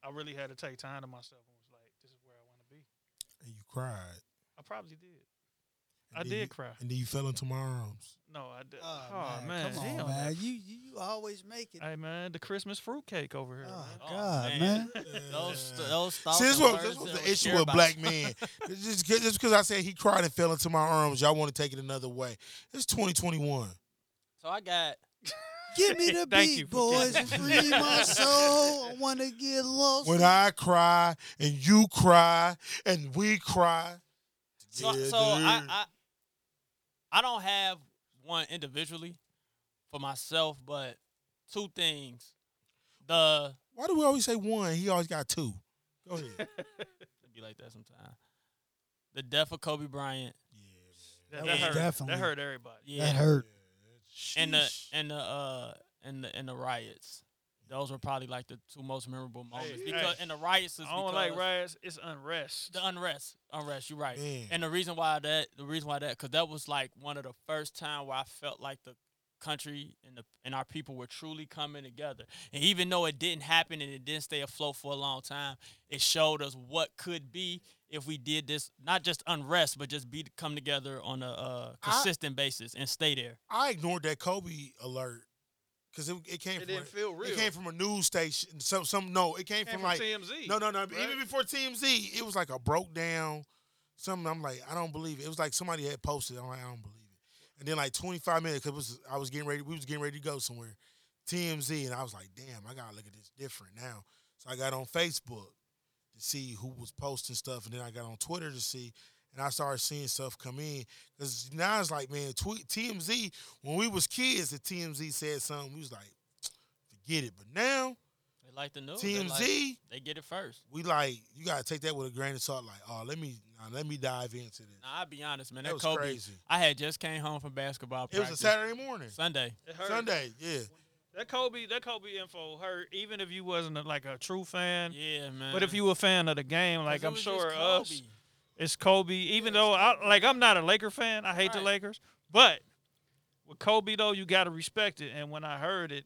I really had to take time to myself and was like, this is where I want to be. And you cried. I probably did. And I did you- cry. And then you fell into my arms. No, I did. Oh, Oh, man, man, come he on, on man. You, you you always make it. Hey man, the Christmas fruitcake over here. Oh, man. Oh, God, man. man. Those those thoughts See, this was, this was the issue share with black men. It's just, just because I said he cried and fell into my arms, y'all want to take it another way. It's 2021. So I got Give me the beat, boys. getting Free my soul. I want to get lost. When I cry and you cry and we cry. So, together. so I, I I don't have one individually for myself, but two things. The Why do we always say one? He always got two. Go ahead. be like that sometimes. The death of Kobe Bryant That, That that hurt. definitely- That hurt everybody. yeah, That hurt. And the and the uh and the and the riots. Those were probably like the two most memorable moments Hey, because hey. and the riots is I don't because like riots. It's unrest. the unrest, unrest. You're right. Man. And the reason why that, the reason why that, because that was like one of the first time where I felt like the country and the and our people were truly coming together. And even though it didn't happen and it didn't stay afloat for a long time, it showed us what could be if we did this, not just unrest, but just be come together on a uh, I- consistent basis and stay there. I ignored that Kobe alert because it, it came It from didn't feel real. it came from a news station. Some some no, it came, Came from from like TMZ. no no no. right? Even before TMZ, it was like a broke down. Something I'm like I don't believe it. It was like somebody had posted. I'm like I don't believe it. And then like 25 minutes, cause it was I was getting ready. We was getting ready to go somewhere. TMZ, and I was like, damn, I gotta look at this different now. So I got on Facebook to see who was posting stuff, and then I got on Twitter to see, and I started seeing stuff come in. Cause now it's like, man, tweet, TMZ. When we was kids, the TMZ said something, we was like, forget it. But now They like the news. They, TMZ, like- they get it first. we like you gotta take that with a grain of salt. Like, oh, let me now let me dive into this. Now, I'll be honest, man. That That, was Kobe, crazy. I had just came home from basketball Practice. It was a Saturday morning, Sunday. It hurt. Sunday, yeah. That Kobe, that Kobe info hurt. Even if you wasn't a, like a true fan, Yeah, man. but if you were a fan of the game, like I'm sure us, it's Kobe. Even though I like, I'm not a Laker fan. I hate the Lakers, but with Kobe though, you got to respect it. And when I heard it,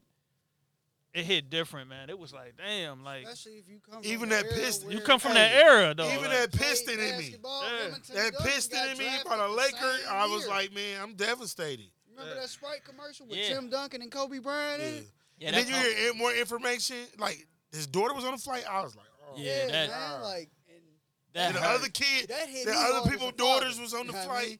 it hit different, man. It was like, damn, like Especially if you come Even from that an piston- you come from Hey, that era though. even like- that piston in me. basketball, Yeah. That piston in me drafted by the the Laker, I was year. like, man, I'm devastated. Remember that Sprite commercial with Yeah. Tim Duncan and Kobe Bryant in Yeah. it? Yeah, and that then you Kobe- hear more information. Like his daughter was on the flight. I was like, oh. Yeah, that- man, like and that And the hurt. other kid, that hit the me other hard as people's father, daughters was on the you know what I flight. mean?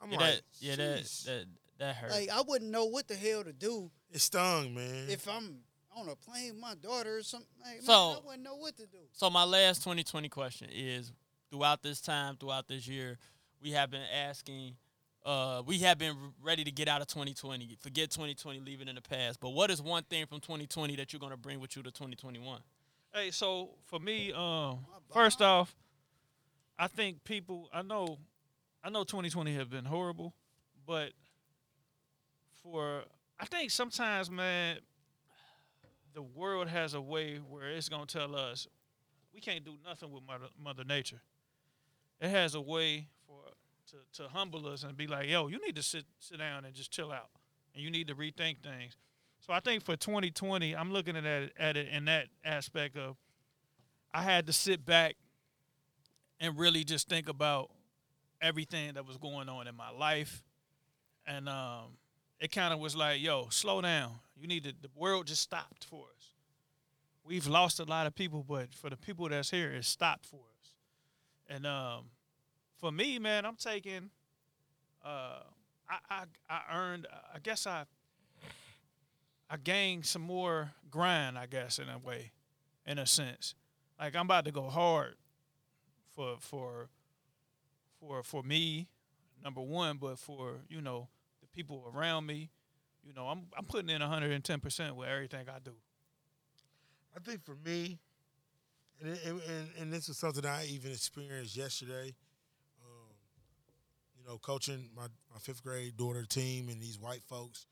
I'm yeah, like, that, yeah, that, jeez. that that hurt. Like I wouldn't know what the hell to do it stung, man. if I'm on a plane with my daughter or something. Like, man, So- I wouldn't know what to do. So my last 2020 question is: Throughout this time, throughout this year, we have been asking. Uh, we have been ready to get out of 2020. Forget 2020, leave it in the past. But what is one thing from 2020 that you're gonna bring with you to 2021? Hey, so for me, um, First off, I think people. I know, I know, 2020 has been horrible, but for I think sometimes, man, the world has a way where it's gonna tell us we can't do nothing with Mother, Mother Nature. It has a way to, to humble us and be like, yo, you need to sit sit down and just chill out, and you need to rethink things. So I think for 2020, I'm looking at it, at it in that aspect of I had to sit back and really just think about everything that was going on in my life, and um, it kind of was like, yo, slow down. You need to. The world just stopped for us. We've lost a lot of people, but for the people that's here, it stopped for us. And um, for me, man, I'm taking. Uh, I, I I earned. I guess I. I gained some more grind, I guess, in a way, in a sense. Like I'm about to go hard for for for for me, number one, but for you know the people around me. You know, I'm I'm putting in 110 percent with everything I do. I think for me, and, and, and, and this is something I even experienced yesterday. Know, coaching my, my fifth grade daughter team and these white folks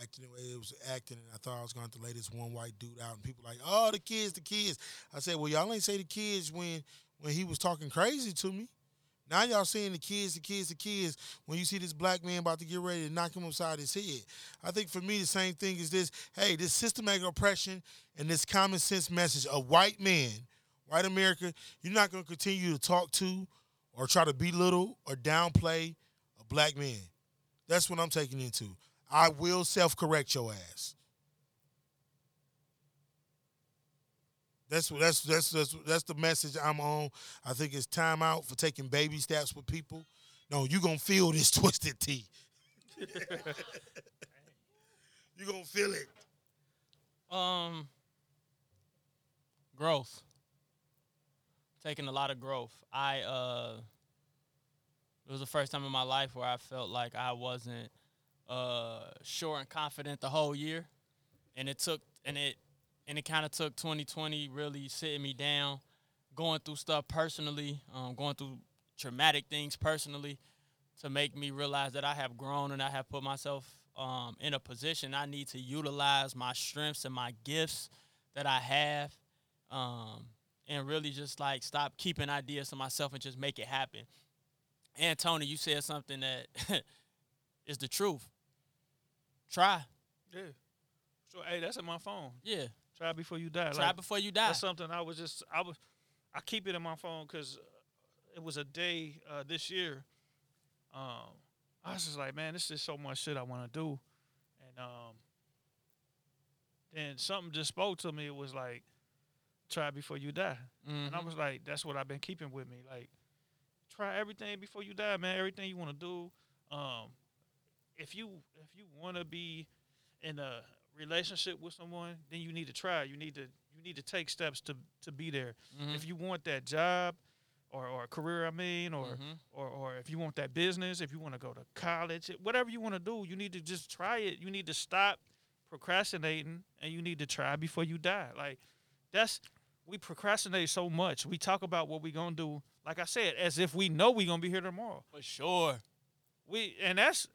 acting the way it was acting, and I thought I was going to lay this one white dude out, and people like, oh, the kids, the kids. I said, well, y'all ain't say the kids when when he was talking crazy to me. Now y'all seeing the kids, the kids, the kids. When you see this black man about to get ready to knock him upside his head, I think for me the same thing is this: hey, this systematic oppression and this common sense message of white men, white America. You're not going to continue to talk to, or try to belittle or downplay a black man. That's what I'm taking into. I will self-correct your ass. That's that's that's that's that's the message I'm on. I think it's time out for taking baby steps with people. No, you gonna feel this twisted tea. you gonna feel it. Um, growth. Taking a lot of growth. I uh, it was the first time in my life where I felt like I wasn't uh sure and confident the whole year, and it took and it and it kind of took 2020 really sitting me down, going through stuff personally, um, going through traumatic things personally, to make me realize that I have grown and I have put myself um, in a position I need to utilize my strengths and my gifts that I have, um, and really just like stop keeping ideas to myself and just make it happen. And Tony, you said something that is the truth. Try, Yeah. So hey, that's in my phone. yeah. Try before you die. Try Like, before you die. That's something I was just I was I keep it in my phone because it was a day uh, this year. Um, I was just like, man, this is so much shit I want to do, and um, then something just spoke to me. It was like, try before you die, and I Mhm. was like, that's what I've been keeping with me. Like, try everything before you die, man. Everything you want to do. Um, if you if you want to be in a relationship with someone, then you need to try. You need to you need to take steps to to be there. Mhm. If you want that job or or a career, I mean, or Mhm. or or if you want that business, if you want to go to college, whatever you want to do, you need to just try it. You need to stop procrastinating and you need to try before you die. Like that's we procrastinate so much. We talk about what we gonna do, like I said, as if we know we gonna be here tomorrow. for sure. We and that's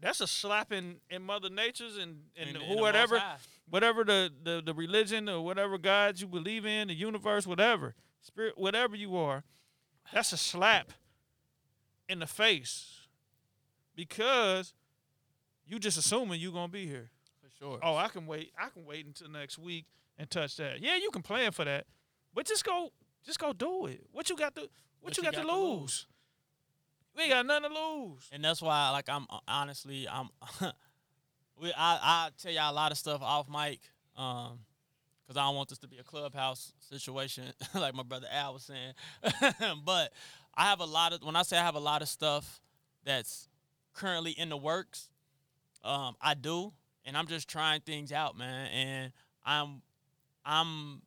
that's a slap in, in Mother Nature's and, and, In- in the whatever whatever the, the, the religion or whatever gods you believe in, the universe, whatever, spirit, whatever you are, that's a slap in the face because you just assuming you're gonna be here. For sure. Oh, I can wait. I can wait until next week and touch that. Yeah, you can plan for that, but just go, just go do it. What you got to, what, you, got, to lose? We ain't got nothing to lose. and that's why like i'm honestly i'm we i i tell y'all a lot of stuff off mic um because i don't want this to be a clubhouse situation like my brother al was saying but i have a lot of when i say i have a lot of stuff that's currently in the works um i do and i'm just trying things out man and i'm i'm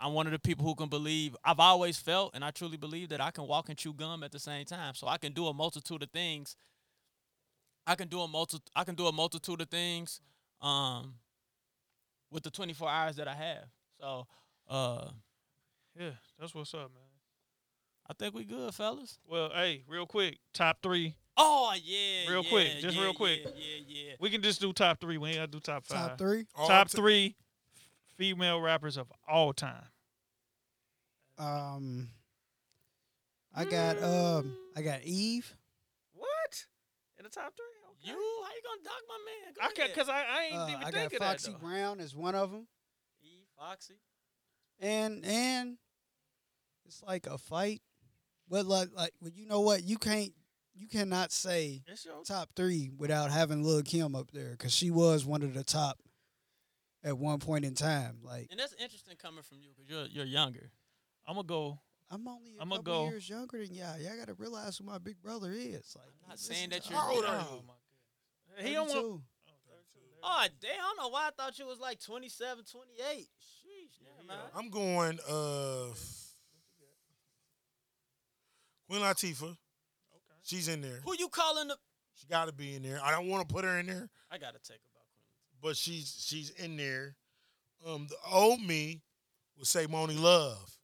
I'm one of the people who can believe. I've always felt, and I truly believe that I can walk and chew gum at the same time. So I can do a multitude of things. I can do a multi. I can do a multitude of things, um, with the 24 hours that I have. So, uh, Yeah, that's what's up, man. I think we good, fellas. Well, hey, real quick, top three. Oh yeah. Real yeah, quick, just yeah, real quick. Yeah, yeah, yeah. We can just do top three. We ain't gotta do top five. Top three. All Top t- three female rappers of all time. Um, I got um, I got Eve. What? In the top three? You? How you gonna dock my man? Go I can't because I, I ain't Uh, even I think got Foxy that. Brown as one of them, E, Foxy. and and it's like a fight, but like like well, you know what? You can't you cannot say It's your top three without having Lil Kim up there because she was one of the top at one point in time. Like And that's interesting coming from you because you're you're younger. I'm gonna go. I'm only a I'ma couple go- years younger than y'all. Y'all got to realize who my big brother is. Like I'm not saying that you're- How old are all- you? He don't want. 32. Oh damn! I don't know why I thought you was like 27, 28. Sheesh, never mind. I'm going uh Queen Latifah. Okay. She's in there. Who you calling the? She got to be in there. I don't want to put her in there, I gotta take about Queen. But she's she's in there. Um, the old me would say Monie Love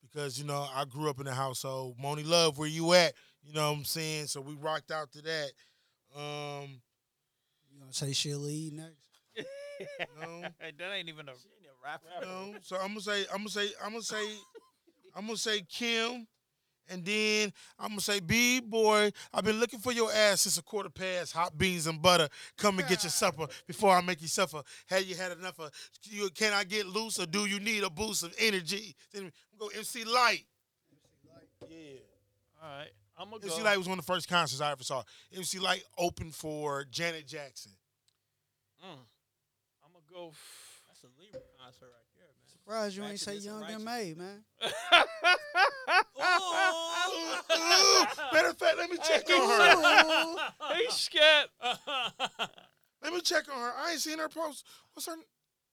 because you know I grew up in the household. Monie Love, where you at? You know what I'm saying? So we rocked out to that. Um, You gonna say she'll lead next? no, that ain't even a. Ain't a rapper. no. So I'm gonna say I'm gonna say I'm gonna say I'm gonna say Kim, and then I'm gonna say B boy. I've been looking for your ass since a quarter past. Hot beans and butter. Come and get your supper before I make you suffer. Have you had enough of? You, can I get loose or do you need a boost of energy? Then I'm gonna go MC Lyte. Yeah. All right, I'm gonna MC go. Light was one of the first concerts I ever saw. MC Lyte opened for Janet Jackson. Mm, I'm gonna go. that's a Libra concert right there, man. Surprised you ain't say is a Young righteous. and May, man. Ooh, Matter of fact, let me check on her. He scared. Let me check on her. I ain't seen her post. What's her?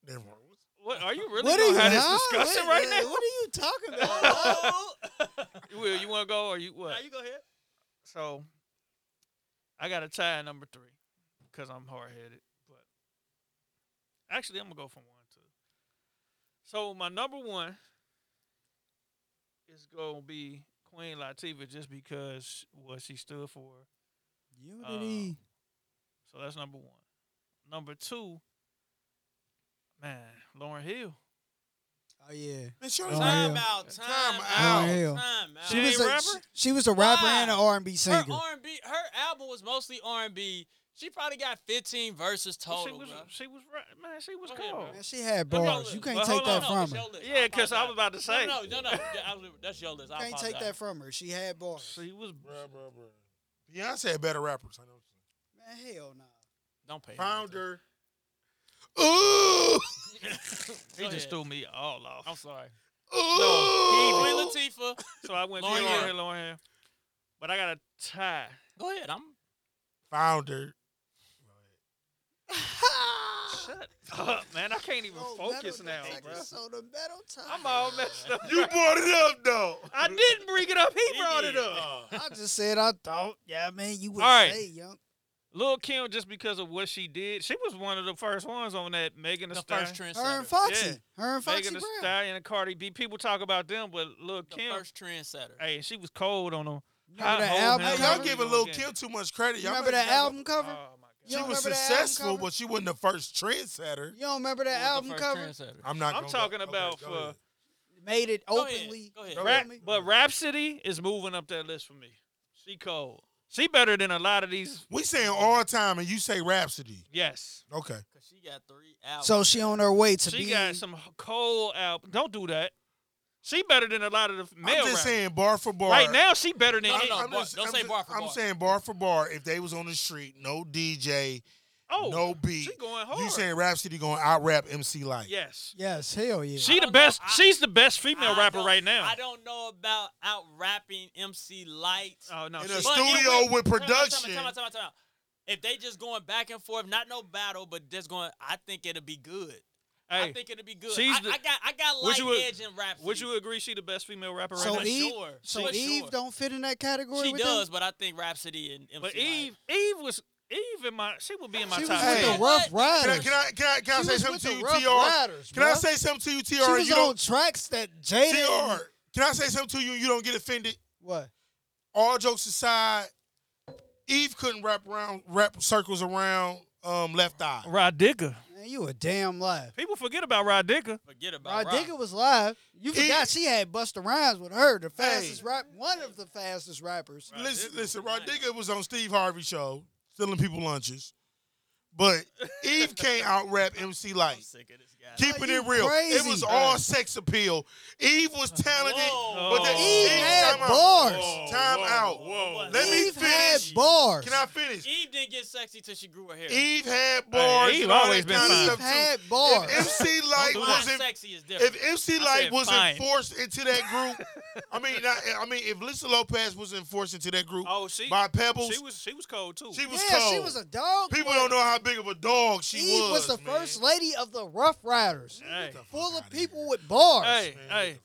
Never mind. What are you really What are gonna you have this huh? discussion What- right now? What are you talking about? Will you want to go or you what? Now you go ahead. So I got a tie at number three because I'm hard headed. But actually, I'm gonna go for one to. So my number one is gonna be Queen Latifah just because what she stood for. Unity. Um, so that's number one. Number two, man, Lauryn Hill. oh yeah. Man, she Oh, Time out. Time Time out. out. Time out. She She was a rapper? she, she was a rapper and an R and B her singer. R&B, her album was mostly R&B. She probably got 15 verses total, she was, bro. she was, ra- man, she was Go ahead, cold. Man, she had That's your bars. You can't take hold that no, from that's her. your list. Yeah, 'cause I was about to say. No, no, no. that- That's your list. I You can't take that from her. She had bars. She was, Bruh, bruh, bruh. Beyonce had better rappers. I know. Man, hell nah. Don't pay. Founder. Ooh. He just threw me all off. I'm sorry. Ooh. Queen Latifah. So I went Lauryn Lauryn Hill. Hill, Lauryn Hill. But I got a tie. Go ahead. I'm. Founder. Shut up, man. I can't even Oh, focus now, bro. So the metal time. I'm all messed up. You brought it up though. I didn't bring it up. He He brought it up. Oh. I just said I thought. Yeah, man, you would All right. say young. Lil Kim, just because of what she did, she was one of the first ones on that Megan Thee The Stallion. first Her and. Foxy. Yeah. Her and Foxy Megan Thee Brown. Stallion and Cardi B. People talk about them, but Lil The Kim, first trendsetter. hey, she was cold on them. Remember that album hoe Hey, y'all giving Lil Kim too much credit. You Y'all remember better that album cover? Oh my You She was remember that album successful, but she wasn't the first trendsetter. You don't remember that Who the album first cover? I'm not. I'm talking go. About go for- ahead. Made it Go ahead. openly. Go ahead. Rap, but Rapsody is moving up that list for me. She cold. She better than a lot of these. We saying all time, and you say Rapsody. Yes, Okay. Cause she got three albums. So she on her way to she be. got some cold album. Don't do that. She better than a lot of the male I'm just rappers. saying bar for bar. Right now, she better than. No, no, no. I'm bar- just- don't I'm say just- bar for bar. I'm saying bar for bar. If they was on the street, no DJ, Oh, no beat. she going hard. You saying Rapsody going out rap MC Lyte? yes? Yes, hell yeah. She the don't know. best. I- she's the best female I rapper right now. I don't know about out rapping MC Lyte. oh no, In she- a studio would- with time time out, production. time out, time out, time out. If they just going back and forth, not no battle, but just going, I think it'll be good. I think it'll be good. she's I, the- I got, I got Would light you ag- edge in rap. would you agree she the best female rapper So right now? Eve, sure. so For Eve sure. don't fit in that category. She with does, them? but I think Rapsody and MC but Light. Eve, Eve was Eve in my. She would be in my She was with Hey. the. Rough Can I- Riders. Can I can I can I, can I say something to you, TR? Riders, Can I say something to you, Tr? She was You on tracks that Jada. TR. Can I say something to you? You don't get offended. What? All jokes aside, Eve couldn't wrap around, wrap circles around um, left eye. Rah Digga. Man, you a damn liar. People forget about Rah Digga. Forget about Rod Rock. Digger was live. You He- forgot she had Busta Rhymes with her, the Hey. fastest rap, one of the fastest rappers. Rod listen, Digger listen. was Rod nice. Digger was on Steve Harvey show, stealing people lunches, but Eve can't out rap MC I'm Light. sick of this guy. Keeping it real, it was all sex appeal. Eve was talented, Whoa. but the Eve had time out. bars. Time out. Whoa. Let me Eve finish. had bars. Can I finish? Eve didn't get sexy till she grew her hair. Eve had bars. Eve always been kind of fine. Eve had bars. If MC Lyte wasn't sexy is different. if MC I Light wasn't fine. forced into that group, I mean, not, I mean, if Lisa Lopes wasn't forced into that group Oh, she by Pebbles, she was she was cold too. she was yeah, cold. she was a dog. People but don't know how big of a dog she Eve was, Eve was. the man. first lady of the Ruff Ryders, hey, full of people with bars. hey, hey.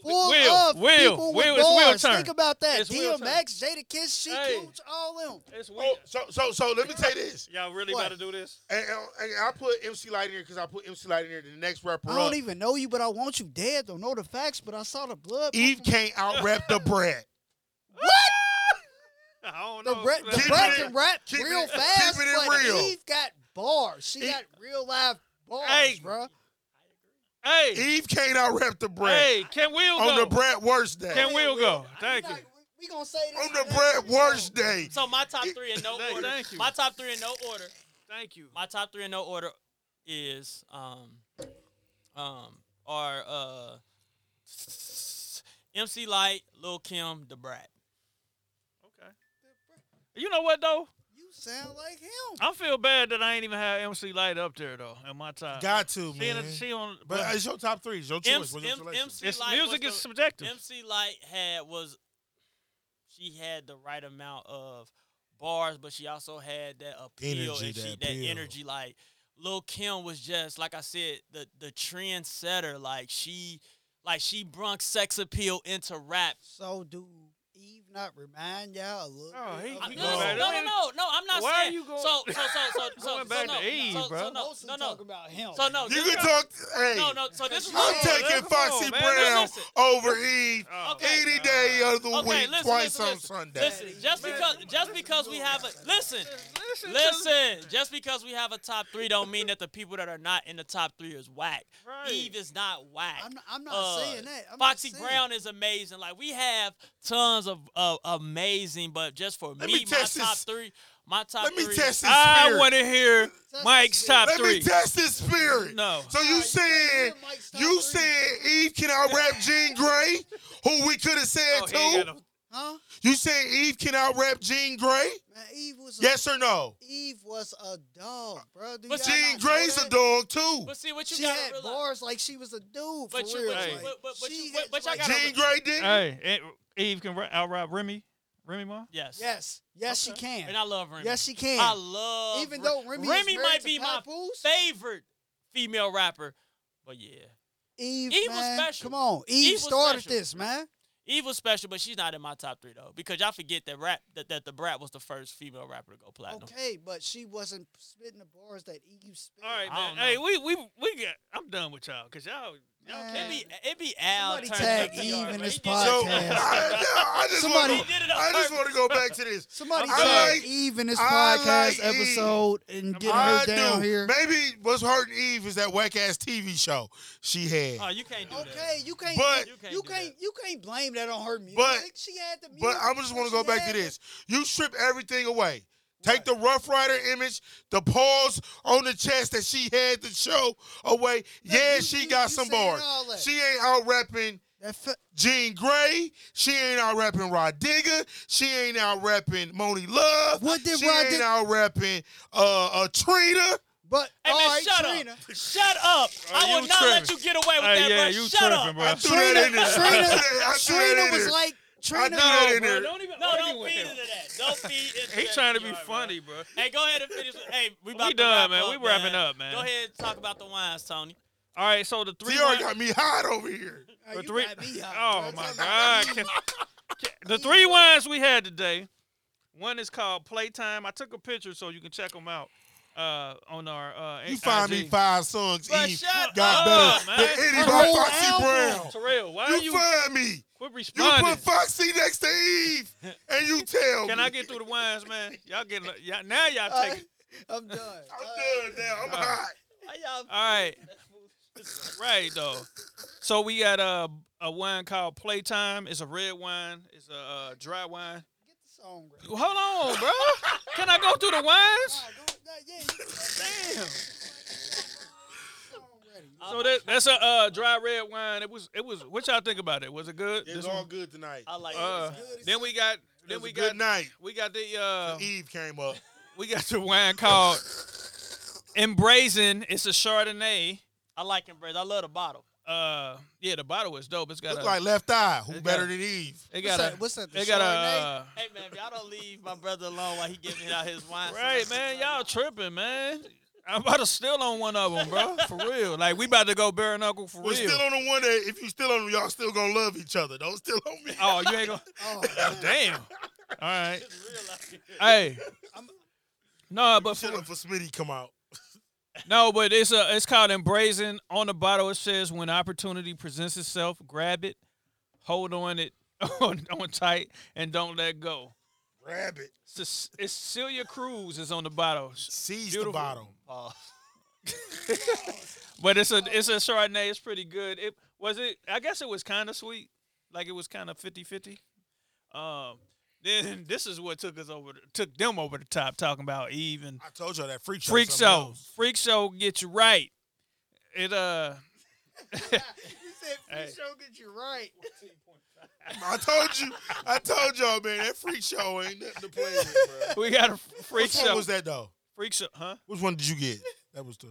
Full Will, of Will, people Will, with Will bars. Think about that. It's Will DMX, Jadakiss, She Hey. Cooch, all them. It's Oh, weird. so so so let me tell you this, Y'all really What? about to do this? and, and- and I put MC Lyte in here because I put MC Lyte in here. The next rapper I don't even know you, but I want you dead. Don't know the facts, but I saw the blood. Eve can't out rap the Brat. I don't The know. The Keep Brett it- can rap keep real it- fast, keep it but real. Eve got bars. She Eve- got real live bars, Hey. bruh. hey, Eve can't out rap the Brat hey, can Will on go? the Brat worst day. Can Will go? Thank you. We gonna say this on the next Brat worst day. so my top three in no order. thank you. My top three in no order. Thank you. My top three in no order is um um are uh MC Lyte, Lil Kim, The Brat. Okay. You know what though? You sound like him. I feel bad that I ain't even have MC Lyte up there though in my top. Got to she, in man. a, she on, But but uh, it's your top three. It's your choice. MC, What's your M- MC it's, Light music is the- subjective. MC Lyte had was she had the right amount of bars, but she also had that appeal Energy, and she that that appeal. energy. Like Lil Kim was just like I said, the the trendsetter. Like she like she brung sex appeal into rap. So do Eve not remind y'all a little? Oh, he- he no, no, no, no, no, no. I'm not Why are you going- so, so, so, so, so, Going so, back no, to Eve, so, bro. So, no, no, no. talk about him. So no, You this- can talk. Hey, no, no. So this is I'm what taking Come on, Foxy man, Brown listen. over Eve Oh, Okay. any day of the Okay, week, listen, twice listen, on listen. Sunday. Listen, just because just because we have a listen, Listen, listen, just because we have a top three don't mean that the people that are not in the top three is whack. Right. Eve is not whack. I'm not, I'm not Uh, saying that. I'm Foxy Brown is amazing. Like we have tons of uh, amazing, but just for Let me, me my test top three, my top Let me three. test this I spirit. want to hear Test Mike's the top Let three. me test this spirit. No. So you Alright, saying you Mike's top you three. saying Eve can out rap Jean Grae, who we could have said Oh, he ain't too? Got no- Huh? You saying Eve can out rap Jean Grae? Man, Eve was. A, Yes or no? Eve was a dog, bro. Do But Jean not Grey's a dog too. But see what you She gotta had realize. bars like she was a dude for But you- real. but you- like, but- but- but she you- had, but y'all gotta- Jean Grae didn't. Hey, and Eve can ra- out rap Remy, Remy Ma. Yes. Yes, yes, she can. And I love Remy. yes, she can. I love Even though Remy, Remy married might to be my Papoose, favorite female rapper. But yeah. Eve, Eve was special. Come on, Eve, Eve started special. this, man. Eve was special, but she's not in my top three though. Because y'all forget that rap that, that the Brat was the first female rapper to go platinum. Okay, but she wasn't spitting the bars that Eve spit. All right, man. Hey, we we we got. I'm done with y'all because y'all y'all It can't. be it'd be Al. Somebody turning tag up the Eve yard, in man. this He did it. So podcast. I, I just Somebody- want He did it to, on I just want to go back to this. Somebody I tag like- Eve in this I podcast like Eve. episode and get I her down do. here. Maybe what's hurting Eve is that whack ass TV show she had. Oh, you can't do that. Okay, you can't. But- you You can't. can't You do can't. that. You can't blame that on her music. But- she had the music. But I just want to go back to this. You strip everything away. Take the Ruff Ryder image, the pause on the chest that she had to show away. yeah, you- she you- got you some bars. She ain't out rapping That fe- Jean Grae. She ain't out rapping Rah Digga. She ain't out rapping Monie Love. What did she Rod ain't Dig- out rapping uh, uh, Trina. but Hey man, right, shut Trina. up! Shut up! Oh, I will you not let you get away with Hey, that, yeah, bro. you Shut tripping, up! bro. I threw that in there. I threw Trina, that- I threw that Trina in was there. like I Trina. threw that in there. Don't even. No, don't feed into that. Don't feed into He that. trying to be yard, bro. funny, bro. Hey, go ahead and finish. Hey, we about We to done, wrap man. Up, We wrapping up, man. Go ahead and talk about the wines, Tony. All right, so the three. She already got me hot over here. Oh, the you three. hot, oh my God! about Can- Eve. can- the three wines we had today. One is called Playtime. I took a picture so you can check them out. Uh, on our uh, You find me five songs. But Eve shut got up, better man. than any Her by Foxy album. Brown. Terrell, why You, are you find me. quit You put Foxy next to Eve, and you tell me. Can me. I get through the wines, man? Y'all get y'all, now y'all take it. I'm done. I'm done now. I'm hot. All right. right though. So we got a a wine called Playtime. It's a red wine. It's a uh, dry wine. Get the song ready. Hold on, bro. Can I go through the wines? Nah, yeah, you get the Damn. So that, that's a uh, dry red wine. It was it was. What y'all think about it? Was it good? It's This all one? good tonight. I like Uh, it. then we got It then was we a good got night. we got the uh Eve came up. we got the wine called Embracing. It's a Chardonnay. I like Embrace. I love the bottle. Uh, yeah, the bottle is dope. It's got Look a like Left Eye. Who better got- than Eve? it What's got a that? What's that? The it got a uh, Hey man, if y'all don't leave my brother alone while he giving out his wine. right man. Y'all tripping, man. I'm about to steal on one of them, bro. For real. Like we about to go bare knuckle for real. We're still on the one that if you still on them, y'all still gonna love each other. Don't still on me. oh, you ain't gonna. Oh, Damn. All right. Real out here. Hey. No, but Shut for, up for Smitty come out. No, but it's a it's called embracing. On the bottle it says when opportunity presents itself, grab it, hold on it on, on tight, and don't let go. Grab it. It's, it's Celia Cruz is on the bottle, Seize Beautiful. the bottom. Pause. but it's a it's a Chardonnay. It's pretty good. It was it. I guess it was kind of sweet, like it was kind of 50-50. Um, then this is what took us over, the, took them over the top, talking about even. I told y'all that freak show. freak show. else. Freak show get you right. It uh. you said Hey. free show get you right. I told you. I told y'all, man. That freak show ain't nothing to play with, bro. We got a freak Which one show. was that though? Freak show, huh? Which one did you get? That was the,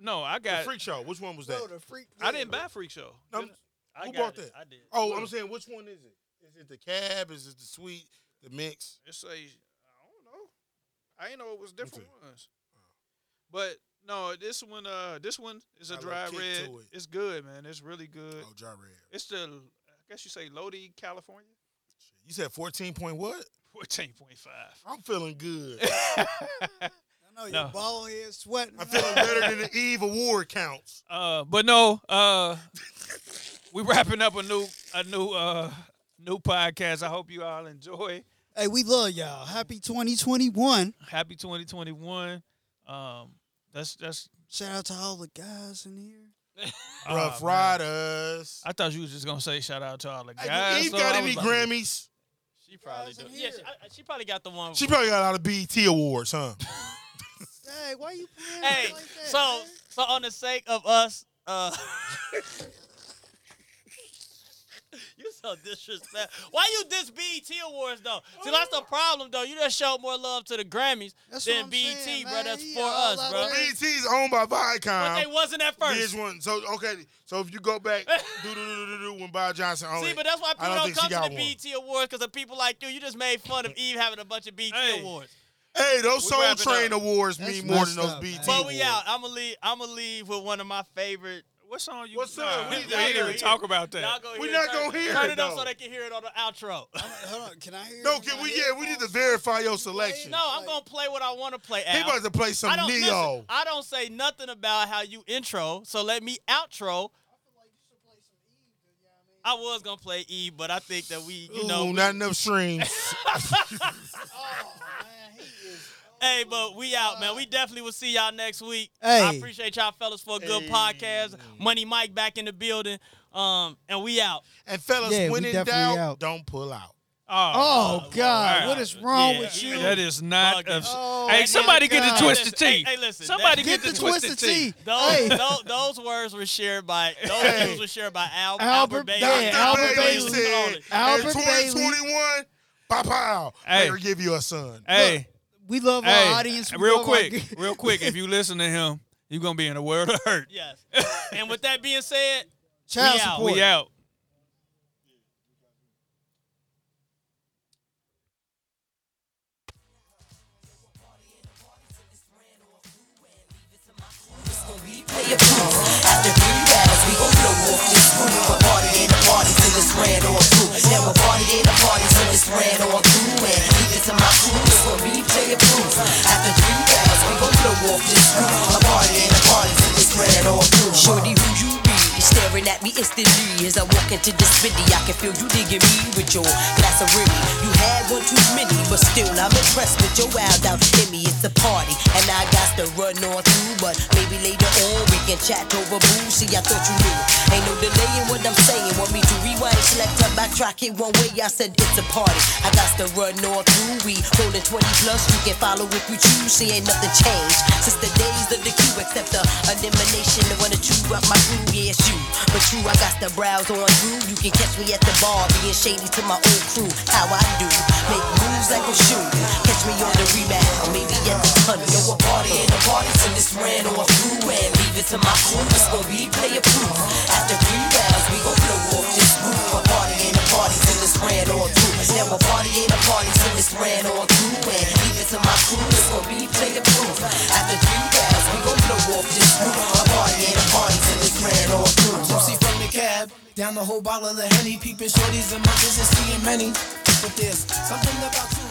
No, I the got. freak show. Which one was that? No, the freak. I didn't buy freak show. No, Did I Who got bought it. that? I did. oh, I'm saying which one is it? Is it the cab? Is it the sweet? The mix? It say I don't know. I didn't know it was different it? ones. But no, this one. Uh, this one is a Got dry little red. it. It's good, man. It's really good. Oh, dry red. It's the. I guess you say Lodi, California. You said 14 point what? Fourteen point five. I'm feeling good. I know your No. bald head sweating. I'm feeling better than the Eve Award counts. Uh, but no. Uh, we wrapping up a new a new uh new podcast. I hope you all enjoy. Hey, we love y'all. Happy 2021. Happy 2021. Um, that's that's. Shout out to all the guys in here. Rough Aw, man. Riders. I thought you was just gonna say shout out to all the Hey, guys. Eve so got I any like- Grammys? She probably Guys do. in Yeah, she. I, she probably got the one. She probably got all the of BET awards, huh? Hey, why you playing Hey, like that? so man? so on the sake of us, uh, you so disrespectful. Why you diss BET Awards though? See, that's the problem though. You just showed more love to the Grammys That's than what BET, saying, bro. man. That's He for us, out bro. BET is owned by Viacom. But they wasn't at first. Here's one. So okay. So if you go back, do do do do do when Bob Johnson owned See, it. but that's why I people don't don't, think she come to got the one. BET Awards because of people like you. You just made fun of Eve having a bunch of BET Hey. Awards. Hey, those We Soul wrap it Train up. awards That's mean more than messed those up, BET man. But awards. we out. I'm gonna leave. I'm gonna leave with one of my favorite. What song you? What song? Nah, We- we we didn't even hear- talk about that. go We hear not gonna hear it. Turn it, it up so they can hear it on the outro. Hold on, can I hear? No, it can in we? Yeah, we need to verify your selection. No, I'm gonna play what I want to play. He Al. about to play some I Neo. listen, I don't say nothing about how you intro, so let me outro. I was gonna play E, but I think that we, you know, Ooh, we- not enough streams. Oh man, he is. Hey, but we out, man. We definitely will see y'all next week. Hey. I appreciate y'all fellas for a good podcast. Money Mike back in the building, um, and we out. and fellas, Yeah, when we in doubt, out. don't pull out. Oh God, wow. what is wrong Yeah, with you? That is not. A, Oh, hey, my somebody get God. the twisted Hey, tea. hey, listen, Somebody get, Get the, the twisted tea. Those, Hey. those, those words were shared by those Hey. views were shared by Al, Albert- Albert Bailey. yeah, Dr. Albert Bailey Bailey. said, Albert in Bailey. 2021, pow pow, Hey. hey. give you a son. Hey, We love our hey, audience. We real love our- quick, real quick. If you listen to him, you're gonna be in a world of hurt. Yes. and with that being said, Child We out. support. We out. Play it cool. After three rounds, we gon' blow off this roof. A party ain't a party till it's ran on through. Now a party ain't a party till it's ran on through. And leave it to my crew, it's gonna replay J proof. After three hours, we gon' blow off this roof. A party ain't a party till it's spread all through. Shorty, who you instantly as I walk into this city. I can feel you digging me with your glass of Remy. You had one too many, but still I'm impressed with your wild out me. It's a party, and I got to run on through, but maybe later on we can chat over booze. See, I thought you knew. Ain't no delay in what I'm saying. Want me to rewind, select, up, backtrack it one way? I said it's a party. I got to run on through. We rolling 20 plus. You can follow if you choose. See, ain't nothing changed since the days of the queue, except the elimination. The one to chew up my groove, yeah, it's you. But true, I got the browse on through. You can catch me at the bar, being shady to my old crew. How I do, make moves like a shoe. Catch me on the rebound, maybe at the tunnel. Yo, a party in a party till this ran off through and leave it to my crew. It's gonna be player proof. After three rounds, we gon' blow off this roof. A party in a party till this ran on through. Now a party in a party till this ran on down the whole bottle of Henny, peeping shorties and mothers and seeing many. But there's something about